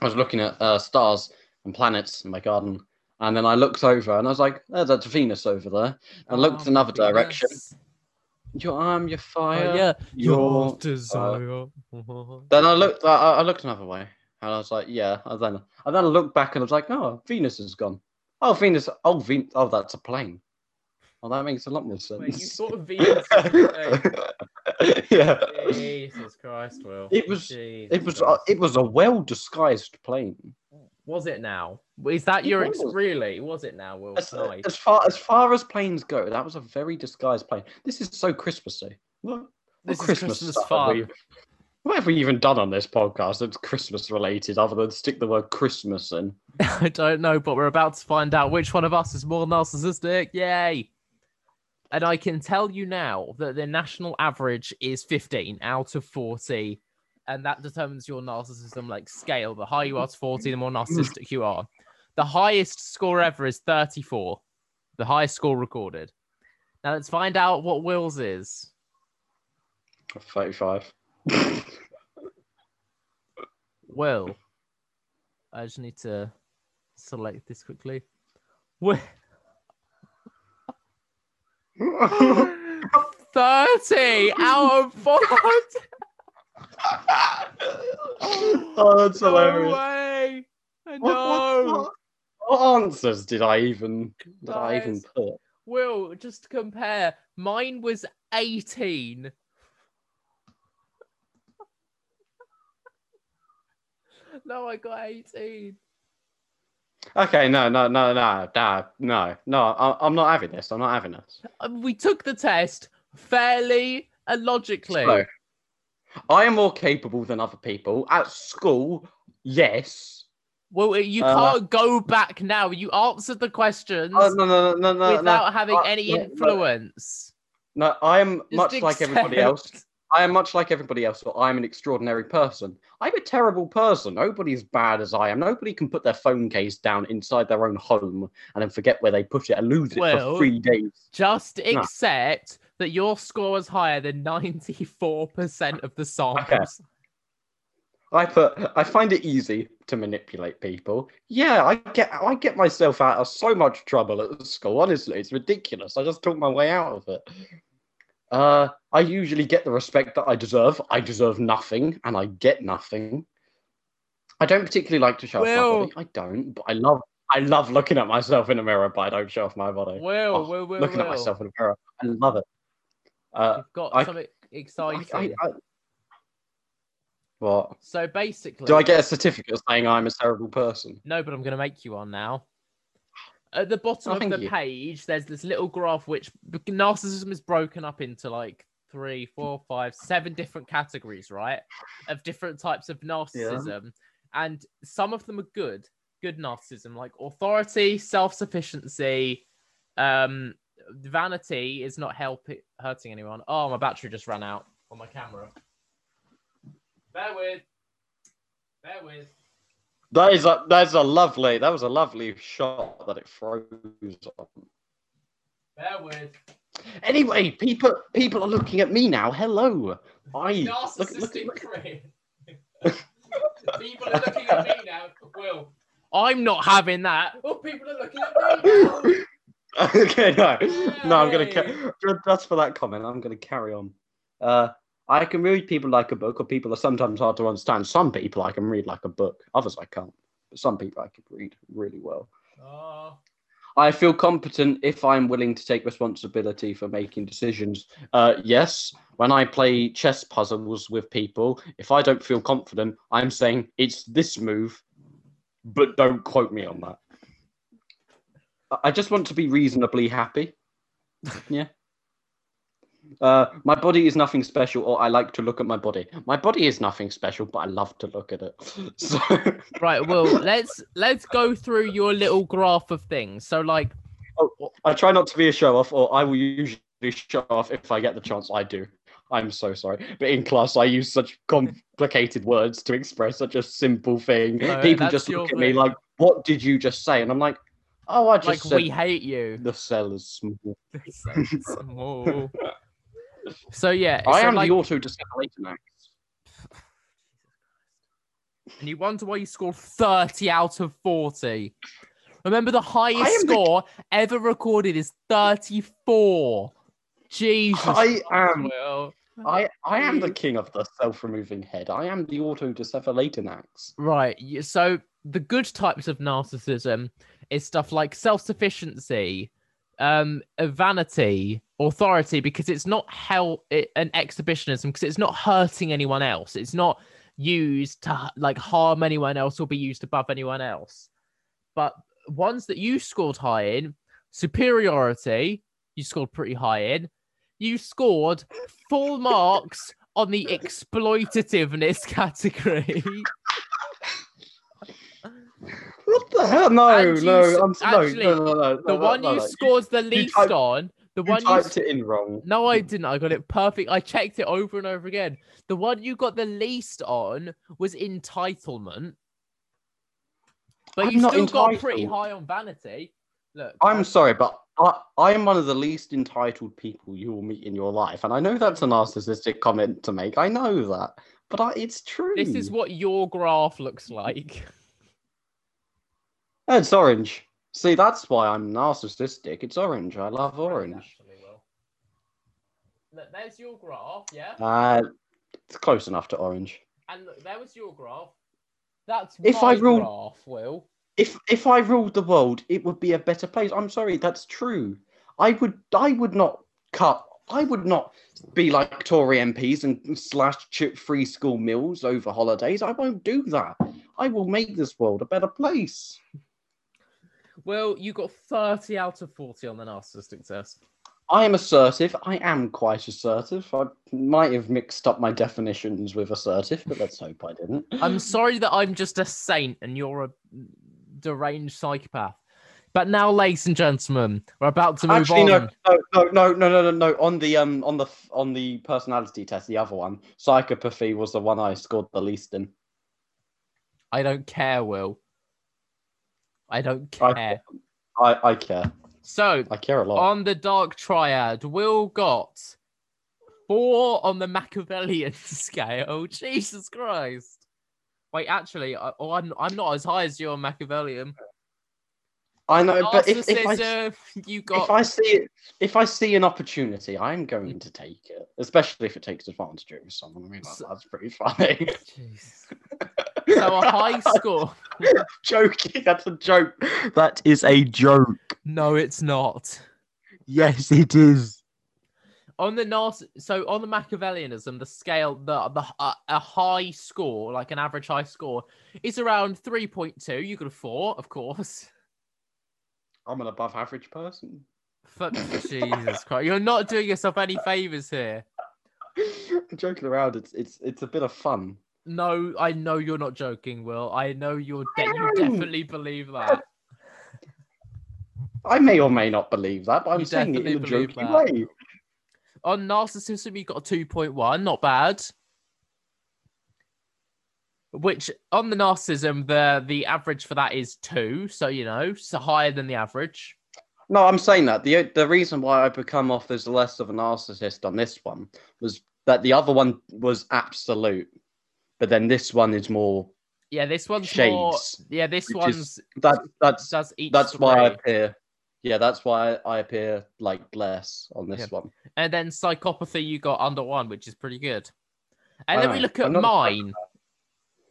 [SPEAKER 1] I was looking at uh, stars and planets in my garden, and then I looked over and I was like, "There's a Venus over there." I looked
[SPEAKER 2] Oh,
[SPEAKER 1] another
[SPEAKER 2] Venus.
[SPEAKER 1] direction. Your arm, your
[SPEAKER 2] Oh,
[SPEAKER 1] fire.
[SPEAKER 2] yeah,
[SPEAKER 1] your
[SPEAKER 2] desire.
[SPEAKER 1] Then I looked. I, I looked another way, and I was like, "Yeah." And then, and then I looked back, and I was like, "Oh, Venus is gone. Oh, Venus. Oh, Venus. Oh, that's a plane. Oh, that makes a lot more sense."
[SPEAKER 2] Wait, you thought of Venus as a plane?
[SPEAKER 1] yeah.
[SPEAKER 2] Jesus Christ, Will.
[SPEAKER 1] It was-
[SPEAKER 2] Jesus
[SPEAKER 1] It was. A, it was a well disguised plane.
[SPEAKER 2] Was it now? Is that
[SPEAKER 1] It
[SPEAKER 2] your
[SPEAKER 1] was.
[SPEAKER 2] really? Was it now, Will?
[SPEAKER 1] As,
[SPEAKER 2] Nice.
[SPEAKER 1] as far as far as planes go, that was a very disguised plane. This is so Christmassy. What, what
[SPEAKER 2] This is
[SPEAKER 1] Christmas
[SPEAKER 2] Christmas fun.
[SPEAKER 1] we- What have we even done on this podcast that's Christmas related, other than stick the word Christmas in?
[SPEAKER 2] I don't know, but we're about to find out which one of us is more narcissistic. Yay! And I can tell you now that the national average is 15 out of 40. And that determines your narcissism like scale. The higher you are to 40, the more narcissistic you are. The highest score ever is 34. The highest score recorded. Now let's find out what Will's is.
[SPEAKER 1] Thirty-five.
[SPEAKER 2] Will. I just need to select this quickly. Will. 30 out of 40.
[SPEAKER 1] oh, that's
[SPEAKER 2] No
[SPEAKER 1] hilarious.
[SPEAKER 2] way.
[SPEAKER 1] What-
[SPEAKER 2] No.
[SPEAKER 1] What, what answers did I even did I even put?
[SPEAKER 2] Will, just to compare, mine was 18. no, I got 18.
[SPEAKER 1] Okay, no, no, no, no, no, no, no. I, I'm not having this. I'm not having this.
[SPEAKER 2] Um, We took the test fairly and logically.
[SPEAKER 1] So, I am more capable than other people at school. Yes.
[SPEAKER 2] Well, you
[SPEAKER 1] Uh,
[SPEAKER 2] can't go back now. You answered the questions
[SPEAKER 1] Oh, no, no, no, no, no,
[SPEAKER 2] without
[SPEAKER 1] no.
[SPEAKER 2] having
[SPEAKER 1] uh,
[SPEAKER 2] any influence.
[SPEAKER 1] No, I am
[SPEAKER 2] Just
[SPEAKER 1] much like everybody else. I am much like everybody else, but I'm an extraordinary person. I'm a terrible person. Nobody's bad as I am. Nobody can put their phone case down inside their own home and then forget where they put it and lose it
[SPEAKER 2] Well,
[SPEAKER 1] for three days.
[SPEAKER 2] Just
[SPEAKER 1] No.
[SPEAKER 2] accept that your score was higher than 94% of the samples.
[SPEAKER 1] I put. I find it easy to manipulate people. Yeah, I get. I get myself out of so much trouble at school. Honestly, it's ridiculous. I just talk my way out of it. Uh, I usually get the respect that I deserve. I deserve nothing, and I get nothing. I don't particularly like to show off my body. I don't, but I love. I love looking at myself in a mirror, but I don't show off my body.
[SPEAKER 2] Will,
[SPEAKER 1] Oh,
[SPEAKER 2] Will, Will,
[SPEAKER 1] looking at myself in a mirror, I love it. Uh,
[SPEAKER 2] You've got
[SPEAKER 1] I-
[SPEAKER 2] something exciting.
[SPEAKER 1] I, I, what?
[SPEAKER 2] So basically,
[SPEAKER 1] Do I get a certificate saying I'm a terrible person?
[SPEAKER 2] No, but I'm going to make you one now. At the bottom
[SPEAKER 1] Oh,
[SPEAKER 2] of the
[SPEAKER 1] you.
[SPEAKER 2] page, there's this little graph which narcissism is broken up into like three, four, five, seven different categories, right? Of different types of narcissism. And some of them are good, good narcissism, like authority, self sufficiency, um, vanity is not helping hurting anyone. Oh, my battery just ran out on my camera. Bear with. Bear with.
[SPEAKER 1] That is a that's a lovely that was a lovely shot that it froze on.
[SPEAKER 2] Bear with.
[SPEAKER 1] Anyway, people people are looking at me now. Hello. I look, look,
[SPEAKER 2] Narcissistic
[SPEAKER 1] look.
[SPEAKER 2] people are looking at me now. Will. I'm not having that. Oh, people are looking at me now.
[SPEAKER 1] okay, no, no, I'm gonna.
[SPEAKER 2] Yay.
[SPEAKER 1] Ca- that's for that comment. I'm gonna carry on. Uh, I can read people like a book, or people are sometimes hard to understand. Some people I can read like a book, others I can't. But some people I can read really well.
[SPEAKER 2] Oh,
[SPEAKER 1] I feel competent if I'm willing to take responsibility for making decisions. Uh, yes, when I play chess puzzles with people, if I don't feel confident, I'm saying it's this move, but don't quote me on that. I just want to be reasonably happy. Yeah. Uh, my body is nothing special, or I like to look at my body. My body is nothing special, but I love to look at it. So,
[SPEAKER 2] right. Well, let's let's go through your little graph of things. So, like,
[SPEAKER 1] I try not to be a show off, or I will usually show off if I get the chance. I do. I'm so sorry, but in class I use such complicated words to express such a simple thing.
[SPEAKER 2] No,
[SPEAKER 1] People just look at me
[SPEAKER 2] thing.
[SPEAKER 1] like, "What did you just say?" And I'm like, Oh, I just
[SPEAKER 2] Like
[SPEAKER 1] said
[SPEAKER 2] we hate you.
[SPEAKER 1] the cell is small.
[SPEAKER 2] small. So yeah,
[SPEAKER 1] I
[SPEAKER 2] so
[SPEAKER 1] am
[SPEAKER 2] like,
[SPEAKER 1] the auto decaffeinating axe.
[SPEAKER 2] and you wonder why you scored 30 out of 40. Remember the highest
[SPEAKER 1] am the-
[SPEAKER 2] score ever recorded is 34. Jesus.
[SPEAKER 1] I am
[SPEAKER 2] Will.
[SPEAKER 1] I I am the king of the self-removing head. I am the auto axe.
[SPEAKER 2] Right. So the good types of narcissism is stuff like self-sufficiency, um, uh, vanity, authority, because it's not hell it, an exhibitionism, because it's not hurting anyone else. It's not used to like harm anyone else or be used above anyone else. But ones that you scored high in, superiority, you scored pretty high in. You scored full marks on the exploitativeness category.
[SPEAKER 1] What the hell? No,
[SPEAKER 2] you
[SPEAKER 1] no, I'm
[SPEAKER 2] actually,
[SPEAKER 1] no, no, no,
[SPEAKER 2] The one you scored the least
[SPEAKER 1] typed-
[SPEAKER 2] on, the
[SPEAKER 1] You
[SPEAKER 2] one you
[SPEAKER 1] typed it in wrong.
[SPEAKER 2] No, I didn't. I got it perfect. I checked it over and over again. The one you got the least on was entitlement. But
[SPEAKER 1] I'm
[SPEAKER 2] you still got pretty high on vanity. Look,
[SPEAKER 1] I'm sorry, but I, I am one of the least entitled people you will meet in your life, and I know that's a narcissistic comment to make. I know that, but I, it's true.
[SPEAKER 2] this is what your graph looks like.
[SPEAKER 1] Oh, it's orange. See, that's why I'm narcissistic. It's orange. I love orange.
[SPEAKER 2] Look, there's your graph, yeah?
[SPEAKER 1] Uh, it's close enough to orange.
[SPEAKER 2] And look, there was your graph. That's
[SPEAKER 1] If I ruled-
[SPEAKER 2] graph, Will.
[SPEAKER 1] If if I ruled the world, it would be a better place. I'm sorry, that's true. I would I would not cut. I would not be like Tory MPs and slash chip free school meals over holidays. I won't do that. I will make this world a better place.
[SPEAKER 2] Well, you got 30 out of 40 on the narcissistic test.
[SPEAKER 1] I am assertive. I am quite assertive. I might have mixed up my definitions with assertive, but let's hope I didn't.
[SPEAKER 2] I'm sorry that I'm just a saint and you're a deranged psychopath. But now, ladies and gentlemen, we're about to move
[SPEAKER 1] Actually,
[SPEAKER 2] on.
[SPEAKER 1] no, no, no, no, no, no, no, no. On the um, on the on the personality test, the other one, psychopathy was the one I scored the least in.
[SPEAKER 2] I don't care, Will. I don't
[SPEAKER 1] I-
[SPEAKER 2] care.
[SPEAKER 1] I I care.
[SPEAKER 2] So,
[SPEAKER 1] I care a lot.
[SPEAKER 2] on the dark triad, Will got four on the Machiavellian scale. Jesus Christ. Wait, actually, I, oh, I'm, I'm not as high as you on Machiavellian.
[SPEAKER 1] I know, but if, if I
[SPEAKER 2] you got
[SPEAKER 1] if I see if I see an opportunity, I'm going to take it, especially if it takes advantage of someone. I mean, that, that's pretty funny.
[SPEAKER 2] Jeez. So a high score.
[SPEAKER 1] Joking, that's a joke. That is a joke.
[SPEAKER 2] No, it's not.
[SPEAKER 1] Yes, it is.
[SPEAKER 2] On the Nas, so on the Machiavellianism, the scale, the the uh, a high score, like an average high score, is around three point two. You got a four, of course.
[SPEAKER 1] I'm an above average person.
[SPEAKER 2] Jesus Christ, you're not doing yourself any favors here.
[SPEAKER 1] I'm joking around. It's it's it's a bit of fun.
[SPEAKER 2] No, I know you're not joking, Will. I know you're de- you definitely believe that.
[SPEAKER 1] I may or may not believe that, but I'm
[SPEAKER 2] You
[SPEAKER 1] saying it in a
[SPEAKER 2] definitely believe that.
[SPEAKER 1] way.
[SPEAKER 2] On narcissism, you got a two point one, not bad. Which on the narcissism, the the average for that is two, so you know, so higher than the average.
[SPEAKER 1] No, I'm saying that the the reason why I become off as less of a narcissist on this one was that the other one was absolute, but then this one is more
[SPEAKER 2] Yeah, this one's more. Yeah, this one's
[SPEAKER 1] is- That that's
[SPEAKER 2] does each.
[SPEAKER 1] that's why I appear. Yeah, that's why I appear like less on this
[SPEAKER 2] Yep.
[SPEAKER 1] one.
[SPEAKER 2] And then psychopathy, you got under one, which is pretty good. And then we look at
[SPEAKER 1] I'm not a
[SPEAKER 2] mine.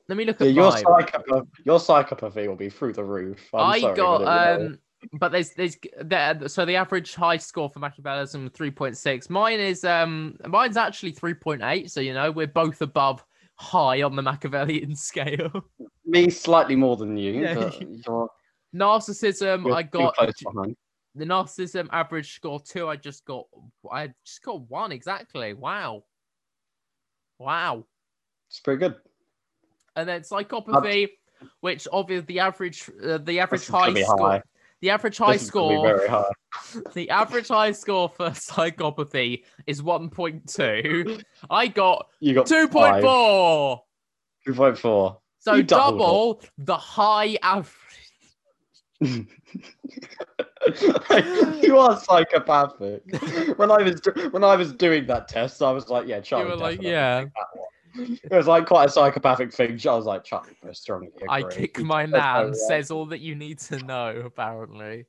[SPEAKER 2] Let me look
[SPEAKER 1] Yeah,
[SPEAKER 2] at
[SPEAKER 1] your
[SPEAKER 2] mine.
[SPEAKER 1] psychopath, your psychopathy will be through the roof. I'm
[SPEAKER 2] I
[SPEAKER 1] sorry,
[SPEAKER 2] got
[SPEAKER 1] but
[SPEAKER 2] um, but there's there's there, so the average high score for Machiavellism three point six. Mine is um, mine's actually three point eight. So you know we're both above high on the Machiavellian scale.
[SPEAKER 1] me slightly more than you.
[SPEAKER 2] Yeah.
[SPEAKER 1] but you're,
[SPEAKER 2] Narcissism,
[SPEAKER 1] you're,
[SPEAKER 2] I got the narcissism average score two. I just got I just got one exactly. Wow, wow.
[SPEAKER 1] It's pretty good.
[SPEAKER 2] And then psychopathy, which obviously the average uh, the average high score.
[SPEAKER 1] high.
[SPEAKER 2] The average high
[SPEAKER 1] This is gonna be
[SPEAKER 2] score.
[SPEAKER 1] very high.
[SPEAKER 2] The average high score for psychopathy is 1.2. I got
[SPEAKER 1] You got
[SPEAKER 2] 2.4.
[SPEAKER 1] Two point four.
[SPEAKER 2] So
[SPEAKER 1] You
[SPEAKER 2] double the high average.
[SPEAKER 1] you are psychopathic. When I was when I was doing that test, I was like, yeah, Charlie.
[SPEAKER 2] were like, yeah.
[SPEAKER 1] Picked that one. It was like quite a psychopathic thing. I was like, Charlie, I strongly agree.
[SPEAKER 2] I kick
[SPEAKER 1] He
[SPEAKER 2] my
[SPEAKER 1] said
[SPEAKER 2] nan
[SPEAKER 1] way.
[SPEAKER 2] says all that you need to know, apparently.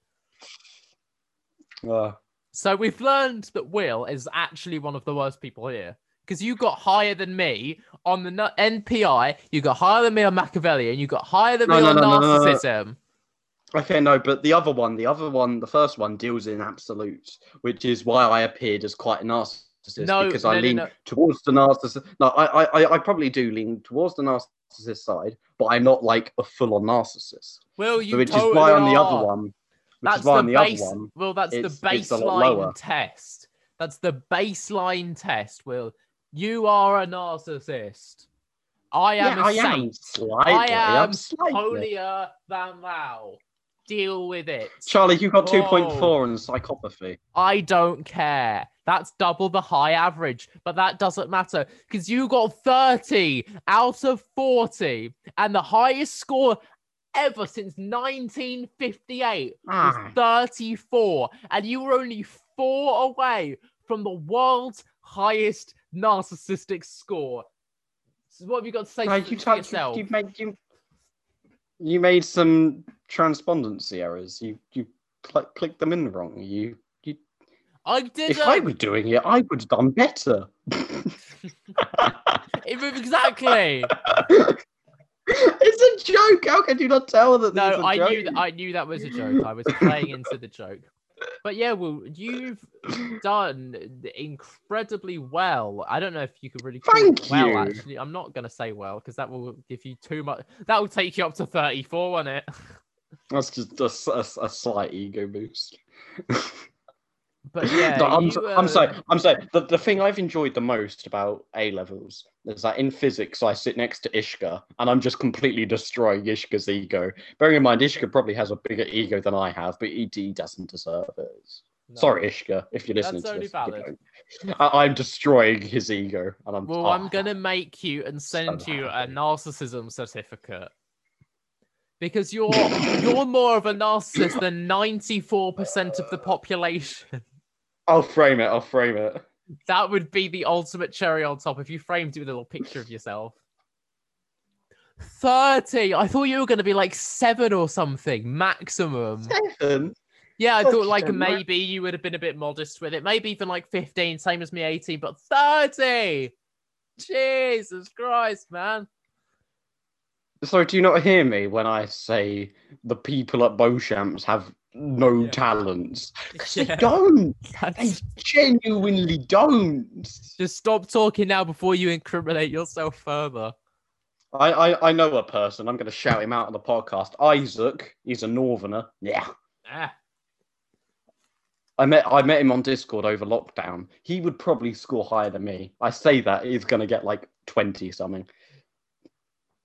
[SPEAKER 1] Uh,
[SPEAKER 2] So we've learned that Will is actually one of the worst people here. Because you got higher than me on the NPI, you got higher than me on Machiavelli, and you got higher than
[SPEAKER 1] No,
[SPEAKER 2] me
[SPEAKER 1] no,
[SPEAKER 2] on
[SPEAKER 1] no, no, no, no.
[SPEAKER 2] narcissism.
[SPEAKER 1] Okay, no, but the other one, the other one, the first one deals in absolutes, which is why I appeared as quite a narcissist
[SPEAKER 2] No,
[SPEAKER 1] because
[SPEAKER 2] no,
[SPEAKER 1] I
[SPEAKER 2] no,
[SPEAKER 1] lean towards the narcissist. No, I, I, I- probably do lean towards the narcissist side, but I'm not like a full-on narcissist.
[SPEAKER 2] Will you
[SPEAKER 1] So which
[SPEAKER 2] totally
[SPEAKER 1] is why on the other one, which
[SPEAKER 2] That's
[SPEAKER 1] is why
[SPEAKER 2] the
[SPEAKER 1] on the
[SPEAKER 2] base.
[SPEAKER 1] other one,
[SPEAKER 2] Well, that's the
[SPEAKER 1] it's a lot lower.
[SPEAKER 2] baseline test. That's the baseline test. Will you are a narcissist? I am
[SPEAKER 1] yeah,
[SPEAKER 2] a
[SPEAKER 1] I am
[SPEAKER 2] saint.
[SPEAKER 1] slightly.
[SPEAKER 2] I am holier than thou. Deal with it.
[SPEAKER 1] Charlie, you got
[SPEAKER 2] Whoa.
[SPEAKER 1] 2.4 in psychopathy.
[SPEAKER 2] I don't care. That's double the high average, but that doesn't matter because you got 30 out of 40, and the highest score ever since 1958 was
[SPEAKER 1] Ah.
[SPEAKER 2] 34, and you were only four away from the world's highest narcissistic score. So what have you got to say
[SPEAKER 1] Right,
[SPEAKER 2] for
[SPEAKER 1] you,
[SPEAKER 2] yourself?
[SPEAKER 1] you, you made you, you made some transpondency errors. You you cl- clicked them in wrong. You you.
[SPEAKER 2] I did
[SPEAKER 1] If I
[SPEAKER 2] um,
[SPEAKER 1] were doing it, I would have done better.
[SPEAKER 2] Exactly.
[SPEAKER 1] it's a joke. How can you not tell that?
[SPEAKER 2] No,
[SPEAKER 1] this is a
[SPEAKER 2] I
[SPEAKER 1] joke?
[SPEAKER 2] knew that I knew that was a joke. I was playing into the joke. But yeah, well, you've done incredibly well. I don't know if you could really call it well.
[SPEAKER 1] you.
[SPEAKER 2] Actually, I'm not gonna say well because that will give you too much. That will take you up to 34, won't it?
[SPEAKER 1] That's just a slight ego boost.
[SPEAKER 2] But yeah,
[SPEAKER 1] No, I'm,
[SPEAKER 2] you,
[SPEAKER 1] so- I'm
[SPEAKER 2] uh,
[SPEAKER 1] sorry. I'm sorry. The, the thing I've enjoyed the most about A levels is that in physics, I sit next to Ishka and I'm just completely destroying Ishka's ego. Bearing in mind, Ishka probably has a bigger ego than I have, but he, he doesn't deserve it.
[SPEAKER 2] no.
[SPEAKER 1] Sorry, Ishka, if you're listening
[SPEAKER 2] That's
[SPEAKER 1] to this. you
[SPEAKER 2] valid.
[SPEAKER 1] I, I'm destroying his ego, and I'm.
[SPEAKER 2] Well,
[SPEAKER 1] oh,
[SPEAKER 2] I'm gonna make you and send you a narcissism certificate because you're you're more of a narcissist than 94% of the population.
[SPEAKER 1] I'll frame it. I'll frame it.
[SPEAKER 2] That would be the ultimate cherry on top if you framed it with a little picture of yourself. 30. I thought you were going to be like seven or something maximum.
[SPEAKER 1] Seven.
[SPEAKER 2] Yeah, I thought like maybe you would have been a bit modest with it. Maybe even like 15, same as me, 18, but 30. Jesus Christ, man.
[SPEAKER 1] So, do you not hear me when I say the people at Beauchamps have no
[SPEAKER 2] Yeah.
[SPEAKER 1] talents? 'Cause
[SPEAKER 2] Yeah.
[SPEAKER 1] They don't. They genuinely don't.
[SPEAKER 2] Just stop talking now before you incriminate yourself further.
[SPEAKER 1] I, I, I know a person. I'm going to shout him out on the podcast. Isaac. He's a northerner. Yeah.
[SPEAKER 2] Ah,
[SPEAKER 1] I met I met him on Discord over lockdown. He would probably score higher than me. I say that he's going to get like twenty something.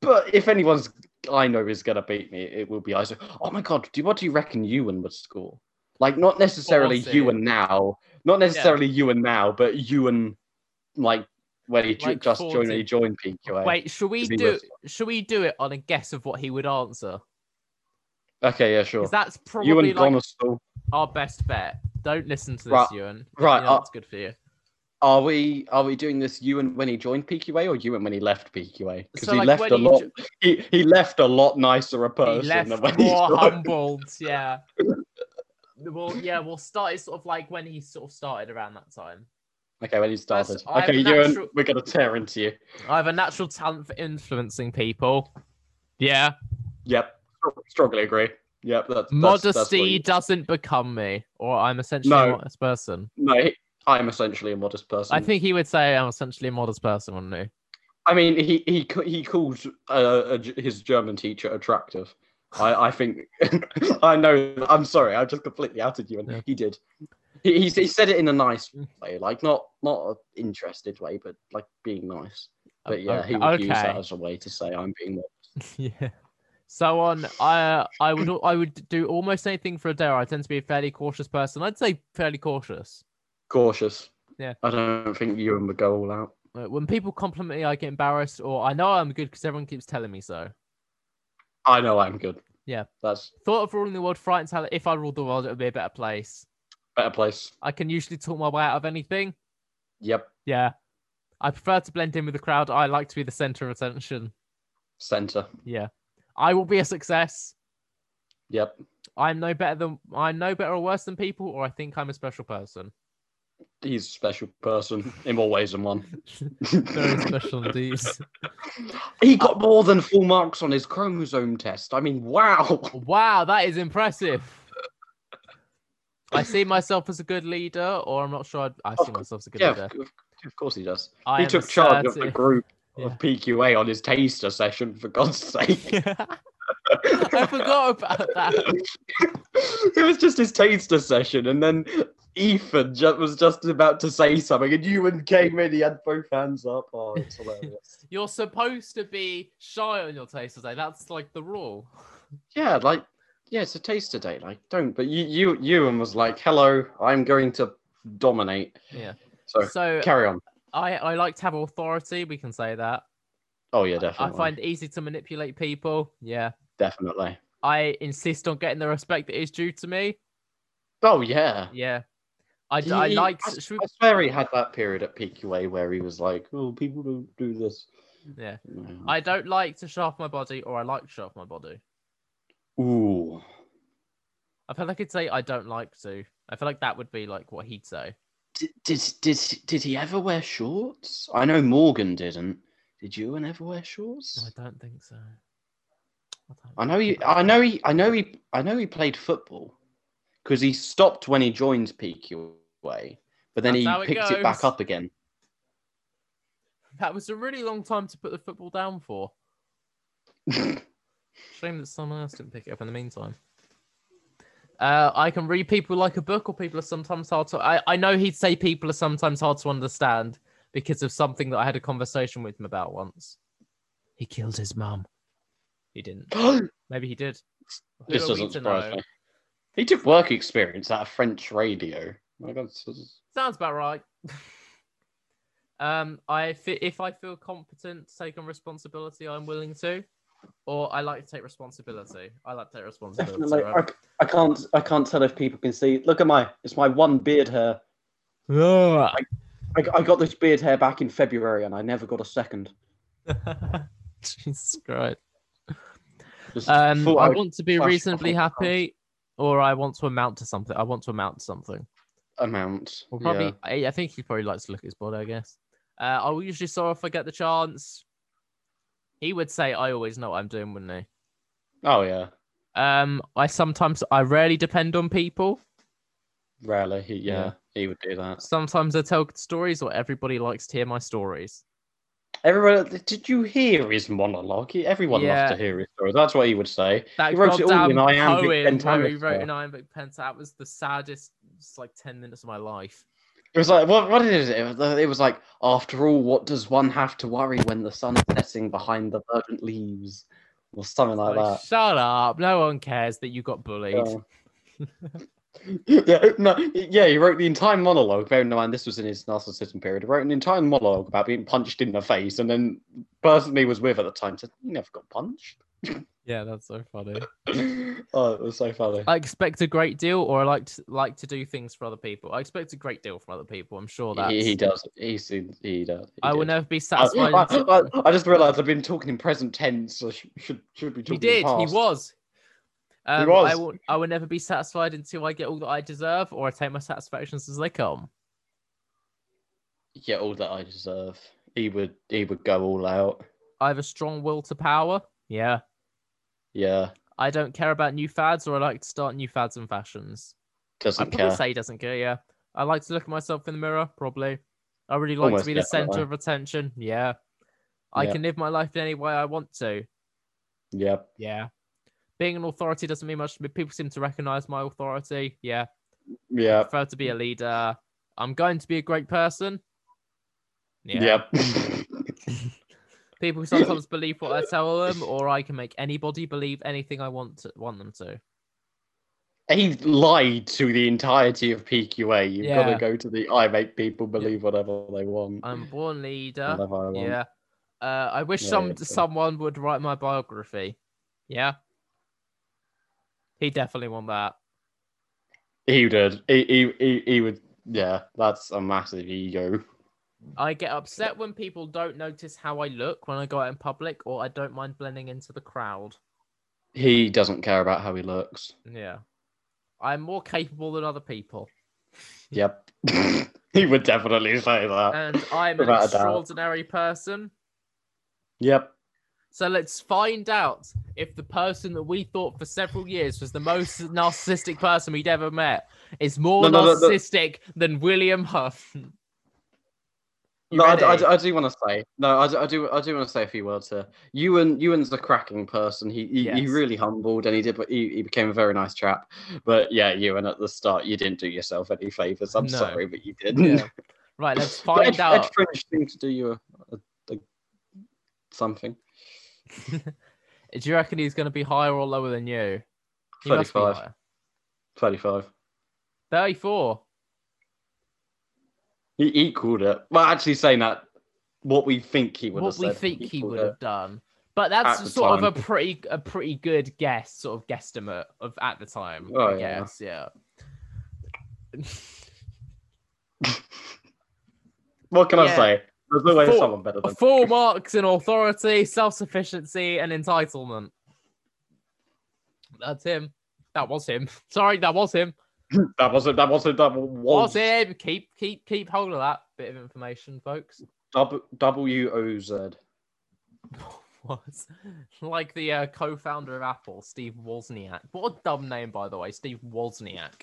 [SPEAKER 1] But if anyone's I know is going to beat me, it will be Isaac. Oh my god! Do what do you reckon Ewan would score? Like not necessarily. Ewan now, not necessarily Ewan now, but Ewan like when he
[SPEAKER 2] Like
[SPEAKER 1] just
[SPEAKER 2] 40.
[SPEAKER 1] joined he joined PQA.
[SPEAKER 2] wait, should we do should we do it on a guess of what he would answer?
[SPEAKER 1] Okay, yeah, sure.
[SPEAKER 2] That's probably
[SPEAKER 1] Ewan
[SPEAKER 2] like our best bet. Don't listen to this,
[SPEAKER 1] Right,
[SPEAKER 2] Ewan.
[SPEAKER 1] right,
[SPEAKER 2] You know
[SPEAKER 1] uh,
[SPEAKER 2] it's good for you.
[SPEAKER 1] Are we are we doing this you and when he joined PQA or you and when he left PQA? Because
[SPEAKER 2] So,
[SPEAKER 1] he
[SPEAKER 2] like,
[SPEAKER 1] left a
[SPEAKER 2] he
[SPEAKER 1] lot.
[SPEAKER 2] jo-
[SPEAKER 1] He, he left a lot nicer a
[SPEAKER 2] He
[SPEAKER 1] person
[SPEAKER 2] left
[SPEAKER 1] than when
[SPEAKER 2] more
[SPEAKER 1] joined.
[SPEAKER 2] humbled. Yeah. Well, yeah, we'll start it sort of like when he sort of started around that time.
[SPEAKER 1] Okay, when he started. Okay, you
[SPEAKER 2] natural-
[SPEAKER 1] we're gonna tear into you.
[SPEAKER 2] I have a natural talent for influencing people. Yeah.
[SPEAKER 1] Yep, strongly agree. Yep, that's, that's
[SPEAKER 2] Modesty
[SPEAKER 1] That's you-
[SPEAKER 2] doesn't become me, or I'm essentially
[SPEAKER 1] No.
[SPEAKER 2] a modest person.
[SPEAKER 1] no, he- I'm essentially a modest person.
[SPEAKER 2] I think he would say I'm essentially a modest person, wouldn't he?
[SPEAKER 1] I mean, he he he called uh, his German teacher attractive. I I think I know. I'm sorry. I just completely outed you, and
[SPEAKER 2] Yeah.
[SPEAKER 1] he did. He, he he said it in a nice way, like not not an interested way, but like being nice. But yeah, he would use that as a way to say I'm being modest.
[SPEAKER 2] yeah. So on, I I would I would do almost anything for a dare. I tend to be a fairly cautious person. I'd say fairly cautious.
[SPEAKER 1] Cautious.
[SPEAKER 2] Yeah.
[SPEAKER 1] I don't think Ewan would go all out.
[SPEAKER 2] When people compliment me, I get embarrassed, or I know I'm good because everyone keeps telling me so.
[SPEAKER 1] I know I'm good.
[SPEAKER 2] Yeah.
[SPEAKER 1] That's
[SPEAKER 2] Thought of ruling the world frightens how if I ruled the world, it would be a better place.
[SPEAKER 1] better place.
[SPEAKER 2] I can usually talk my way out of anything.
[SPEAKER 1] Yep.
[SPEAKER 2] Yeah. I prefer to blend in with the crowd. I like to be the center of attention.
[SPEAKER 1] Center.
[SPEAKER 2] Yeah. I will be a success.
[SPEAKER 1] Yep.
[SPEAKER 2] I'm no better than I'm no better or worse than people, or I think I'm a special person.
[SPEAKER 1] He's a special person in more ways than one.
[SPEAKER 2] Very special indeed.
[SPEAKER 1] he got more than full marks on his chromosome test. I mean, wow.
[SPEAKER 2] Wow, that is impressive. I see myself as a good leader, or I'm not sure. I'd, I see myself as a good
[SPEAKER 1] Yeah,
[SPEAKER 2] leader.
[SPEAKER 1] of, course he does.
[SPEAKER 2] I
[SPEAKER 1] he took charge of the group
[SPEAKER 2] Yeah.
[SPEAKER 1] of PQA on his taster session, for God's sake.
[SPEAKER 2] I forgot about that.
[SPEAKER 1] it was just his taster session, and then Ethan was just about to say something, and Ewan came in. He had both hands up. Oh, it's hilarious.
[SPEAKER 2] You're supposed to be shy on your taster day. That's like the rule.
[SPEAKER 1] yeah, like yeah, it's a taster day. Like, don't. But you, you, Ewan was like, "Hello, I'm going to dominate."
[SPEAKER 2] Yeah.
[SPEAKER 1] So
[SPEAKER 2] So
[SPEAKER 1] carry on.
[SPEAKER 2] I I like to have authority. We can say that.
[SPEAKER 1] Oh yeah, definitely.
[SPEAKER 2] I
[SPEAKER 1] definitely.
[SPEAKER 2] find it easy to manipulate people. Yeah.
[SPEAKER 1] definitely.
[SPEAKER 2] I insist on getting the respect that is due to me.
[SPEAKER 1] Oh yeah.
[SPEAKER 2] Yeah. I, d- I
[SPEAKER 1] He-
[SPEAKER 2] like.
[SPEAKER 1] I, I swear he had that period at PQA where he was like, "Oh, people don't do this."
[SPEAKER 2] yeah.
[SPEAKER 1] Yeah.
[SPEAKER 2] I don't like to show off my body, or I like to show off my body.
[SPEAKER 1] Ooh.
[SPEAKER 2] I feel like I'd say I don't like to. I feel like that would be like what he'd say.
[SPEAKER 1] Did, did did did he ever wear shorts? I know Morgan didn't. Did you ever wear shorts?
[SPEAKER 2] I don't think so. I,
[SPEAKER 1] I know he. I know he. I know he. I know he played football because he stopped when he joined PQA, but then
[SPEAKER 2] That's
[SPEAKER 1] he picked it back up again.
[SPEAKER 2] That was a really long time to put the football down for. Shame that someone else didn't pick it up in the meantime. Uh, I can read people like a book, or people are sometimes hard to. I, I know he'd say people are sometimes hard to understand because of something that I had a conversation with him about once. He killed his mum. He didn't. Maybe he did. Who
[SPEAKER 1] this doesn't surprise
[SPEAKER 2] know?
[SPEAKER 1] me. He did work experience at a French radio. My God, this
[SPEAKER 2] Sounds about right. um, I if I feel competent to take on responsibility, I'm willing to, or I like to take responsibility. I like to take responsibility.
[SPEAKER 1] Definitely.
[SPEAKER 2] right?
[SPEAKER 1] I, I can't. I can't tell if people can see. Look at my. It's my one beard hair.
[SPEAKER 2] Ugh.
[SPEAKER 1] I, I got this beard hair back in February, and I never got a second.
[SPEAKER 2] Jesus Christ. Um, I
[SPEAKER 1] I'd
[SPEAKER 2] want to be reasonably happy, or I want to amount to something. I want to amount to something.
[SPEAKER 1] Amount.
[SPEAKER 2] Well, probably.
[SPEAKER 1] yeah.
[SPEAKER 2] I, I think he probably likes to look at his body. I guess. Uh, I will usually saw if I get the chance. He would say, "I always know what I'm doing," wouldn't he?
[SPEAKER 1] Oh yeah.
[SPEAKER 2] Um, I sometimes, I rarely depend on people.
[SPEAKER 1] Rarely. He, yeah,
[SPEAKER 2] Yeah.
[SPEAKER 1] he would do that.
[SPEAKER 2] Sometimes I tell stories, or everybody likes to hear my stories.
[SPEAKER 1] Everyone, did you hear his monologue? Everyone
[SPEAKER 2] Yeah.
[SPEAKER 1] loves to hear his story. That's what he would say.
[SPEAKER 2] That
[SPEAKER 1] He wrote it all in iambic
[SPEAKER 2] where he wrote in iambic penta. That was the saddest, just like ten minutes of my life.
[SPEAKER 1] It was like, what? What is it? It was, it was like, after all, what does one have to worry when the sun is setting behind the verdant leaves, or something like
[SPEAKER 2] Like,
[SPEAKER 1] that?
[SPEAKER 2] shut up! No one cares that you got bullied.
[SPEAKER 1] Yeah. yeah, no, yeah, he wrote the entire monologue. Bearing in mind this was in his narcissism period. He wrote an entire monologue about being punched in the face, and then person he was with at the time said, "You never got punched."
[SPEAKER 2] Yeah, that's so funny.
[SPEAKER 1] oh, it was so funny.
[SPEAKER 2] I expect a great deal, or I like to like to do things for other people. I expect a great deal from other people. I'm sure that
[SPEAKER 1] He, he does. He seems. He does. he
[SPEAKER 2] I will never be satisfied.
[SPEAKER 1] I,
[SPEAKER 2] until-
[SPEAKER 1] I- I just realised I've been talking in present tense. So sh- should should be
[SPEAKER 2] He
[SPEAKER 1] talking. in
[SPEAKER 2] did. He was. Um, I
[SPEAKER 1] was.
[SPEAKER 2] will. I will never be satisfied until I get all that I deserve, or I take my satisfactions as they come.
[SPEAKER 1] Get all that I deserve. He would. He would go all out.
[SPEAKER 2] I have a strong will to power. Yeah.
[SPEAKER 1] Yeah.
[SPEAKER 2] I don't care about new fads, or I like to start new fads and fashions.
[SPEAKER 1] Doesn't
[SPEAKER 2] I'd probably
[SPEAKER 1] care.
[SPEAKER 2] say he doesn't care. Yeah. I like to look at myself in the mirror. Probably. I really like
[SPEAKER 1] Almost
[SPEAKER 2] to be the center of attention. Yeah. I
[SPEAKER 1] Yeah.
[SPEAKER 2] can live my life in any way I want to.
[SPEAKER 1] Yep.
[SPEAKER 2] Yeah. Being an authority doesn't mean much to me. People seem to recognize my authority. Yeah.
[SPEAKER 1] Yep.
[SPEAKER 2] prefer to be a leader. I'm going to be a great person. Yeah.
[SPEAKER 1] Yep.
[SPEAKER 2] People sometimes believe what I tell them, or I can make anybody believe anything I want to, want them to.
[SPEAKER 1] he lied to the entirety of PQA. You've got to go to the I make people believe whatever they want.
[SPEAKER 2] I'm born leader.
[SPEAKER 1] whatever I want.
[SPEAKER 2] Yeah. Uh, I wish
[SPEAKER 1] Yeah,
[SPEAKER 2] some
[SPEAKER 1] yeah, yeah.
[SPEAKER 2] someone would write my biography. Yeah. He definitely won that.
[SPEAKER 1] He did. He, he, he, he would. Yeah, that's a massive ego.
[SPEAKER 2] I get upset when people don't notice how I look when I go out in public, or I don't mind blending into the crowd.
[SPEAKER 1] He doesn't care about how he looks.
[SPEAKER 2] Yeah. I'm more capable than other people.
[SPEAKER 1] Yep. he would definitely say that.
[SPEAKER 2] And I'm an
[SPEAKER 1] Without a doubt.
[SPEAKER 2] extraordinary person.
[SPEAKER 1] Yep.
[SPEAKER 2] So let's find out if the person that we thought for several years was the most narcissistic person we'd ever met is more
[SPEAKER 1] No, no, no, no.
[SPEAKER 2] narcissistic than William Huff.
[SPEAKER 1] No, I, I I do want to say no. I, I do. I do want to say a few words here. Ewan, Ewan's a cracking person. He he, he really humbled, and he did. He, he became a very nice chap. But yeah, Ewan, at the start, you didn't do yourself any favors. I'm
[SPEAKER 2] No.
[SPEAKER 1] sorry, but you didn't.
[SPEAKER 2] Yeah. Right, let's find
[SPEAKER 1] Ed,
[SPEAKER 2] out.
[SPEAKER 1] Ed Fringe seemed to do you a, a, a something.
[SPEAKER 2] Do you reckon he's going to be higher or lower than you? He must be
[SPEAKER 1] 35. Thirty-five.
[SPEAKER 2] 34.
[SPEAKER 1] He equaled it. Well, actually, saying that, what we think he would
[SPEAKER 2] What
[SPEAKER 1] have
[SPEAKER 2] we
[SPEAKER 1] said,
[SPEAKER 2] think he would have done. But that's sort of a pretty a pretty good guess, sort of guesstimate of at the time.
[SPEAKER 1] Oh,
[SPEAKER 2] I
[SPEAKER 1] yeah.
[SPEAKER 2] guess, yeah.
[SPEAKER 1] What can I say? There's always
[SPEAKER 2] Full-
[SPEAKER 1] someone better than.
[SPEAKER 2] Full marks in authority, self sufficiency, and entitlement. That's him. That was him. Sorry, that was him.
[SPEAKER 1] That wasn't. That wasn't. That was.
[SPEAKER 2] Was him. Keep keep keep hold of that bit of information, folks.
[SPEAKER 1] W W O Z.
[SPEAKER 2] Was like the uh, co-founder of Apple, Steve Wozniak. What a dumb name, by the way, Steve Wozniak.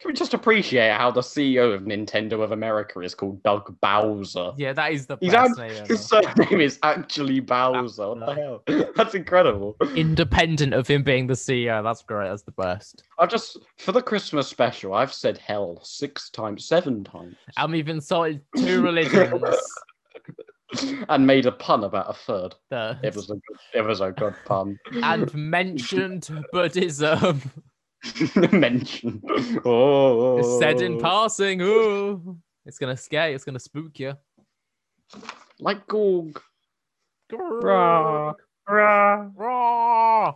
[SPEAKER 1] Can we just appreciate how the CEO of Nintendo of America is called Doug Bowser?
[SPEAKER 2] Yeah, that is the
[SPEAKER 1] He's
[SPEAKER 2] best name.
[SPEAKER 1] His surname is actually Bowser. What the hell? That's incredible.
[SPEAKER 2] Independent of him being the CEO, that's great. That's the best.
[SPEAKER 1] I've just for the Christmas special, I've said hell six times, seven times,
[SPEAKER 2] And we've insulted two religions.
[SPEAKER 1] and made a pun about a third.
[SPEAKER 2] the-
[SPEAKER 1] It was a good, it was a good pun.
[SPEAKER 2] and mentioned Buddhism.
[SPEAKER 1] Mention. Oh,
[SPEAKER 2] Said in passing. Ooh. It's gonna scare you, it's gonna spook you.
[SPEAKER 1] like Gorg.
[SPEAKER 2] Rah. Rah.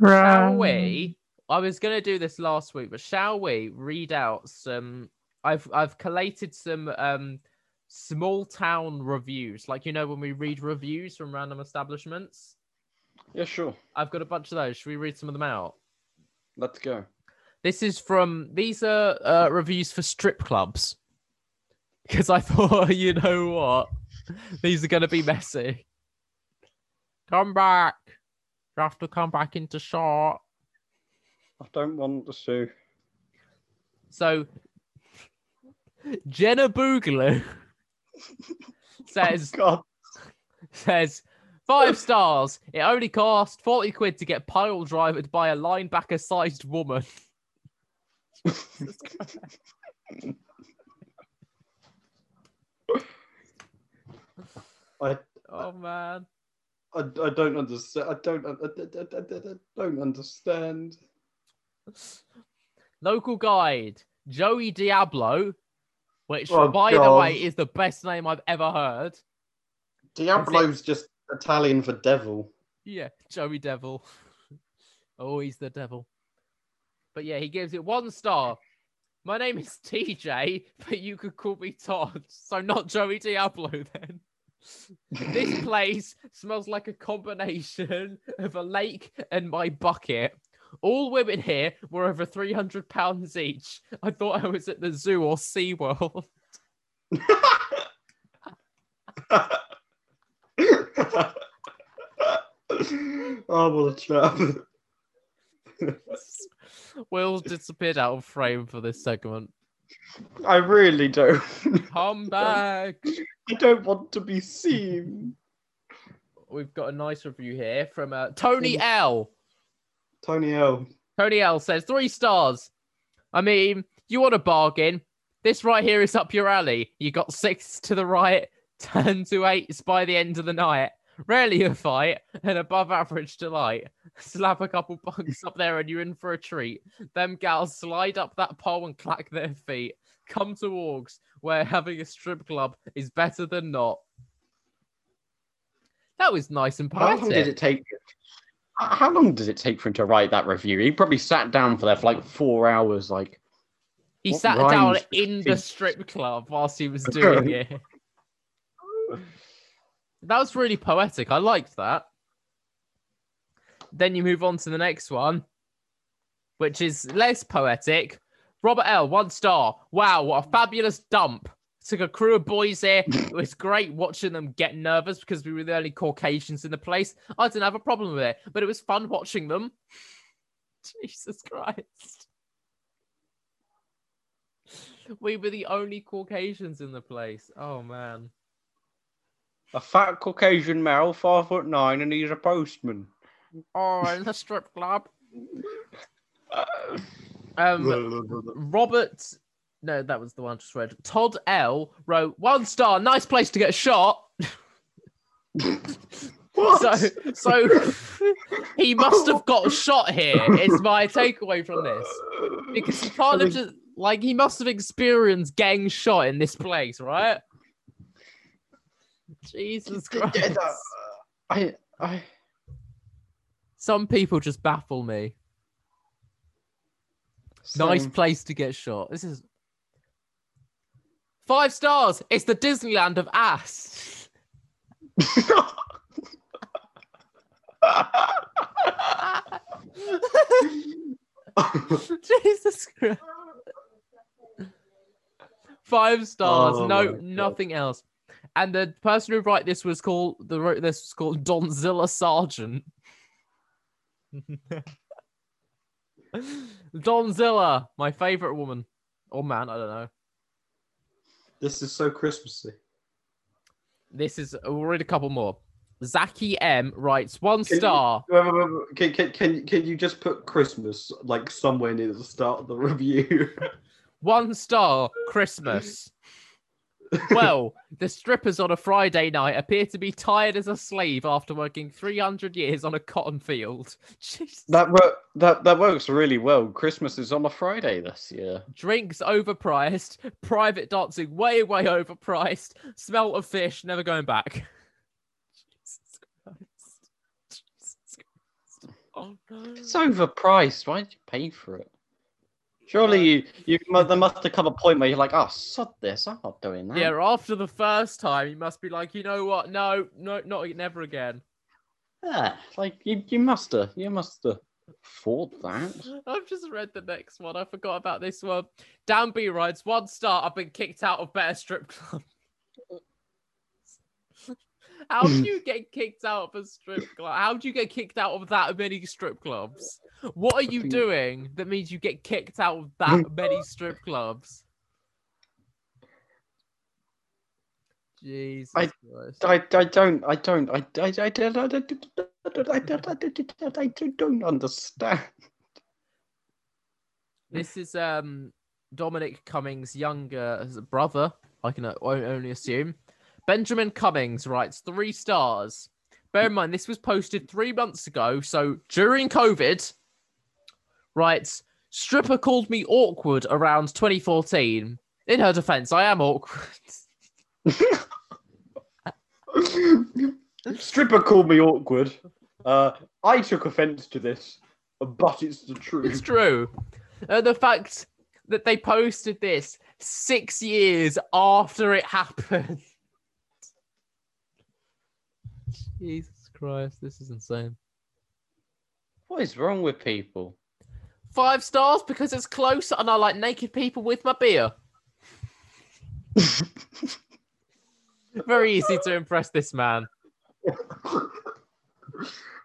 [SPEAKER 2] Shall we? I was gonna do this last week, but shall we read out some? I've I've collated some um small town reviews, like you know when we read reviews from random establishments.
[SPEAKER 1] Yeah, sure.
[SPEAKER 2] I've got a bunch of those. Should we read some of them out?
[SPEAKER 1] Let's go.
[SPEAKER 2] This is from these are uh, reviews for strip clubs because I thought you know what these are gonna be messy. Come back. You have to come back into shot.
[SPEAKER 1] I don't want to sue.
[SPEAKER 2] So Jenna Boogaloo says
[SPEAKER 1] God.
[SPEAKER 2] says five stars. It only cost forty quid to get pile drivered by a linebacker sized woman.
[SPEAKER 1] I,
[SPEAKER 2] oh man.
[SPEAKER 1] I, I don't understand. I don't. I, I, I, I, I don't understand.
[SPEAKER 2] Local guide Joey Diablo, which
[SPEAKER 1] Oh,
[SPEAKER 2] by the way is the best name I've ever heard.
[SPEAKER 1] Diablo's just Italian for devil.
[SPEAKER 2] Yeah, Joey Devil. oh, he's the devil. But yeah, he gives it one star. My name is TJ, but you could call me Todd. So not Joey Diablo then. this place smells like a combination of a lake and my bucket. All women here were over 300 pounds each. I thought I was at the zoo or SeaWorld.
[SPEAKER 1] Oh, what a trap.
[SPEAKER 2] Will's disappeared out of frame for this segment.
[SPEAKER 1] I really don't.
[SPEAKER 2] Come back.
[SPEAKER 1] I don't want to be seen.
[SPEAKER 2] We've got a nice review here from uh, Tony L.
[SPEAKER 1] Tony L.
[SPEAKER 2] Tony L says three stars. I mean, you want a bargain? This right here is up your alley. You got six to the right, ten to eights by the end of the night. Rarely a fight, and above average delight. Slap a couple bugs up there, and you're in for a treat. Them gals slide up that pole and clack their feet. Come to Orgs, where having a strip club is better than not. That was nice and powerful.
[SPEAKER 1] How long did it take? How long does it take for him to write that review? He probably sat down for there for like four hours. Like,
[SPEAKER 2] He sat down in the strip club whilst he was doing it. That was really poetic. I liked that. Then you move on to the next one, which is less poetic. Robert L, one star. Wow, what a fabulous dump. Took a crew of boys here. It was great watching them get nervous because we were the only Caucasians in the place. I didn't have a problem with it, but it was fun watching them. Jesus Christ. We were the only Caucasians in the place. Oh man.
[SPEAKER 1] A fat Caucasian male, five foot nine, and he's a postman.
[SPEAKER 2] Oh, in the strip club. Um, Robert, no, that was the one I just read. Todd L wrote one star. Nice place to get shot.
[SPEAKER 1] What?
[SPEAKER 2] So, so he must have got shot here. Is my takeaway from this because he can't have just like he must have experienced getting shot in this place, right? Jesus Christ!
[SPEAKER 1] I, I,
[SPEAKER 2] Some people just baffle me. Nice place to get shot. This is five stars. It's the Disneyland of ass. Jesus Christ. Five stars.
[SPEAKER 1] Oh
[SPEAKER 2] no, nothing else. And the person who wrote this was called the wrote this was called Donzilla Sargent. Donzilla, my favorite woman or man, I don't know.
[SPEAKER 4] This is so Christmassy.
[SPEAKER 2] This is we'll read a couple more. Zaki M writes one
[SPEAKER 4] Can
[SPEAKER 2] star.
[SPEAKER 4] Wait, wait, wait, wait. Can, can, can, can you just put Christmas like somewhere near the start of the review?
[SPEAKER 2] One star, Christmas. Well, the strippers on a Friday night appear to be tired as a slave after working 300 years on a cotton field. Jesus.
[SPEAKER 1] that, wor- that that works really well. Christmas is on a Friday this year.
[SPEAKER 2] Drinks overpriced, private dancing way, way overpriced, smell of fish, never going back. Jesus Christ. Jesus Christ. Oh no.
[SPEAKER 1] It's overpriced. Why did you pay for it? Surely uh, you, you there must have come a point where you're like, oh, sod this. I'm not doing that.
[SPEAKER 2] Yeah, after the first time, you must be like, you know what? No, no, not never again.
[SPEAKER 1] Yeah, like you, you must have, you must have thought that.
[SPEAKER 2] I've just read the next one. I forgot about this one. Dan B writes one star. I've been kicked out of better strip club. How do you get kicked out of a strip club? How do you get kicked out of that many strip clubs? What are you doing that means you get kicked out of that many strip clubs? Jesus
[SPEAKER 1] I- I, I don't, I don't, I, I, I, I, don't- I, don't- I, don't- I, don't- understand.
[SPEAKER 2] This is um Dominic Cummings' younger brother. I can only assume. Benjamin Cummings writes three stars. Bear in mind, this was posted three months ago, so during COVID. Writes stripper called me awkward around 2014. In her defense, I am awkward.
[SPEAKER 4] Stripper called me awkward. Uh, I took offense to this, but it's the truth.
[SPEAKER 2] it's true. Uh, the fact that they posted this six years after it happened. Jesus Christ, this is insane.
[SPEAKER 1] What is wrong with people?
[SPEAKER 2] Five stars because it's close and I like naked people with my beer. Very easy to impress this man.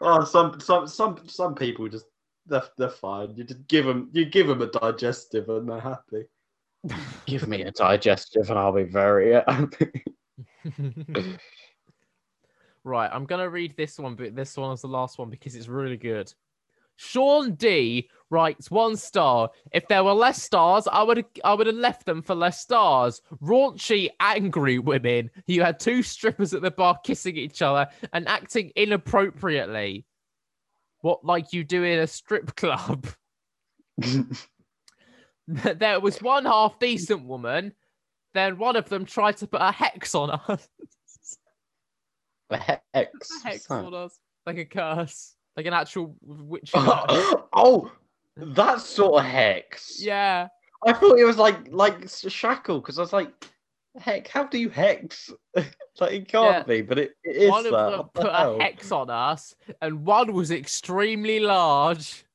[SPEAKER 4] oh, some some some some people just they're, they're fine. You just give them you give them a digestive and they're happy.
[SPEAKER 1] Give me a digestive and I'll be very happy.
[SPEAKER 2] right, I'm gonna read this one, but this one is the last one because it's really good. Sean D writes one star. If there were less stars, I would I would have left them for less stars. Raunchy, angry women. You had two strippers at the bar kissing each other and acting inappropriately. What like you do in a strip club? there was one half decent woman. Then one of them tried to put a hex on us.
[SPEAKER 1] The hex.
[SPEAKER 2] hex
[SPEAKER 1] Huh.
[SPEAKER 2] on us, like a curse. like an actual witch.
[SPEAKER 1] oh, that sort of hex.
[SPEAKER 2] yeah,
[SPEAKER 1] I thought it was like like shackle because I was like, heck, how do you hex? like it can't
[SPEAKER 2] Yeah.
[SPEAKER 1] be, but it, it is
[SPEAKER 2] one
[SPEAKER 1] that.
[SPEAKER 2] of them put a hex on us, and one was extremely large.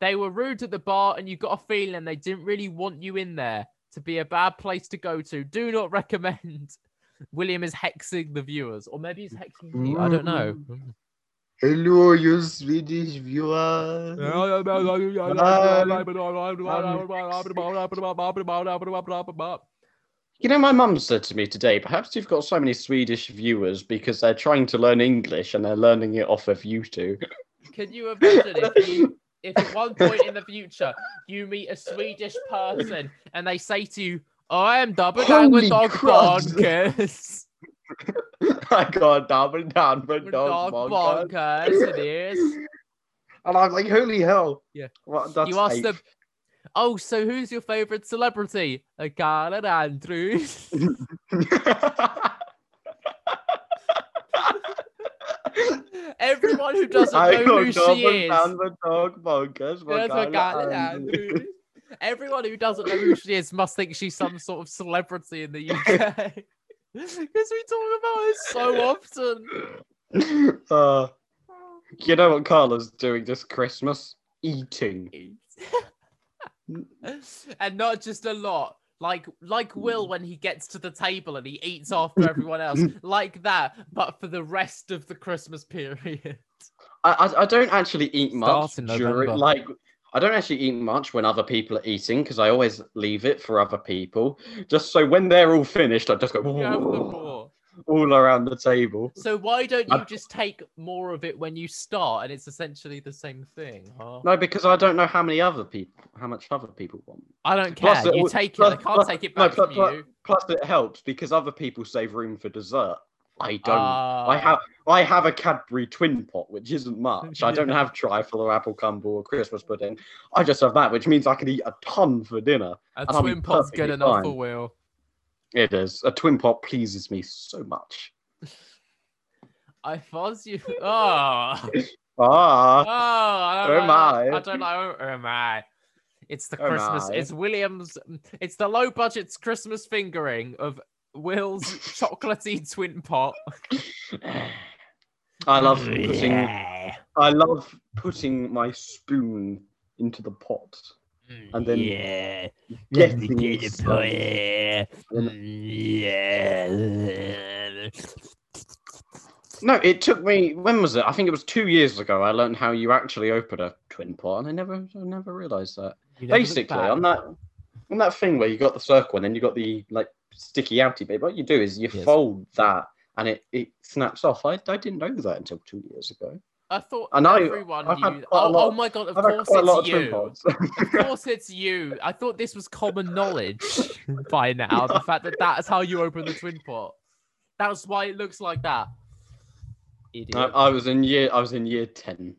[SPEAKER 2] They were rude at the bar, and you got a feeling they didn't really want you in there to be a bad place to go to. Do not recommend. William is hexing the viewers, or maybe he's hexing me. I don't know.
[SPEAKER 4] Hello, you Swedish viewers.
[SPEAKER 1] You know, my mum said to me today, perhaps you've got so many Swedish viewers because they're trying to learn English and they're learning it off of you two.
[SPEAKER 2] Can you imagine if you, if at one point in the future you meet a Swedish person and they say to you, "I am double down with dog
[SPEAKER 1] crud.
[SPEAKER 2] bonkers."
[SPEAKER 1] I got double down
[SPEAKER 2] With
[SPEAKER 1] dog
[SPEAKER 2] dog
[SPEAKER 1] bonkers.
[SPEAKER 2] bonkers, it is.
[SPEAKER 1] And I was like, holy hell.
[SPEAKER 2] Yeah.
[SPEAKER 1] What, that's
[SPEAKER 2] you asked them, "Oh, so who's your favorite celebrity?" Uh, Andrews. Everyone who doesn't
[SPEAKER 1] I
[SPEAKER 2] know who she is.
[SPEAKER 1] double
[SPEAKER 2] is.
[SPEAKER 1] down for dog bonkers.
[SPEAKER 2] That's
[SPEAKER 1] Carla Andrews.
[SPEAKER 2] Andrews. Everyone who doesn't know who she is must think she's some sort of celebrity in the UK. Because we talk about it so often.
[SPEAKER 1] uh, you know what Carla's doing this Christmas? Eating.
[SPEAKER 2] and not just a lot. Like like Will when he gets to the table and he eats after everyone else. like that, but for the rest of the Christmas period.
[SPEAKER 1] I, I, I don't actually eat much
[SPEAKER 2] Start in
[SPEAKER 1] during
[SPEAKER 2] November.
[SPEAKER 1] like I don't actually eat much when other people are eating because I always leave it for other people. Just so when they're all finished, I just go
[SPEAKER 2] You have the more.
[SPEAKER 1] all around the table.
[SPEAKER 2] So why don't you just take more of it when you start and it's essentially the same thing, huh?
[SPEAKER 1] No, because I don't know how many other people, how much other people want.
[SPEAKER 2] I don't care.
[SPEAKER 1] Plus
[SPEAKER 2] you
[SPEAKER 1] al-
[SPEAKER 2] take it. I can't
[SPEAKER 1] plus-
[SPEAKER 2] take it
[SPEAKER 1] no,
[SPEAKER 2] back
[SPEAKER 1] plus-
[SPEAKER 2] from you.
[SPEAKER 1] Plus, it helps because other people save room for dessert. I don't.
[SPEAKER 2] Ah.
[SPEAKER 1] I have I have a Cadbury Twin Pot, which isn't much. I don't have trifle or apple crumble or Christmas pudding. I just have that, which means I can eat a ton for dinner.
[SPEAKER 2] A twin pot's good enough for Will.
[SPEAKER 1] It is a twin pot pleases me so much.
[SPEAKER 2] I fuzz you. Oh,
[SPEAKER 1] Ah,
[SPEAKER 2] oh, I don't
[SPEAKER 1] Oh
[SPEAKER 2] know.
[SPEAKER 1] my.
[SPEAKER 2] I don't know. Oh my. It's the
[SPEAKER 1] Oh
[SPEAKER 2] Christmas.
[SPEAKER 1] my.
[SPEAKER 2] It's William's. It's the low budget's Christmas fingering of Will's chocolatey twin pot.
[SPEAKER 1] I love oh, putting.
[SPEAKER 2] Yeah.
[SPEAKER 1] I love putting my spoon into the pot and then
[SPEAKER 2] yeah.
[SPEAKER 1] getting some.
[SPEAKER 2] yeah. Yeah.
[SPEAKER 1] No, it took me. When was it? I think it was two years ago. I learned how you actually open a twin pot, and I never, I never realized that.
[SPEAKER 2] You never look
[SPEAKER 1] Basically, on that, on that thing where you got the circle and then you got the like sticky outy bit. What you do is you
[SPEAKER 2] Yes.
[SPEAKER 1] fold that, and it it snaps off. I, I didn't know that until two years ago.
[SPEAKER 2] I thought
[SPEAKER 1] I know,
[SPEAKER 2] everyone
[SPEAKER 1] I've
[SPEAKER 2] knew.
[SPEAKER 1] Oh,
[SPEAKER 2] oh,
[SPEAKER 1] lot-
[SPEAKER 2] oh my god! Of
[SPEAKER 1] I've
[SPEAKER 2] course
[SPEAKER 1] quite of
[SPEAKER 2] it's you. Of course it's you. I thought this was common knowledge by now. The fact that that's how you open the twin pot. That's why it looks like that. Idiot.
[SPEAKER 1] I, I was in year. I was in year ten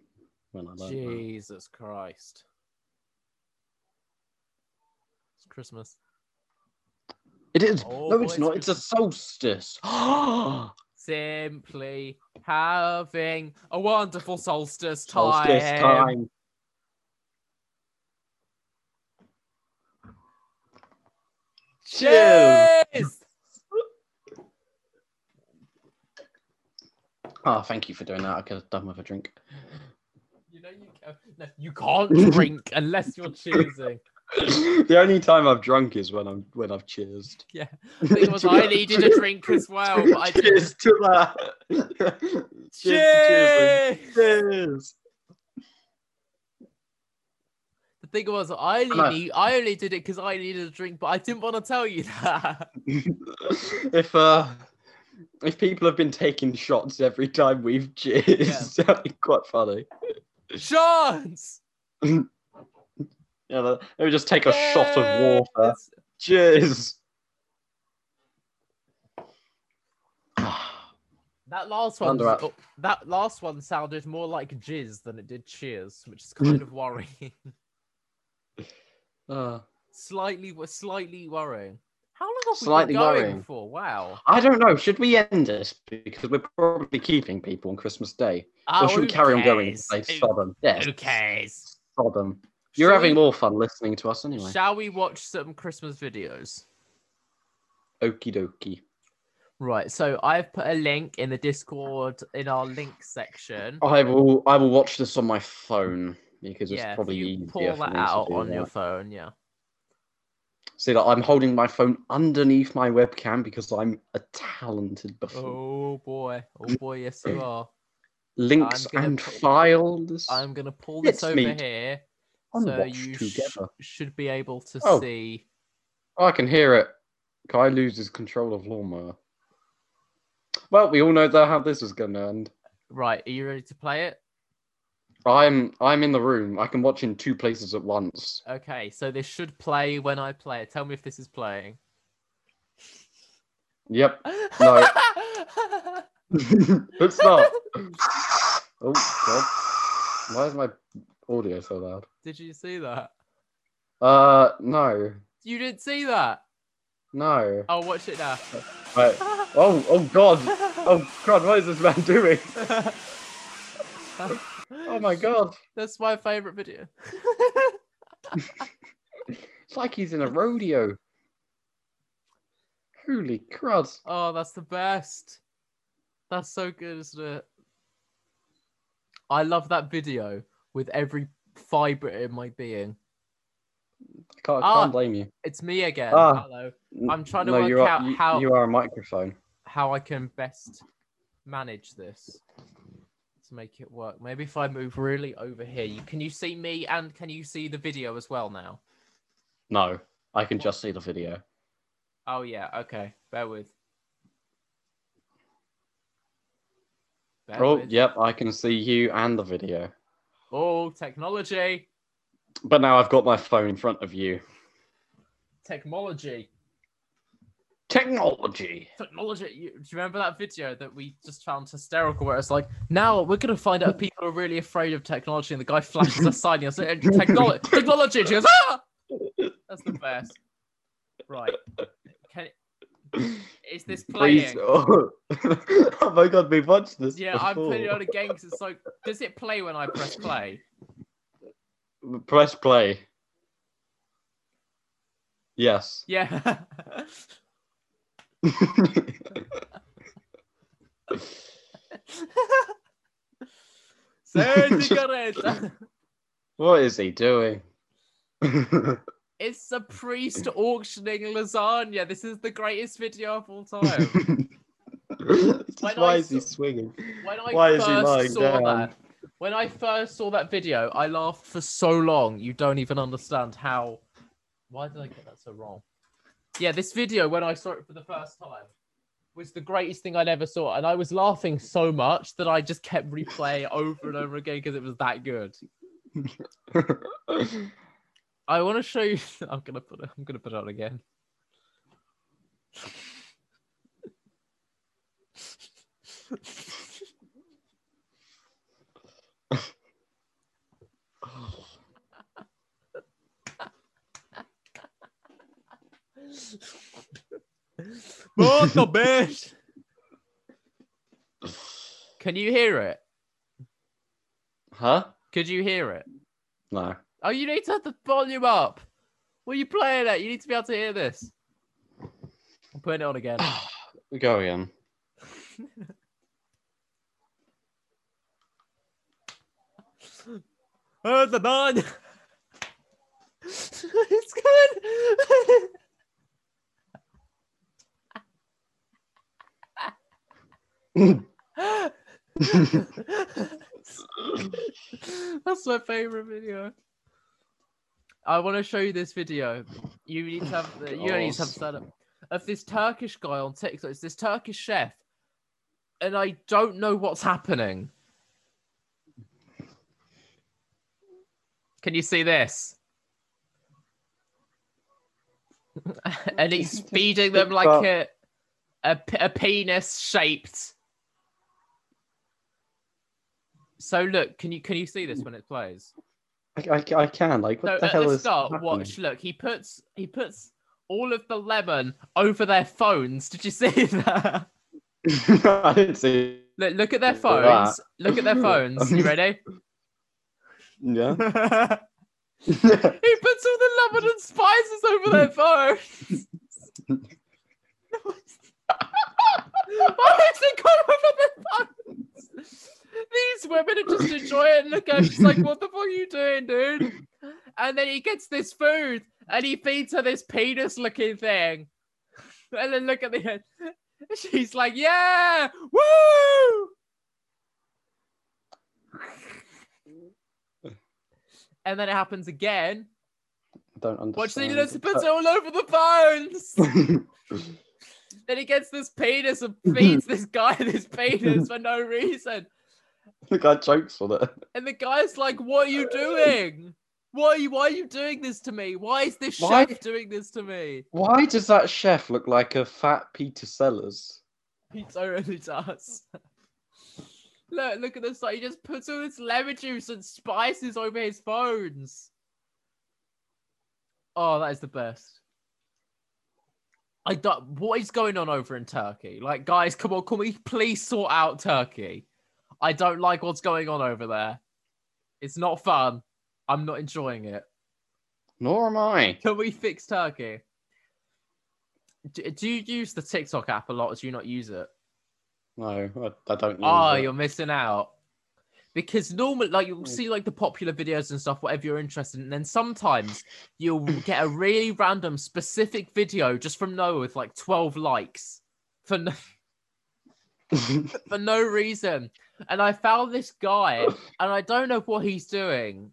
[SPEAKER 1] when I learned that.
[SPEAKER 2] Jesus Christ. It's Christmas.
[SPEAKER 1] It is.
[SPEAKER 2] Oh,
[SPEAKER 1] no, it's not. It's a solstice.
[SPEAKER 2] Simply having a wonderful solstice time.
[SPEAKER 1] solstice time. Cheers.
[SPEAKER 2] Cheers!
[SPEAKER 1] Oh, thank you for doing that. I could have done with a drink.
[SPEAKER 2] You know you can no, you can't drink unless you're choosing.
[SPEAKER 1] the only time I've drunk is when I'm when I've cheersed.
[SPEAKER 2] Yeah. I was I needed a drink as well, but I didn't.
[SPEAKER 1] cheers to that. cheers. cheers.
[SPEAKER 2] Cheers!
[SPEAKER 1] Cheers.
[SPEAKER 2] The thing was, I only
[SPEAKER 1] No.
[SPEAKER 2] need, I only did it because I needed a drink, but I didn't want to tell you that.
[SPEAKER 1] if uh, if people have been taking shots every time we've cheers, that'd be quite funny.
[SPEAKER 2] Shots!
[SPEAKER 1] Yeah, let me just take a shot of water. Cheers.
[SPEAKER 2] That last one,
[SPEAKER 1] Thunder up.
[SPEAKER 2] oh, that last one sounded more like jizz than it did cheers, which is kind of worrying.
[SPEAKER 1] Uh,
[SPEAKER 2] slightly, slightly worrying. How long long have we been going
[SPEAKER 1] worrying.
[SPEAKER 2] for? Wow.
[SPEAKER 1] I don't know. Should we end this because we're probably keeping people on Christmas Day,
[SPEAKER 2] Oh,
[SPEAKER 1] or should we
[SPEAKER 2] who
[SPEAKER 1] carry on going? and
[SPEAKER 2] cares?
[SPEAKER 1] Say
[SPEAKER 2] Who-
[SPEAKER 1] Sodom. Yeah,
[SPEAKER 2] Who cares?
[SPEAKER 1] Sodom. You're
[SPEAKER 2] Shall
[SPEAKER 1] having
[SPEAKER 2] we-
[SPEAKER 1] more fun listening to us anyway.
[SPEAKER 2] Shall we watch some Christmas videos?
[SPEAKER 1] Okie dokie.
[SPEAKER 2] Right. So I've put a link in the Discord in our link section.
[SPEAKER 1] I will. I will watch this on my phone because it's
[SPEAKER 2] yeah, if
[SPEAKER 1] probably
[SPEAKER 2] you pull that
[SPEAKER 1] me to
[SPEAKER 2] out
[SPEAKER 1] do
[SPEAKER 2] on
[SPEAKER 1] that.
[SPEAKER 2] your phone, yeah.
[SPEAKER 1] See that I'm holding my phone underneath my webcam because I'm a talented buffoon.
[SPEAKER 2] Oh boy. Oh boy, yes you are.
[SPEAKER 1] Links and
[SPEAKER 2] put-
[SPEAKER 1] files
[SPEAKER 2] I'm gonna pull this
[SPEAKER 1] Let's
[SPEAKER 2] over
[SPEAKER 1] meet
[SPEAKER 2] here so
[SPEAKER 1] watch
[SPEAKER 2] you sh- should be able to
[SPEAKER 1] Oh.
[SPEAKER 2] see.
[SPEAKER 1] Oh, I can hear it. Guy loses control of lawnmower. Well, we all know that how this is going to end.
[SPEAKER 2] Right, are you ready to play it?
[SPEAKER 1] I'm I'm in the room. I can watch in two places at once.
[SPEAKER 2] Okay, so this should play when I play it. Tell me if this is playing.
[SPEAKER 1] Yep. No. it's not. Oh god. Why is my audio so loud?
[SPEAKER 2] Did you see that?
[SPEAKER 1] Uh no.
[SPEAKER 2] You didn't see that.
[SPEAKER 1] No.
[SPEAKER 2] I'll watch it now.
[SPEAKER 1] Right. Oh oh god. Oh god, what is this man doing? Oh my god.
[SPEAKER 2] That's my favorite video.
[SPEAKER 1] It's like he's in a rodeo. Holy crud.
[SPEAKER 2] oh, that's the best. That's so good, isn't it? I love that video with every fiber in my being.
[SPEAKER 1] I can't, I
[SPEAKER 2] Ah.
[SPEAKER 1] can't blame you.
[SPEAKER 2] It's me again.
[SPEAKER 1] Ah.
[SPEAKER 2] Hello. I'm trying to
[SPEAKER 1] no,
[SPEAKER 2] work
[SPEAKER 1] you are,
[SPEAKER 2] out
[SPEAKER 1] you,
[SPEAKER 2] how-
[SPEAKER 1] you are a microphone.
[SPEAKER 2] How I can best manage this to make it work. Maybe if I move really over here, you can you see me and can you see the video as well now?
[SPEAKER 1] No, I can just see the video.
[SPEAKER 2] Oh yeah, okay. Bear with. Bear
[SPEAKER 1] Oh,
[SPEAKER 2] with.
[SPEAKER 1] yep, I can see you and the video.
[SPEAKER 2] Oh, technology.
[SPEAKER 1] But now I've got my phone in front of you.
[SPEAKER 2] Technology.
[SPEAKER 1] Technology.
[SPEAKER 2] Technology. You, do you remember that video that we just found hysterical where it's like, now we're going to find out if people are really afraid of technology and the guy flashes a sign and says, technology. technology. She goes, ah! That's the best. Right. Is this playing?
[SPEAKER 1] Oh. oh my god, we've watched this.
[SPEAKER 2] Yeah, I'm putting it
[SPEAKER 1] before.
[SPEAKER 2] on again because it's like, Does it play when I press play?
[SPEAKER 1] Press play. Yes.
[SPEAKER 2] Yeah.
[SPEAKER 1] What is he doing?
[SPEAKER 2] It's a priest auctioning lasagna. This is the greatest video of all time. When
[SPEAKER 1] why
[SPEAKER 2] I
[SPEAKER 1] is he swinging?
[SPEAKER 2] When I
[SPEAKER 1] Why is he
[SPEAKER 2] first
[SPEAKER 1] lying
[SPEAKER 2] saw
[SPEAKER 1] down?
[SPEAKER 2] that, when I first saw that video, I laughed for so long. You don't even understand how. Why did I get that so wrong? Yeah, this video when I saw it for the first time was the greatest thing I'd ever saw, and I was laughing so much that I just kept replaying over and over again because it was that good. I want to show you. I'm gonna put it. I'm gonna put it on again. Molto best. Can you hear it?
[SPEAKER 1] huh?
[SPEAKER 2] Could you hear it?
[SPEAKER 1] No.
[SPEAKER 2] Oh, you need to have the volume up. What are you playing at? You need to be able to hear this. I'm putting it on again.
[SPEAKER 1] We go again.
[SPEAKER 2] Oh, the man. it's good. That's my favorite video. I want to show you this video. You need to have the, you only need to have set up of this Turkish guy on TikTok. It's this Turkish chef, and I don't know what's happening. Can you see this? and he's feeding them like a a penis shaped. So look, can you can you see this when it plays?
[SPEAKER 1] I, I, I can. Like, what
[SPEAKER 2] So
[SPEAKER 1] the
[SPEAKER 2] at
[SPEAKER 1] hell
[SPEAKER 2] the
[SPEAKER 1] is
[SPEAKER 2] start,
[SPEAKER 1] happening?
[SPEAKER 2] watch. Look, he puts he puts all of the lemon over their phones. Did you see that?
[SPEAKER 4] I didn't see.
[SPEAKER 2] Look, look at their phones. Look at their phones. You ready?
[SPEAKER 4] Yeah.
[SPEAKER 2] he puts all the lemon and spices over their phones. Why has it gone over their phones? These women are just enjoying it and look at him. She's like, what the fuck are you doing, dude? And then he gets this food and he feeds her this penis looking thing. And then look at the end. She's like, yeah, woo! And then it happens again.
[SPEAKER 4] I don't understand.
[SPEAKER 2] Watch the it all over the bones. then he gets this penis and feeds this guy this penis for no reason.
[SPEAKER 4] the guy chokes on it.
[SPEAKER 2] And the guy's like, What are you doing? Why are you why are you doing this to me? Why is this
[SPEAKER 4] Why-
[SPEAKER 2] chef doing this to me?
[SPEAKER 4] Why does that chef look like a fat Peter Sellers?
[SPEAKER 2] He totally does. Look, look at this. Like, he just puts all this lemon juice and spices over his phones. Oh, that is the best. I don't. What is going on over in Turkey? Like, guys, come on, can we please sort out Turkey? I don't like what's going on over there. It's not fun. I'm not enjoying it.
[SPEAKER 4] Nor am I.
[SPEAKER 2] Can we fix Turkey? Do, do you use the TikTok app a lot? Or do you not use it?
[SPEAKER 4] No, I, I don't. Use
[SPEAKER 2] Oh,
[SPEAKER 4] it.
[SPEAKER 2] you're missing out. Because normally, like you'll mm. see like the popular videos and stuff, whatever you're interested in, and then sometimes you'll get a really random specific video just from nowhere with like 12 likes for no, for no reason. And I found this guy, and I don't know what he's doing.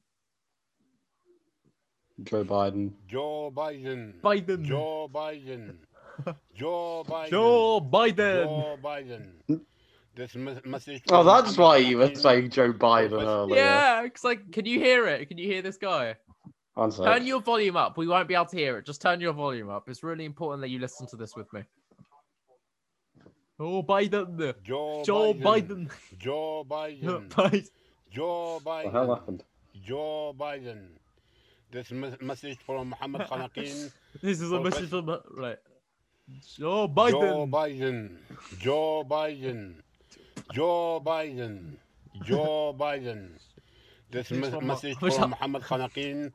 [SPEAKER 4] Joe Biden.
[SPEAKER 5] Joe Biden.
[SPEAKER 2] Biden.
[SPEAKER 5] Joe Biden. Joe Biden.
[SPEAKER 2] Joe Biden.
[SPEAKER 5] Joe Biden. This message.
[SPEAKER 4] Oh, that's why you were saying Joe Biden earlier.
[SPEAKER 2] Yeah, it's like, can you hear it? Can you hear this guy?
[SPEAKER 4] One sec.
[SPEAKER 2] Turn your volume up. We won't be able to hear it. Just turn your volume up. It's really important that you listen to this with me. Oh, Biden.
[SPEAKER 5] Joe,
[SPEAKER 2] Joe
[SPEAKER 5] Biden.
[SPEAKER 2] Biden.
[SPEAKER 5] Joe Biden.
[SPEAKER 2] Biden.
[SPEAKER 5] Joe
[SPEAKER 4] What hell happened?
[SPEAKER 5] Joe Biden. This message from Muhammad Khanaqin.
[SPEAKER 2] This is a
[SPEAKER 5] Oh,
[SPEAKER 2] message from right. Joe Biden.
[SPEAKER 5] Joe
[SPEAKER 2] Biden.
[SPEAKER 5] Biden. Joe Biden. Joe Biden. Joe Biden. This
[SPEAKER 2] It's
[SPEAKER 5] message
[SPEAKER 2] what's
[SPEAKER 5] from
[SPEAKER 2] up?
[SPEAKER 5] Muhammad Khanaqin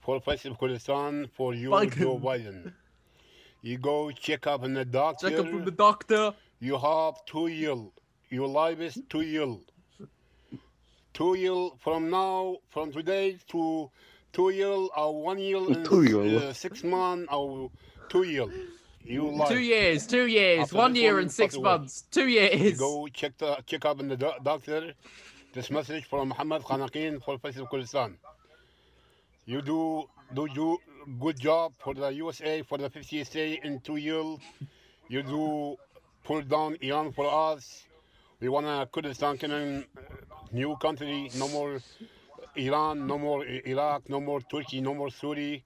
[SPEAKER 5] for Facebook Kurdistan for you,
[SPEAKER 2] Biden.
[SPEAKER 5] Joe Biden. You go check up in the doctor.
[SPEAKER 2] Check up from the doctor.
[SPEAKER 5] You have two year. Your life is two year. Two year from now, from today to two year or one year and
[SPEAKER 4] Two year.
[SPEAKER 5] uh, six months or two year. You life.
[SPEAKER 2] Two years. Two years.
[SPEAKER 5] After
[SPEAKER 2] One year and six
[SPEAKER 5] pass away.
[SPEAKER 2] months. Two
[SPEAKER 5] You
[SPEAKER 2] years.
[SPEAKER 5] go check the check up in the do- doctor. This message from Muhammad Khanaqin for Facebook Kurdistan. You do do you good job for the USA for the 50th day in two years. You do pull down Iran for us. We want a Kurdistan kind of new country. No more Iran, no more Iraq, no more Turkey, no more Syria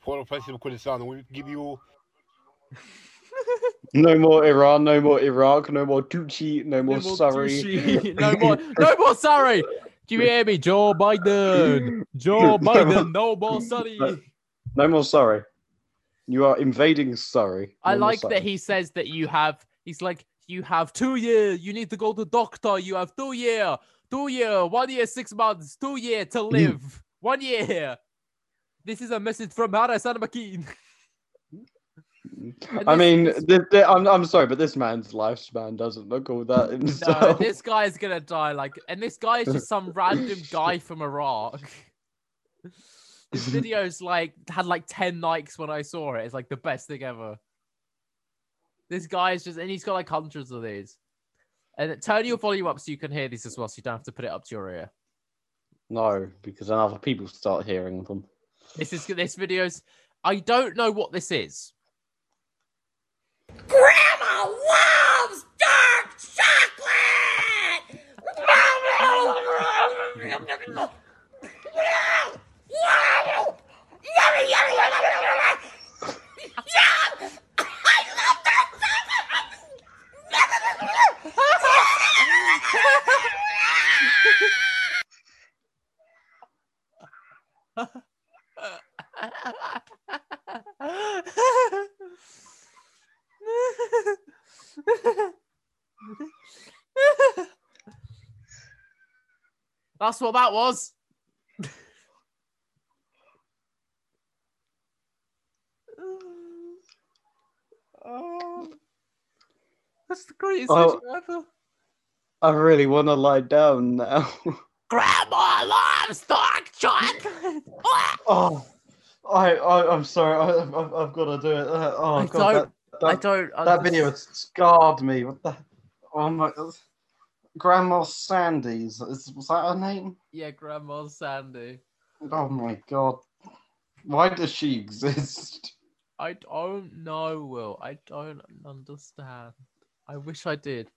[SPEAKER 5] for Facebook Kurdistan. We give you
[SPEAKER 4] No more Iran, no more Iraq, no more Tucci, no more, Surrey.
[SPEAKER 2] sushi. no more. No more. Sorry. Do you hear me, Joe Biden? Joe Biden. No more sorry.
[SPEAKER 4] No more Surrey. You are invading Surrey.
[SPEAKER 2] I
[SPEAKER 4] No more
[SPEAKER 2] like that he says that you have. He's like, you have two year. You need to go to doctor. You have two year, two year, one year, six months, two year to live. one year. This is a message from Harasan Makin.
[SPEAKER 4] I mean, th- I'm, I'm sorry, but this man's lifespan doesn't look all that
[SPEAKER 2] No, this guy's gonna die. Like, and this guy is just some random guy from Iraq. This video's like had like ten likes when I saw it. It's like the best thing ever. This guy is just, and he's got like hundreds of these. And turn your volume up so you can hear these as well, so you don't have to put it up to your ear.
[SPEAKER 4] No, because then other people start hearing them.
[SPEAKER 2] This is this video's. I don't know what this is.
[SPEAKER 6] Grandma loves dark chocolate!
[SPEAKER 2] That's what that was. oh that's the greatest
[SPEAKER 1] Oh.
[SPEAKER 2] video ever.
[SPEAKER 1] I really want to lie down now.
[SPEAKER 2] Grandma loves dark chocolate.
[SPEAKER 1] oh, I, I I'm sorry. I, I've, I've got to do it. Uh, oh
[SPEAKER 2] I
[SPEAKER 1] god,
[SPEAKER 2] don't-
[SPEAKER 1] that,
[SPEAKER 2] I don't.
[SPEAKER 1] that video has scarred me. What the? Oh my. Grandma Sandy's. Is, was that her name?
[SPEAKER 2] Yeah, Grandma Sandy.
[SPEAKER 1] Oh my god. Why does she exist?
[SPEAKER 2] I don't know, Will. I don't understand. I wish I did.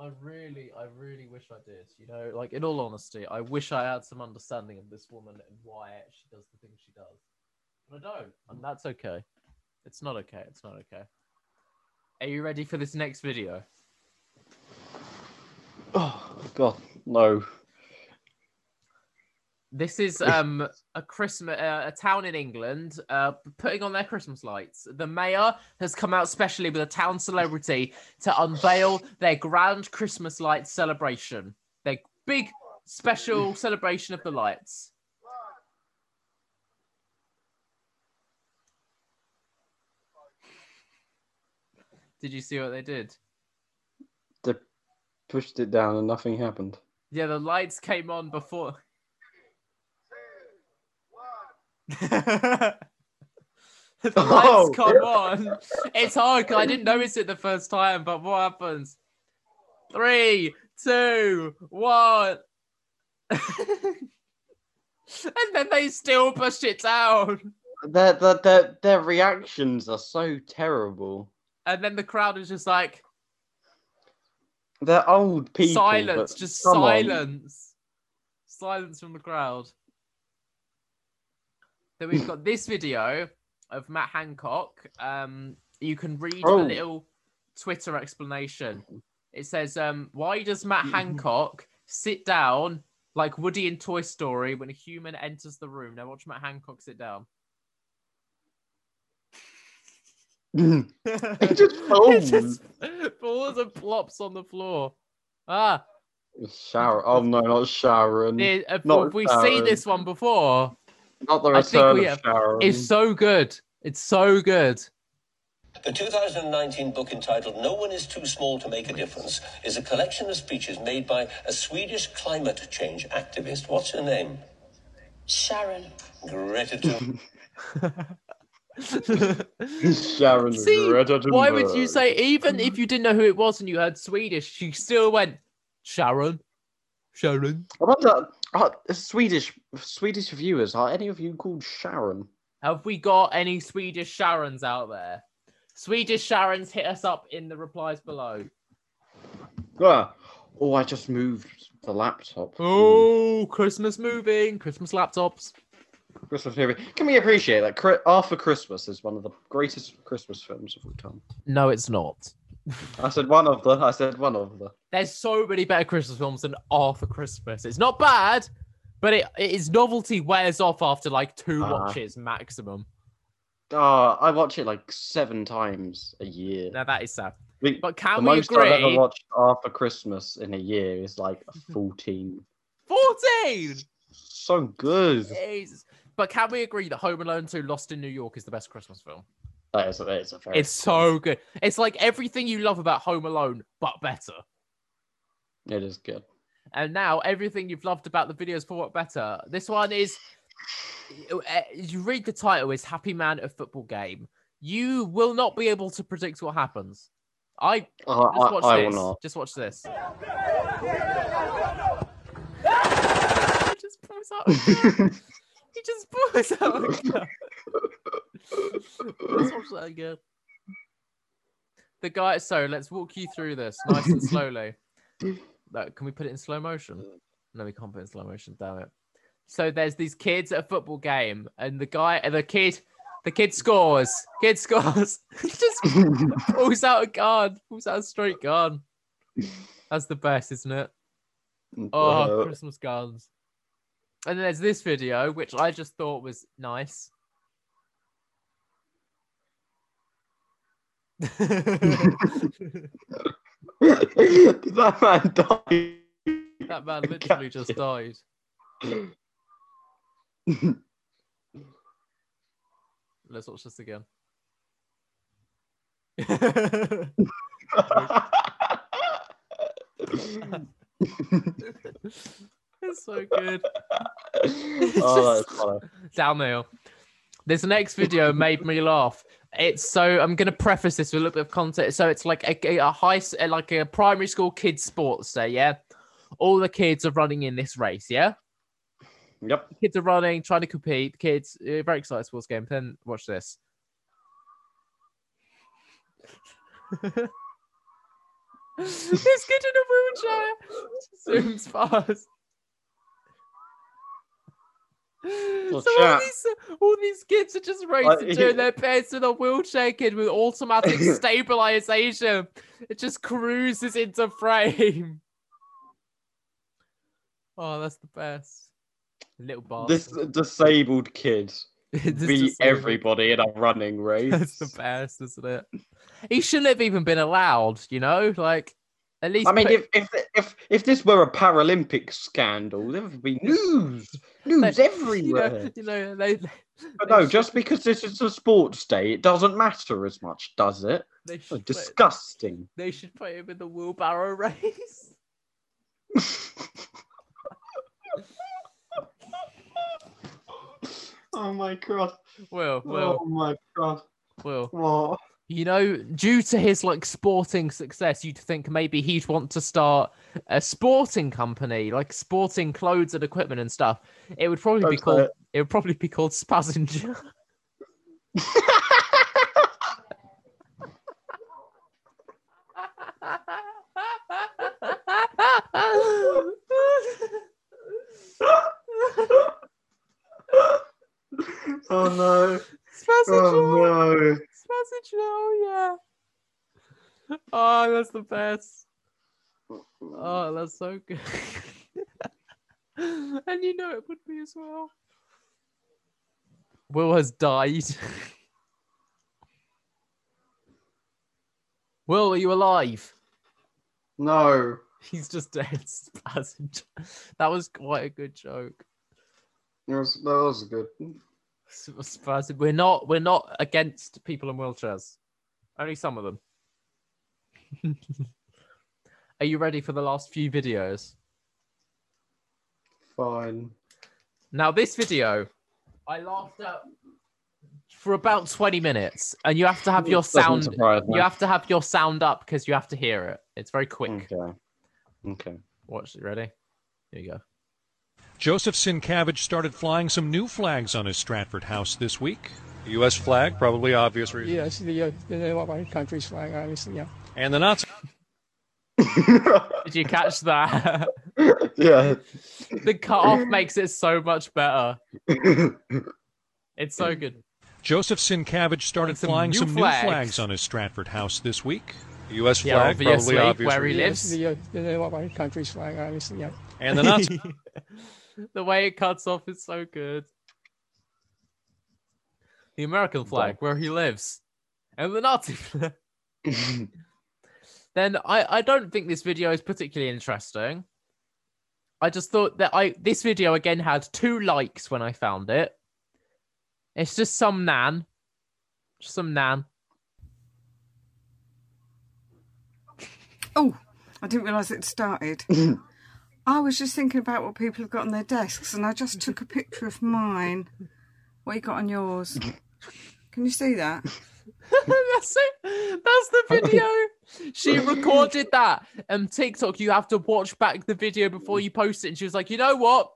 [SPEAKER 2] I really, I really wish I did. You know, like in all honesty, I wish I had some understanding of this woman and why she does the things she does. But I don't, and that's okay. It's not okay. It's not okay. Are you ready for this next video?
[SPEAKER 1] Oh god, no.
[SPEAKER 2] This is um a Christmas uh, a town in England uh putting on their Christmas lights. The mayor has come out specially with a town celebrity to unveil their grand Christmas lights celebration. Their big special celebration of the lights. Did you see what they did?
[SPEAKER 1] They pushed it down and nothing happened.
[SPEAKER 2] Yeah, the lights came on before. The lights
[SPEAKER 1] Oh,
[SPEAKER 2] come
[SPEAKER 1] yeah.
[SPEAKER 2] on. It's hard 'cause I didn't notice it the first time, but what happens? Three, two, one. and then they still push it down.
[SPEAKER 1] Their, their, their, their reactions are so terrible.
[SPEAKER 2] And then the crowd is just like
[SPEAKER 1] They're old people.
[SPEAKER 2] silence, just
[SPEAKER 1] come on.
[SPEAKER 2] silence. Silence from the crowd. Then we've got this video of Matt Hancock. Um, you can read
[SPEAKER 1] Oh.
[SPEAKER 2] a little Twitter explanation. It says, um, "Why does Matt Hancock sit down like Woody in Toy Story when a human enters the room?" Now watch Matt Hancock sit down.
[SPEAKER 1] He just falls.
[SPEAKER 2] just falls and plops on the floor. Ah,
[SPEAKER 1] Sharon. Oh no, not Sharon.
[SPEAKER 2] Uh,
[SPEAKER 1] Not
[SPEAKER 2] we've seen this one before.
[SPEAKER 1] Not the
[SPEAKER 2] I think
[SPEAKER 1] return
[SPEAKER 2] we
[SPEAKER 1] of
[SPEAKER 2] have-
[SPEAKER 1] Sharon.
[SPEAKER 2] It's so good. It's so good.
[SPEAKER 7] The 2019 book entitled No One Is Too Small to Make a Difference is a collection of speeches made by a Swedish climate change activist. What's her name?
[SPEAKER 8] Sharon.
[SPEAKER 7] Greta
[SPEAKER 1] Sharon.
[SPEAKER 2] See,
[SPEAKER 1] Greta
[SPEAKER 2] why would you say even if you didn't know who it was and you heard Swedish, you still went Sharon, Sharon.
[SPEAKER 1] I wonder, are Swedish Swedish viewers are any of you called Sharon?
[SPEAKER 2] Have we got any Swedish Sharons out there? Swedish Sharons, hit us up in the replies below.
[SPEAKER 1] Ah. Oh, I just moved the laptop.
[SPEAKER 2] Oh, Christmas moving, Christmas laptops.
[SPEAKER 1] Christmas movie. Can we appreciate that? Arthur Christmas is one of the greatest Christmas films of all time.
[SPEAKER 2] No, it's not.
[SPEAKER 1] I said one of the. I said one of the.
[SPEAKER 2] There's so many better Christmas films than Arthur Christmas. It's not bad, but it its novelty wears off after like two
[SPEAKER 1] Ah.
[SPEAKER 2] watches maximum.
[SPEAKER 1] Ah, I watch it like seven times a year.
[SPEAKER 2] Now that is sad.
[SPEAKER 1] The-
[SPEAKER 2] But
[SPEAKER 1] the
[SPEAKER 2] can we
[SPEAKER 1] most I've ever
[SPEAKER 2] agree?
[SPEAKER 1] watched Arthur Christmas in a year is like fourteen.
[SPEAKER 2] 14!
[SPEAKER 1] So good.
[SPEAKER 2] Jesus. But can we agree that Home Alone 2 Lost in New York is the best Christmas film?
[SPEAKER 1] That is that is a.
[SPEAKER 2] It's so good. It's like everything you love about Home Alone, but better.
[SPEAKER 1] It is good.
[SPEAKER 2] And now everything you've loved about the videos for what better. This one is uh, you read the title is Happy Man a Football Game. You will not be able to predict what happens. I
[SPEAKER 1] I,
[SPEAKER 2] just watch
[SPEAKER 1] I, I
[SPEAKER 2] this.
[SPEAKER 1] will not.
[SPEAKER 2] Just watch this. he just pulls out. he just pulls out. Let's watch that again. The guy. So let's walk you through this nice and slowly. Can we put it in slow motion? No, we can't put it in slow motion. Damn it. So there's these kids at a football game, and the guy, the kid, the kid scores. Kid scores. he just pulls out a gun. Pulls out a straight gun. That's the best, isn't it? Oh,
[SPEAKER 1] Uh,
[SPEAKER 2] Christmas guns. And then there's this video, which I just thought was nice.
[SPEAKER 1] That man die?
[SPEAKER 2] That man literally just died. Let's watch this again. it's so good.
[SPEAKER 4] oh, that's funny.
[SPEAKER 2] Downhill. This next video made me laugh. It's so I'm gonna preface this with a little bit of context. So it's like a, a high, like a primary school kids sports day. Yeah, all the kids are running in this race. Yeah,
[SPEAKER 4] Yep.
[SPEAKER 2] kids are running, trying to compete. The Kids, uh, very excited sports game. Then watch this. this kid in a wheelchair zooms past.
[SPEAKER 4] Well,
[SPEAKER 2] so all these, all these kids are just racing
[SPEAKER 4] I-
[SPEAKER 2] doing their best in a wheelchair kid with automatic stabilization. It just cruises into frame. Oh, that's the best. Little bastard.
[SPEAKER 4] This disabled kid beat
[SPEAKER 2] is so-
[SPEAKER 4] everybody in a running race.
[SPEAKER 2] That's the best, isn't it? He shouldn't have even been allowed, you know? Like, at least.
[SPEAKER 4] I mean,
[SPEAKER 2] put-
[SPEAKER 4] if, if if if this were a Paralympic scandal, there would be news, news
[SPEAKER 2] you
[SPEAKER 4] everywhere.
[SPEAKER 2] know, you know, they, they,
[SPEAKER 4] But no, just because this is a sports day, it doesn't matter as much, does it?
[SPEAKER 2] they
[SPEAKER 4] Oh,
[SPEAKER 2] should put,
[SPEAKER 4] disgusting.
[SPEAKER 2] they should put him in the wheelbarrow race.
[SPEAKER 4] oh my god!
[SPEAKER 2] Will, Will,
[SPEAKER 4] Oh my god!
[SPEAKER 2] Will.
[SPEAKER 4] What?
[SPEAKER 2] You know, due to his like sporting success, you'd think maybe he'd want to start a sporting company, like sporting clothes and equipment and stuff. It would probably be called.
[SPEAKER 4] it.
[SPEAKER 2] It would probably be called Spazinger.
[SPEAKER 4] oh no!
[SPEAKER 2] Spazinger.
[SPEAKER 4] Oh no!
[SPEAKER 2] Spazinger. now. yeah. Oh, that's the best. Oh, that's so good. and you know it would be as well. Will has died. Will, are you alive?
[SPEAKER 4] No!
[SPEAKER 2] He's just dead. Spazinger. That was quite a good joke.
[SPEAKER 4] That was, that was good.
[SPEAKER 2] Spaz- We're not. We're not against people in wheelchairs. Only some of them. Are you ready for the last few videos?
[SPEAKER 4] Fine.
[SPEAKER 2] Now, this video, I laughed at for about 20 minutes, and you have to have your sound. You have to have your sound up because you have to hear it. It's very quick.
[SPEAKER 4] Okay. Okay.
[SPEAKER 2] Watch it. Ready? Here you go.
[SPEAKER 9] Joseph Sincavage started flying some new flags on his Stratford house this week. The U.S. flag, probably obvious reason.
[SPEAKER 10] Yes, the, uh, the country's flag, obviously, yeah.
[SPEAKER 9] And the Nazi
[SPEAKER 2] Did you catch that?
[SPEAKER 4] yeah.
[SPEAKER 2] the cut off makes it so much better. It's so good.
[SPEAKER 9] Joseph Sincavage started
[SPEAKER 2] some
[SPEAKER 9] flying
[SPEAKER 2] new
[SPEAKER 9] some
[SPEAKER 2] flags.
[SPEAKER 9] new flags on his Stratford house this week. The U.S.
[SPEAKER 2] Yeah,
[SPEAKER 9] flag,
[SPEAKER 2] obviously,
[SPEAKER 9] probably obvious
[SPEAKER 2] where he
[SPEAKER 9] reason.
[SPEAKER 2] lives.
[SPEAKER 10] The, uh, the country's flag, obviously, yeah.
[SPEAKER 9] And the Nazi
[SPEAKER 2] the way it cuts off is so good. The American flag, where he lives, and the Nazi flag. then I, I don't think this video is particularly interesting. I just thought that I this video again had two likes when I found it. It's just some nan, just some nan.
[SPEAKER 11] Oh, I didn't realise it started. I was just thinking about what people have got on their desks, and I just took a picture of mine. What you got on yours? Can you see that?
[SPEAKER 2] That's it. That's the video. She recorded that. And Um, TikTok, you have to watch back the video before you post it. And she was like, you know what?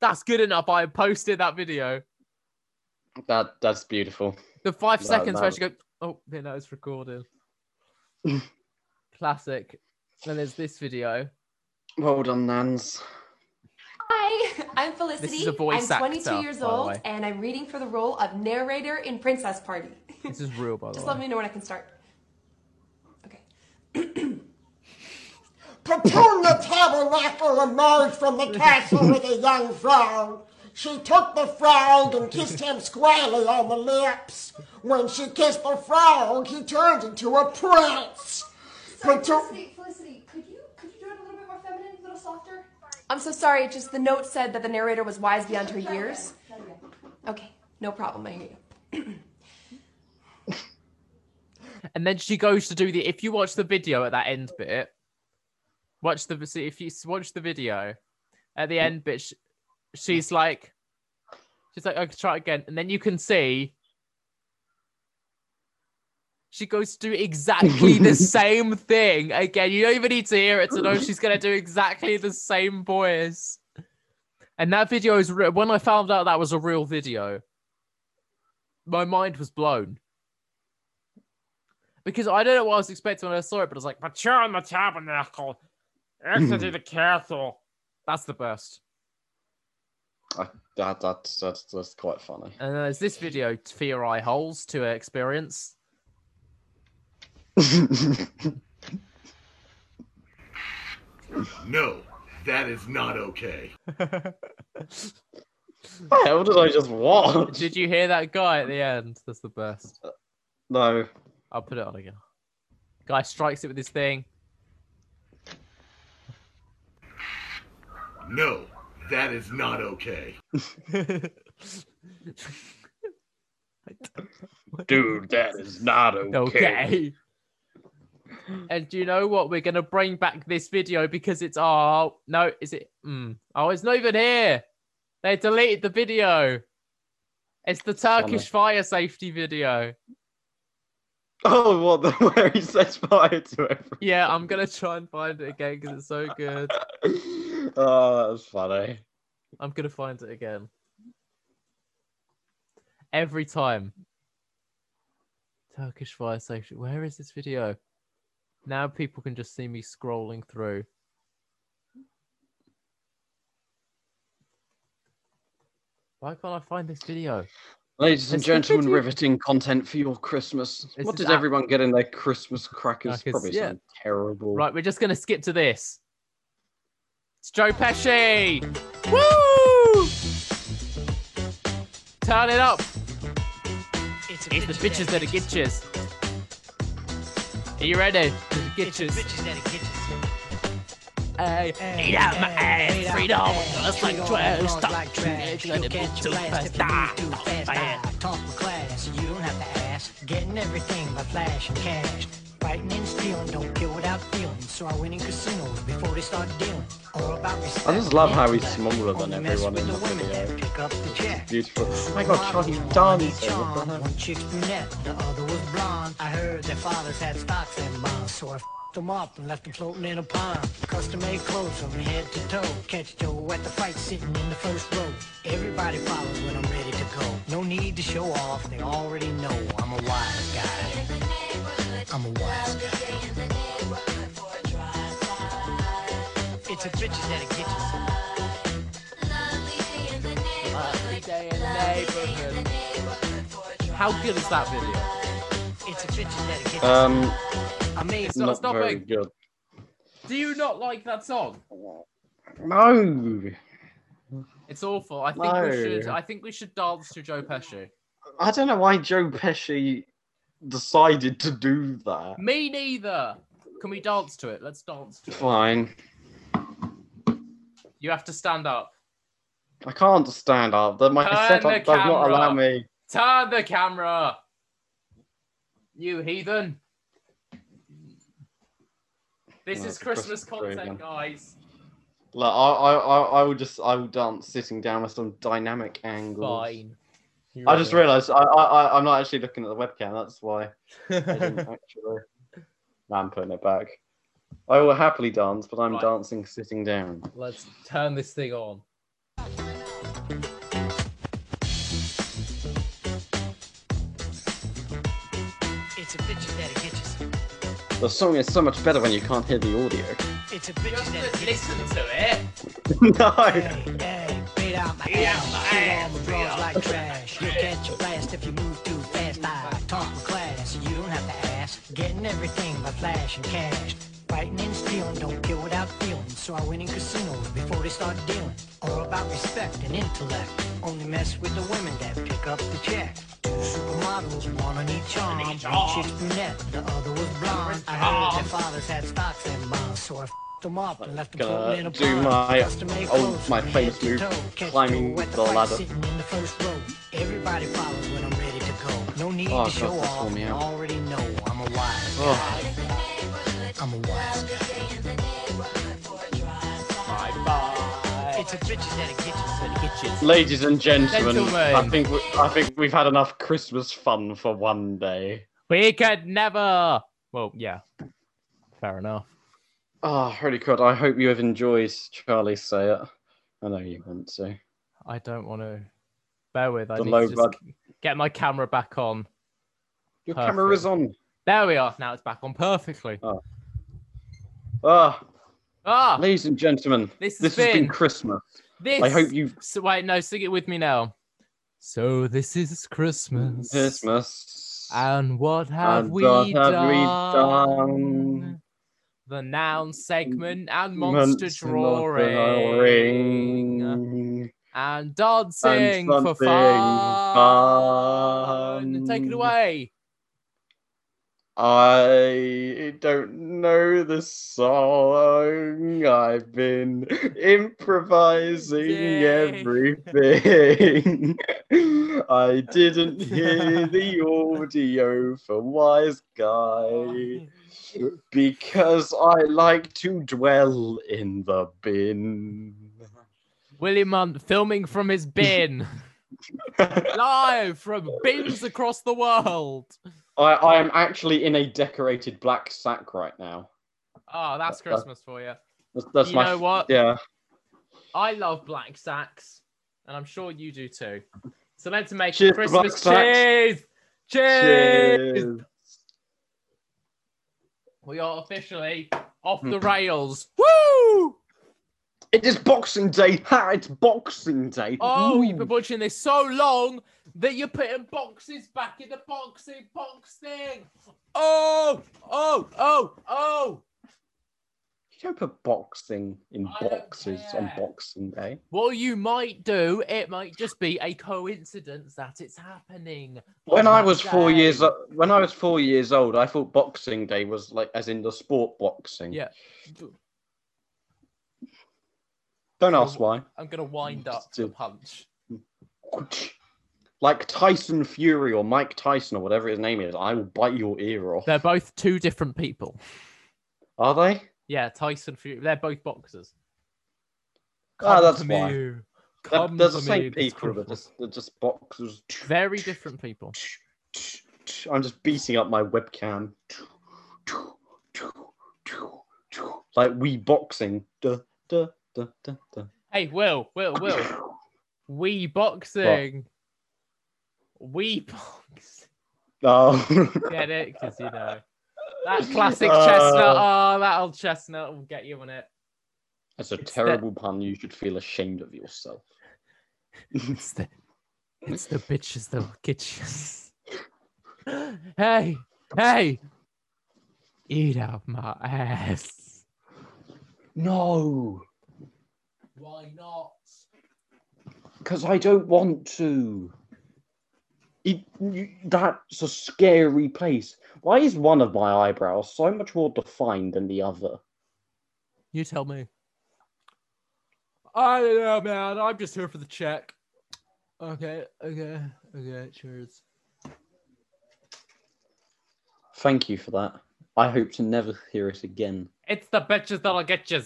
[SPEAKER 2] That's good enough. I posted that video.
[SPEAKER 4] That that's beautiful.
[SPEAKER 2] The five
[SPEAKER 4] That-
[SPEAKER 2] seconds where
[SPEAKER 4] that-
[SPEAKER 2] she goes, oh, yeah, no, it's recorded. Classic. Then there's this video.
[SPEAKER 4] Well done, Nans.
[SPEAKER 12] Hi, I'm Felicity.
[SPEAKER 2] This is a voice
[SPEAKER 12] I'm 22
[SPEAKER 2] actor,
[SPEAKER 12] years old, and I'm reading for the role of narrator in Princess Party.
[SPEAKER 2] This is real, by the
[SPEAKER 12] Just
[SPEAKER 2] way.
[SPEAKER 12] let me know when I can start.
[SPEAKER 6] Petunia Tabernacle emerged from the castle with a young frog. She took the frog and kissed him squarely on the lips. When she kissed the frog, he turned into a prince. Petu-
[SPEAKER 12] Felicity, could you could you do it a little bit more feminine, a little softer? I'm so sorry. Just the note said that the narrator was wise beyond her years. Okay, no problem. I hear you.
[SPEAKER 2] And then she goes to do the. If you watch the video at that end bit, watch the. If you watch the video at the end bit, sh- she's like, she's like, okay, try again, and then you can see. She goes to do exactly the same thing again. You don't even need to hear it to know she's gonna do exactly the same voice. And that video is re- when I found out that was a real video. My mind was blown because I don't know what I was expecting when I saw it, but I was like, "Mature in the tabernacle, exiting the castle." That's the best.
[SPEAKER 1] I, that, that's, that's that's quite funny.
[SPEAKER 2] And there's this video for your eye holes to experience.
[SPEAKER 13] No, that is not okay.
[SPEAKER 1] the hell did I just watch?
[SPEAKER 2] Did you hear that guy at the end? That's the best.
[SPEAKER 1] Uh, no.
[SPEAKER 2] I'll put it on again. Guy strikes it with his thing.
[SPEAKER 13] No, that is not okay.
[SPEAKER 1] Dude, that is not okay.
[SPEAKER 2] Okay. And do you know what? We're gonna bring back this video because it's oh no, is it? Mm, oh, it's not even here. They deleted the video. It's the Turkish fire safety video.
[SPEAKER 1] Oh, what the where he sets fire to everything.
[SPEAKER 2] Yeah, I'm gonna try and find it again because it's so good.
[SPEAKER 1] Oh, that was funny.
[SPEAKER 2] I'm gonna find it again. Every time. Turkish fire safety. Where is this video? Now people can just see me scrolling through. Why can't I find this video?
[SPEAKER 1] Ladies and gentlemen, riveting content for your Christmas.
[SPEAKER 2] This
[SPEAKER 1] what
[SPEAKER 2] is
[SPEAKER 1] did
[SPEAKER 2] ab-
[SPEAKER 1] everyone get in their Christmas crackers?
[SPEAKER 2] Crackers,
[SPEAKER 1] Probably
[SPEAKER 2] yeah.
[SPEAKER 1] something terrible.
[SPEAKER 2] Right, we're just gonna skip to this. It's Joe Pesci. Woo! Turn it up. It's, the bitches that are gitches. Are you ready? The gitches. Hey, eat out my ass, freedom, just like trash, stop. trash, gonna be too fast, ah, fast.
[SPEAKER 14] Talk with class, you don't have to ask. Getting everything by flash and cash. Fighting and stealing, don't kill without feeling. So I win in casinos before they start dealing. All about respect.
[SPEAKER 1] I just love how he's smaller than everyone in the video.
[SPEAKER 14] Pick up the check.
[SPEAKER 1] Beautiful. Oh my god, Charlie. What?
[SPEAKER 14] One chick's brunette, the other was blonde. I heard their fathers had stocks and bonds, so I f***ed them up and left them floating in a pond. Custom made clothes from head to toe. Catch Joe at the fight sitting in the first row. Everybody follows when I'm ready to go. No need to show off, they already know I'm a wise guy. I'm a wise guy. It's a bitches that get
[SPEAKER 2] Lovely day in the neighborhood. How good is that video?
[SPEAKER 14] It's a bitches that get
[SPEAKER 1] Um,
[SPEAKER 14] I mean,
[SPEAKER 1] it's
[SPEAKER 2] not
[SPEAKER 1] not very
[SPEAKER 2] stopping.
[SPEAKER 1] good.
[SPEAKER 2] Do you not like that song?
[SPEAKER 1] No,
[SPEAKER 2] It's awful. I think we should. I think we should dance to Joe Pesci.
[SPEAKER 1] I don't know why Joe Pesci decided to do that.
[SPEAKER 2] Me neither. Can we dance to it? Let's dance to it.
[SPEAKER 1] Fine,
[SPEAKER 2] You have to stand up.
[SPEAKER 1] I can't stand up. The, my
[SPEAKER 2] Turn
[SPEAKER 1] setup does not allow me.
[SPEAKER 2] Turn the camera. You heathen. This
[SPEAKER 1] No,
[SPEAKER 2] is Christmas
[SPEAKER 1] Christmas
[SPEAKER 2] content, guys.
[SPEAKER 1] Like, I, I, I, I will just, I will dance sitting down with some dynamic angles.
[SPEAKER 2] Fine.
[SPEAKER 1] I just realised I, I, I, I'm not actually looking at the webcam. That's why I didn't actually. No, I'm putting it back. I will happily dance, but I'm
[SPEAKER 2] Right.
[SPEAKER 1] dancing sitting down.
[SPEAKER 2] Let's turn this thing on.
[SPEAKER 14] It's a bitches that get.
[SPEAKER 1] The song is so much better when you can't hear the audio.
[SPEAKER 14] It's a bitches that
[SPEAKER 2] Listen to it.
[SPEAKER 1] no.
[SPEAKER 14] Hey, beat out my ass, shoot all my bras like trash. You'll catch a blast if you move too fast. I talk with class, you don't have to ask. Getting everything by flash and cash. Fighting and stealing, don't kill without feeling. So I win in casinos before they start dealing. All about respect and intellect. Only mess with the women that pick up the check. Two supermodels, one on each arm. One chick's brunette, the other was blonde. I heard their fathers had stocks and bonds, so I them up and left them floating in a
[SPEAKER 1] do
[SPEAKER 14] pond.
[SPEAKER 1] my
[SPEAKER 14] Custom-made
[SPEAKER 1] oh
[SPEAKER 14] clothes
[SPEAKER 1] my famous move,
[SPEAKER 14] to toe.
[SPEAKER 1] Climbing
[SPEAKER 14] people
[SPEAKER 1] the ladder.
[SPEAKER 14] In the first row. Everybody follows when I'm ready to go. No need
[SPEAKER 1] Oh,
[SPEAKER 14] to
[SPEAKER 1] God,
[SPEAKER 14] show
[SPEAKER 1] that's
[SPEAKER 14] off.
[SPEAKER 1] tore me
[SPEAKER 14] I already know I'm a wise
[SPEAKER 1] Oh.
[SPEAKER 14] I'm a wise guy.
[SPEAKER 2] Bye bye.
[SPEAKER 14] It's a bitches that get you.
[SPEAKER 2] That get you.
[SPEAKER 1] Ladies and gentlemen,
[SPEAKER 2] Gentlemen.
[SPEAKER 1] I think we, I think we've had enough Christmas fun for one day.
[SPEAKER 2] We could never. Well, yeah. Fair enough.
[SPEAKER 1] Oh, really good. I hope you have enjoyed Charlie say it. I know you want to.
[SPEAKER 2] I don't want to. Bear with. I
[SPEAKER 1] The
[SPEAKER 2] need to just
[SPEAKER 1] bud-
[SPEAKER 2] get my camera back on.
[SPEAKER 1] Your camera is on.
[SPEAKER 2] There we are. Now it's back on perfectly.
[SPEAKER 1] Oh. Ah,
[SPEAKER 2] Ah,
[SPEAKER 1] ladies and gentlemen,
[SPEAKER 2] This has
[SPEAKER 1] this has been
[SPEAKER 2] been-
[SPEAKER 1] Christmas.
[SPEAKER 2] this.
[SPEAKER 1] I hope you
[SPEAKER 2] So wait, no, sing it with me now. So this is Christmas.
[SPEAKER 1] Christmas.
[SPEAKER 2] And what have,
[SPEAKER 1] And
[SPEAKER 2] we,
[SPEAKER 1] what have we done?
[SPEAKER 2] The noun segment and mm. monster
[SPEAKER 1] Monster oh,
[SPEAKER 2] drawing.
[SPEAKER 1] drawing.
[SPEAKER 2] And dancing for
[SPEAKER 1] something
[SPEAKER 2] fun. Take it away.
[SPEAKER 1] I don't know the song. I've been improvising
[SPEAKER 2] Yay.
[SPEAKER 1] everything. I didn't hear the audio for Wise Guy because I like to dwell in the bin.
[SPEAKER 2] William Hunt filming from his bin. Live from bins across the world.
[SPEAKER 1] I, I am actually in a decorated black sack right now.
[SPEAKER 2] Oh, that's
[SPEAKER 1] That- that-
[SPEAKER 2] Christmas for you.
[SPEAKER 1] That's, that's
[SPEAKER 2] You
[SPEAKER 1] my
[SPEAKER 2] know what?
[SPEAKER 1] Yeah.
[SPEAKER 2] I love black sacks, and I'm sure you do too. So let's make
[SPEAKER 1] Cheers,
[SPEAKER 2] Christmas cheese. Cheers.
[SPEAKER 1] Cheers.
[SPEAKER 2] We are officially off
[SPEAKER 1] Hmm.
[SPEAKER 2] the rails. Woo!
[SPEAKER 1] It is Boxing Day. Ha! It's Boxing Day.
[SPEAKER 2] Oh, you've been watching this so long that you're putting boxes back in the boxing box thing. Oh, oh, oh, oh.
[SPEAKER 1] You don't put boxing in
[SPEAKER 2] I
[SPEAKER 1] boxes on. Boxing Day.
[SPEAKER 2] Well, you might do, it might just be a coincidence that it's happening.
[SPEAKER 1] When I
[SPEAKER 2] that
[SPEAKER 1] was four
[SPEAKER 2] day.
[SPEAKER 1] years when I was four years old, I thought Boxing Day was like as in the sport boxing.
[SPEAKER 2] Yeah.
[SPEAKER 1] Don't ask why.
[SPEAKER 2] I'm gonna wind up the punch.
[SPEAKER 1] Like Tyson Fury or Mike Tyson or whatever his name is, I will bite your ear off.
[SPEAKER 2] They're both two different people.
[SPEAKER 1] Are they?
[SPEAKER 2] Yeah, Tyson Fury. They're both boxers.
[SPEAKER 1] Ah,
[SPEAKER 2] Come
[SPEAKER 1] that's
[SPEAKER 2] to
[SPEAKER 1] why.
[SPEAKER 2] me.
[SPEAKER 1] They're, they're the same people. They're just, they're just boxers.
[SPEAKER 2] Very different people.
[SPEAKER 1] I'm just beating up my webcam. Like we boxing. Duh, duh, duh, duh, duh.
[SPEAKER 2] Hey, Will, Will, Will. We boxing. We box.
[SPEAKER 1] Oh.
[SPEAKER 2] Get it? Because you know that classic
[SPEAKER 1] Uh.
[SPEAKER 2] chestnut. Oh, that old chestnut will get you on it.
[SPEAKER 1] That's a
[SPEAKER 2] It's the-
[SPEAKER 1] terrible pun. You should feel ashamed of yourself.
[SPEAKER 2] It's the, it's the bitches that will get you. hey, hey, eat out my ass.
[SPEAKER 1] No,
[SPEAKER 2] Why not?
[SPEAKER 1] because I don't want to. It, you, that's a scary place. Why is one of my eyebrows so much more defined than the other?
[SPEAKER 2] You tell me. I don't know, man. I'm just here for the check. Okay, okay, okay. Cheers.
[SPEAKER 1] Thank you for that. I hope to never hear it again.
[SPEAKER 2] It's the bitches that'll get you.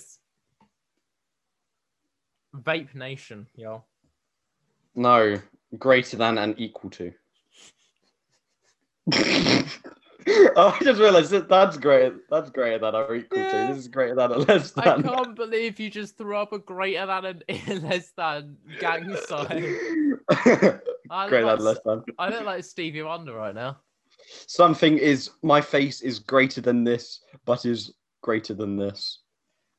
[SPEAKER 2] Vape Nation, yo.
[SPEAKER 1] No, greater than and equal to. Oh, I just realised that that's great. That's greater than or equal to. This is greater than or less than.
[SPEAKER 2] I can't believe you just threw up a greater than and less than gang sign. I look
[SPEAKER 1] greater
[SPEAKER 2] like,
[SPEAKER 1] than less than.
[SPEAKER 2] I look like Stevie Wonder right now.
[SPEAKER 1] Something is my face is greater than this, but is greater than this.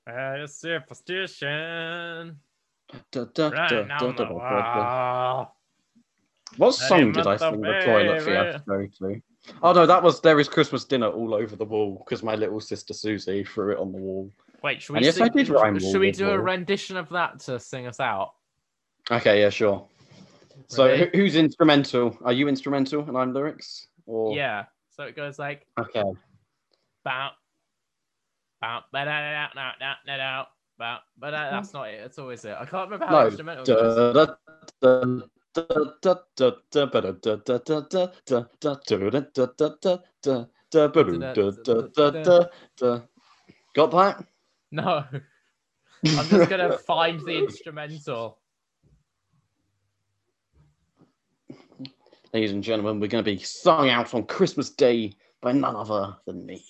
[SPEAKER 2] Uh, superstition.
[SPEAKER 1] Da, da,
[SPEAKER 2] Right
[SPEAKER 1] da,
[SPEAKER 2] now
[SPEAKER 1] What song did I sing the toilet for to go to? Oh no, that was there is Christmas dinner all over the wall because my little sister Susie threw it on the wall.
[SPEAKER 2] Wait, should we
[SPEAKER 1] And yes,
[SPEAKER 2] sing,
[SPEAKER 1] I did rhyme
[SPEAKER 2] Should we do a rendition of that to sing us out?
[SPEAKER 1] Okay, yeah, sure. So who's instrumental? Are you instrumental and I'm lyrics? Or
[SPEAKER 2] Yeah. So it goes like
[SPEAKER 1] okay.
[SPEAKER 2] bow, Bow, ba, da, da, da, da, da, da, ba, da. That's mm-hmm. not it. That's always it. I can't remember how
[SPEAKER 1] No.
[SPEAKER 2] instrumental.
[SPEAKER 1] Da, da, da, Got that?
[SPEAKER 2] No. I'm just gonna find the instrumental.
[SPEAKER 1] Ladies and gentlemen, we're gonna be sung out on Christmas Day by none other than me.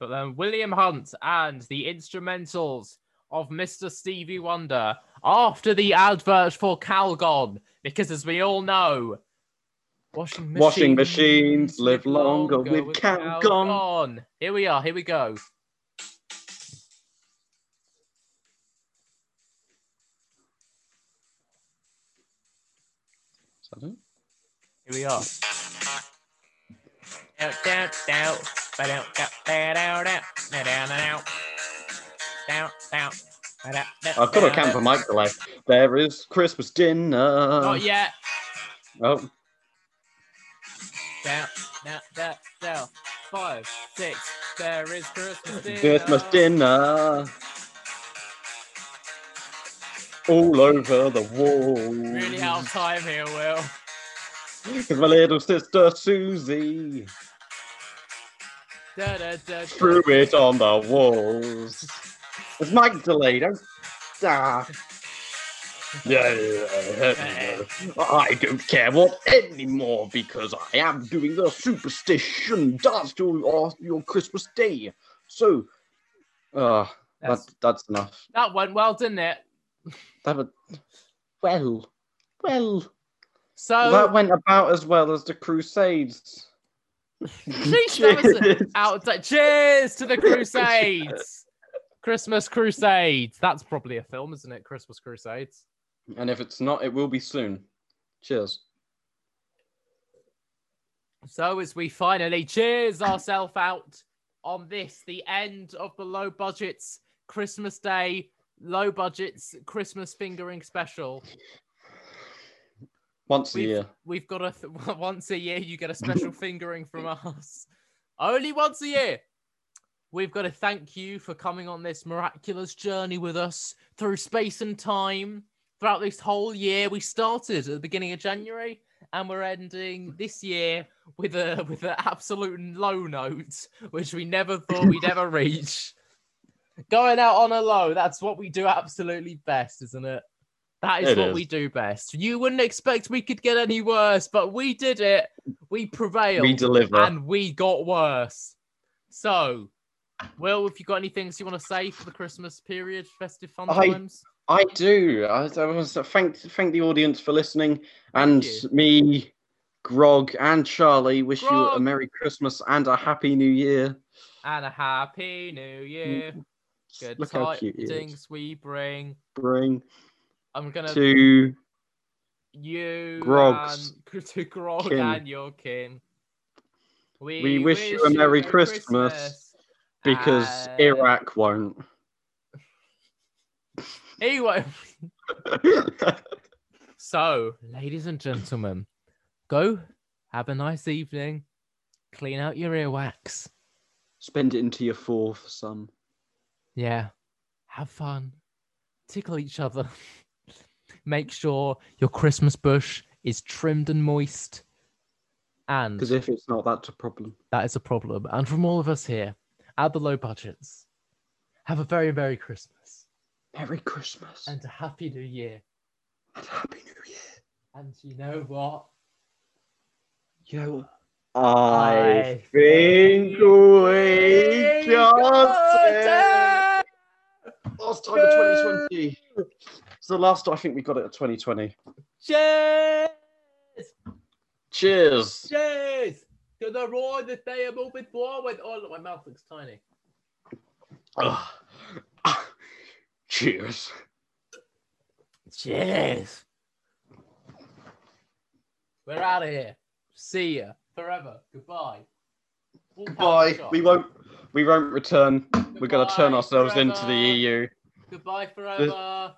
[SPEAKER 2] But then William Hunt and the instrumentals of Mr. Stevie Wonder after the advert for Calgon because as we all know, washing machines,
[SPEAKER 1] Washing machines live longer with Calgon.
[SPEAKER 2] Calgon. Here we are. Here we go. Here we are. Down, down, down, ba-down, down, down, down, down, down, down, down, down, down, ba-down, down,
[SPEAKER 1] I've got a camper mic delay. There is Christmas dinner.
[SPEAKER 2] Not yet.
[SPEAKER 1] Oh,
[SPEAKER 2] Down, down, down, down. Five, six. There is Christmas dinner.
[SPEAKER 1] Christmas dinner. All over the wall.
[SPEAKER 2] Really out of time here, Will.
[SPEAKER 1] With my little sister Susie.
[SPEAKER 2] Da, da, da,
[SPEAKER 1] Threw it on the walls. It's mic delay, don't. Ah. Yeah, yeah, yeah. I don't care what anymore because I am doing the superstition dance to your Christmas day. So, uh, that, that's enough.
[SPEAKER 2] That went well, didn't it?
[SPEAKER 1] That would, well, well.
[SPEAKER 2] So
[SPEAKER 1] that went about as well as the Crusades.
[SPEAKER 2] Sheesh, that was out. Cheers to the Crusades. Christmas Crusades. That's probably a film, isn't it? Christmas Crusades.
[SPEAKER 1] And if it's not, it will be soon. Cheers.
[SPEAKER 2] So as we finally cheers ourselves out on this, the end of the low budgets Christmas Day, low budgets Christmas fingering special.
[SPEAKER 1] Once a
[SPEAKER 2] We've,
[SPEAKER 1] year.
[SPEAKER 2] we've got a th- once a year you get a special fingering from us. Only once a year. We've got to thank you for coming on this miraculous journey with us through space and time throughout this whole year. We started at the beginning of January and we're ending this year with a with an absolute low note, which we never thought we'd ever reach. Going out on a low, that's what we do absolutely best, isn't it? That is
[SPEAKER 1] It
[SPEAKER 2] what
[SPEAKER 1] is.
[SPEAKER 2] we do best. You wouldn't expect we could get any worse, but we did it. We prevailed.
[SPEAKER 1] We deliver.
[SPEAKER 2] And we got worse. So, Will, if you've got any things you want to say for the Christmas period, festive fun
[SPEAKER 1] I,
[SPEAKER 2] times?
[SPEAKER 1] I do. I, I want to thank thank the audience for listening, and me, Grog, and Charlie wish you a Merry Christmas and a Happy New Year.
[SPEAKER 2] And a happy new year. Mm. Good
[SPEAKER 1] Look how cute
[SPEAKER 2] tidings we bring.
[SPEAKER 1] Bring
[SPEAKER 2] I'm gonna
[SPEAKER 1] to
[SPEAKER 2] you
[SPEAKER 1] Grog's
[SPEAKER 2] and to Grog
[SPEAKER 1] kin.
[SPEAKER 2] and your kin.
[SPEAKER 1] we, wish, you a Merry Christmas, because
[SPEAKER 2] and-
[SPEAKER 1] Iraq won't.
[SPEAKER 2] Anyway, so ladies and gentlemen, go have a nice evening. Clean out your earwax.
[SPEAKER 1] Spend it into your fourth, son.
[SPEAKER 2] Yeah, have fun. Tickle each other. Make sure your Christmas bush is trimmed and moist. And
[SPEAKER 1] Because if it's not, that's a problem.
[SPEAKER 2] that is a problem. And from all of us here at the low budgets, have a very Merry Christmas
[SPEAKER 1] Merry Christmas.
[SPEAKER 2] and a Happy New Year.
[SPEAKER 1] And Happy New Year.
[SPEAKER 2] And you know what?
[SPEAKER 1] Yo,
[SPEAKER 2] I
[SPEAKER 1] I think we got it. Last time of 2020. It's the last. I think we got it at 2020.
[SPEAKER 2] Cheers!
[SPEAKER 1] Cheers.
[SPEAKER 2] Cheers! To the road that they are moving forward. Oh, my mouth looks tiny.
[SPEAKER 1] Ugh. Cheers.
[SPEAKER 2] Cheers! We're out of here. See ya forever. Goodbye. Full power
[SPEAKER 1] Bye. We won't. We won't return. We're gonna turn
[SPEAKER 2] Goodbye
[SPEAKER 1] ourselves into the. EU.
[SPEAKER 2] Goodbye forever.
[SPEAKER 1] I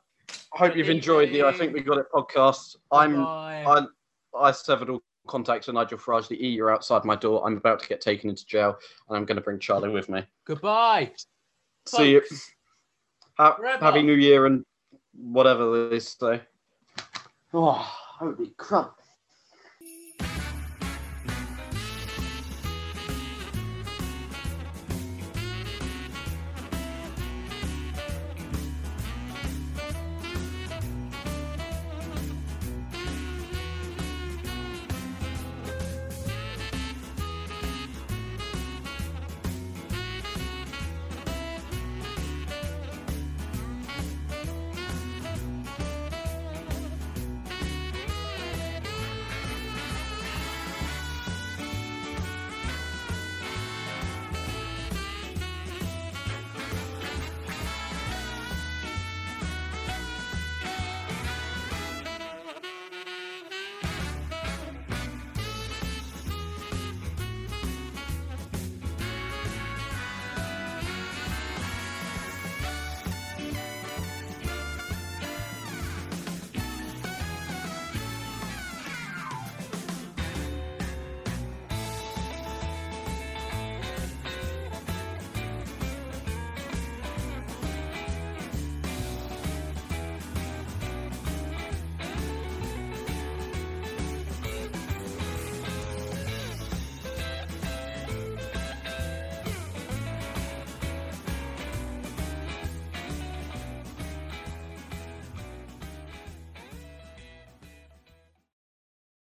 [SPEAKER 1] hope you've enjoyed the I think we got it podcast. I'm.
[SPEAKER 2] Goodbye.
[SPEAKER 1] I I severed all contacts for Nigel Farage. The you're outside my door. I'm about to get taken into jail, and I'm going to bring Charlie with me.
[SPEAKER 2] Goodbye.
[SPEAKER 1] See you. Ha- happy New Year and whatever they say. Oh, holy crap.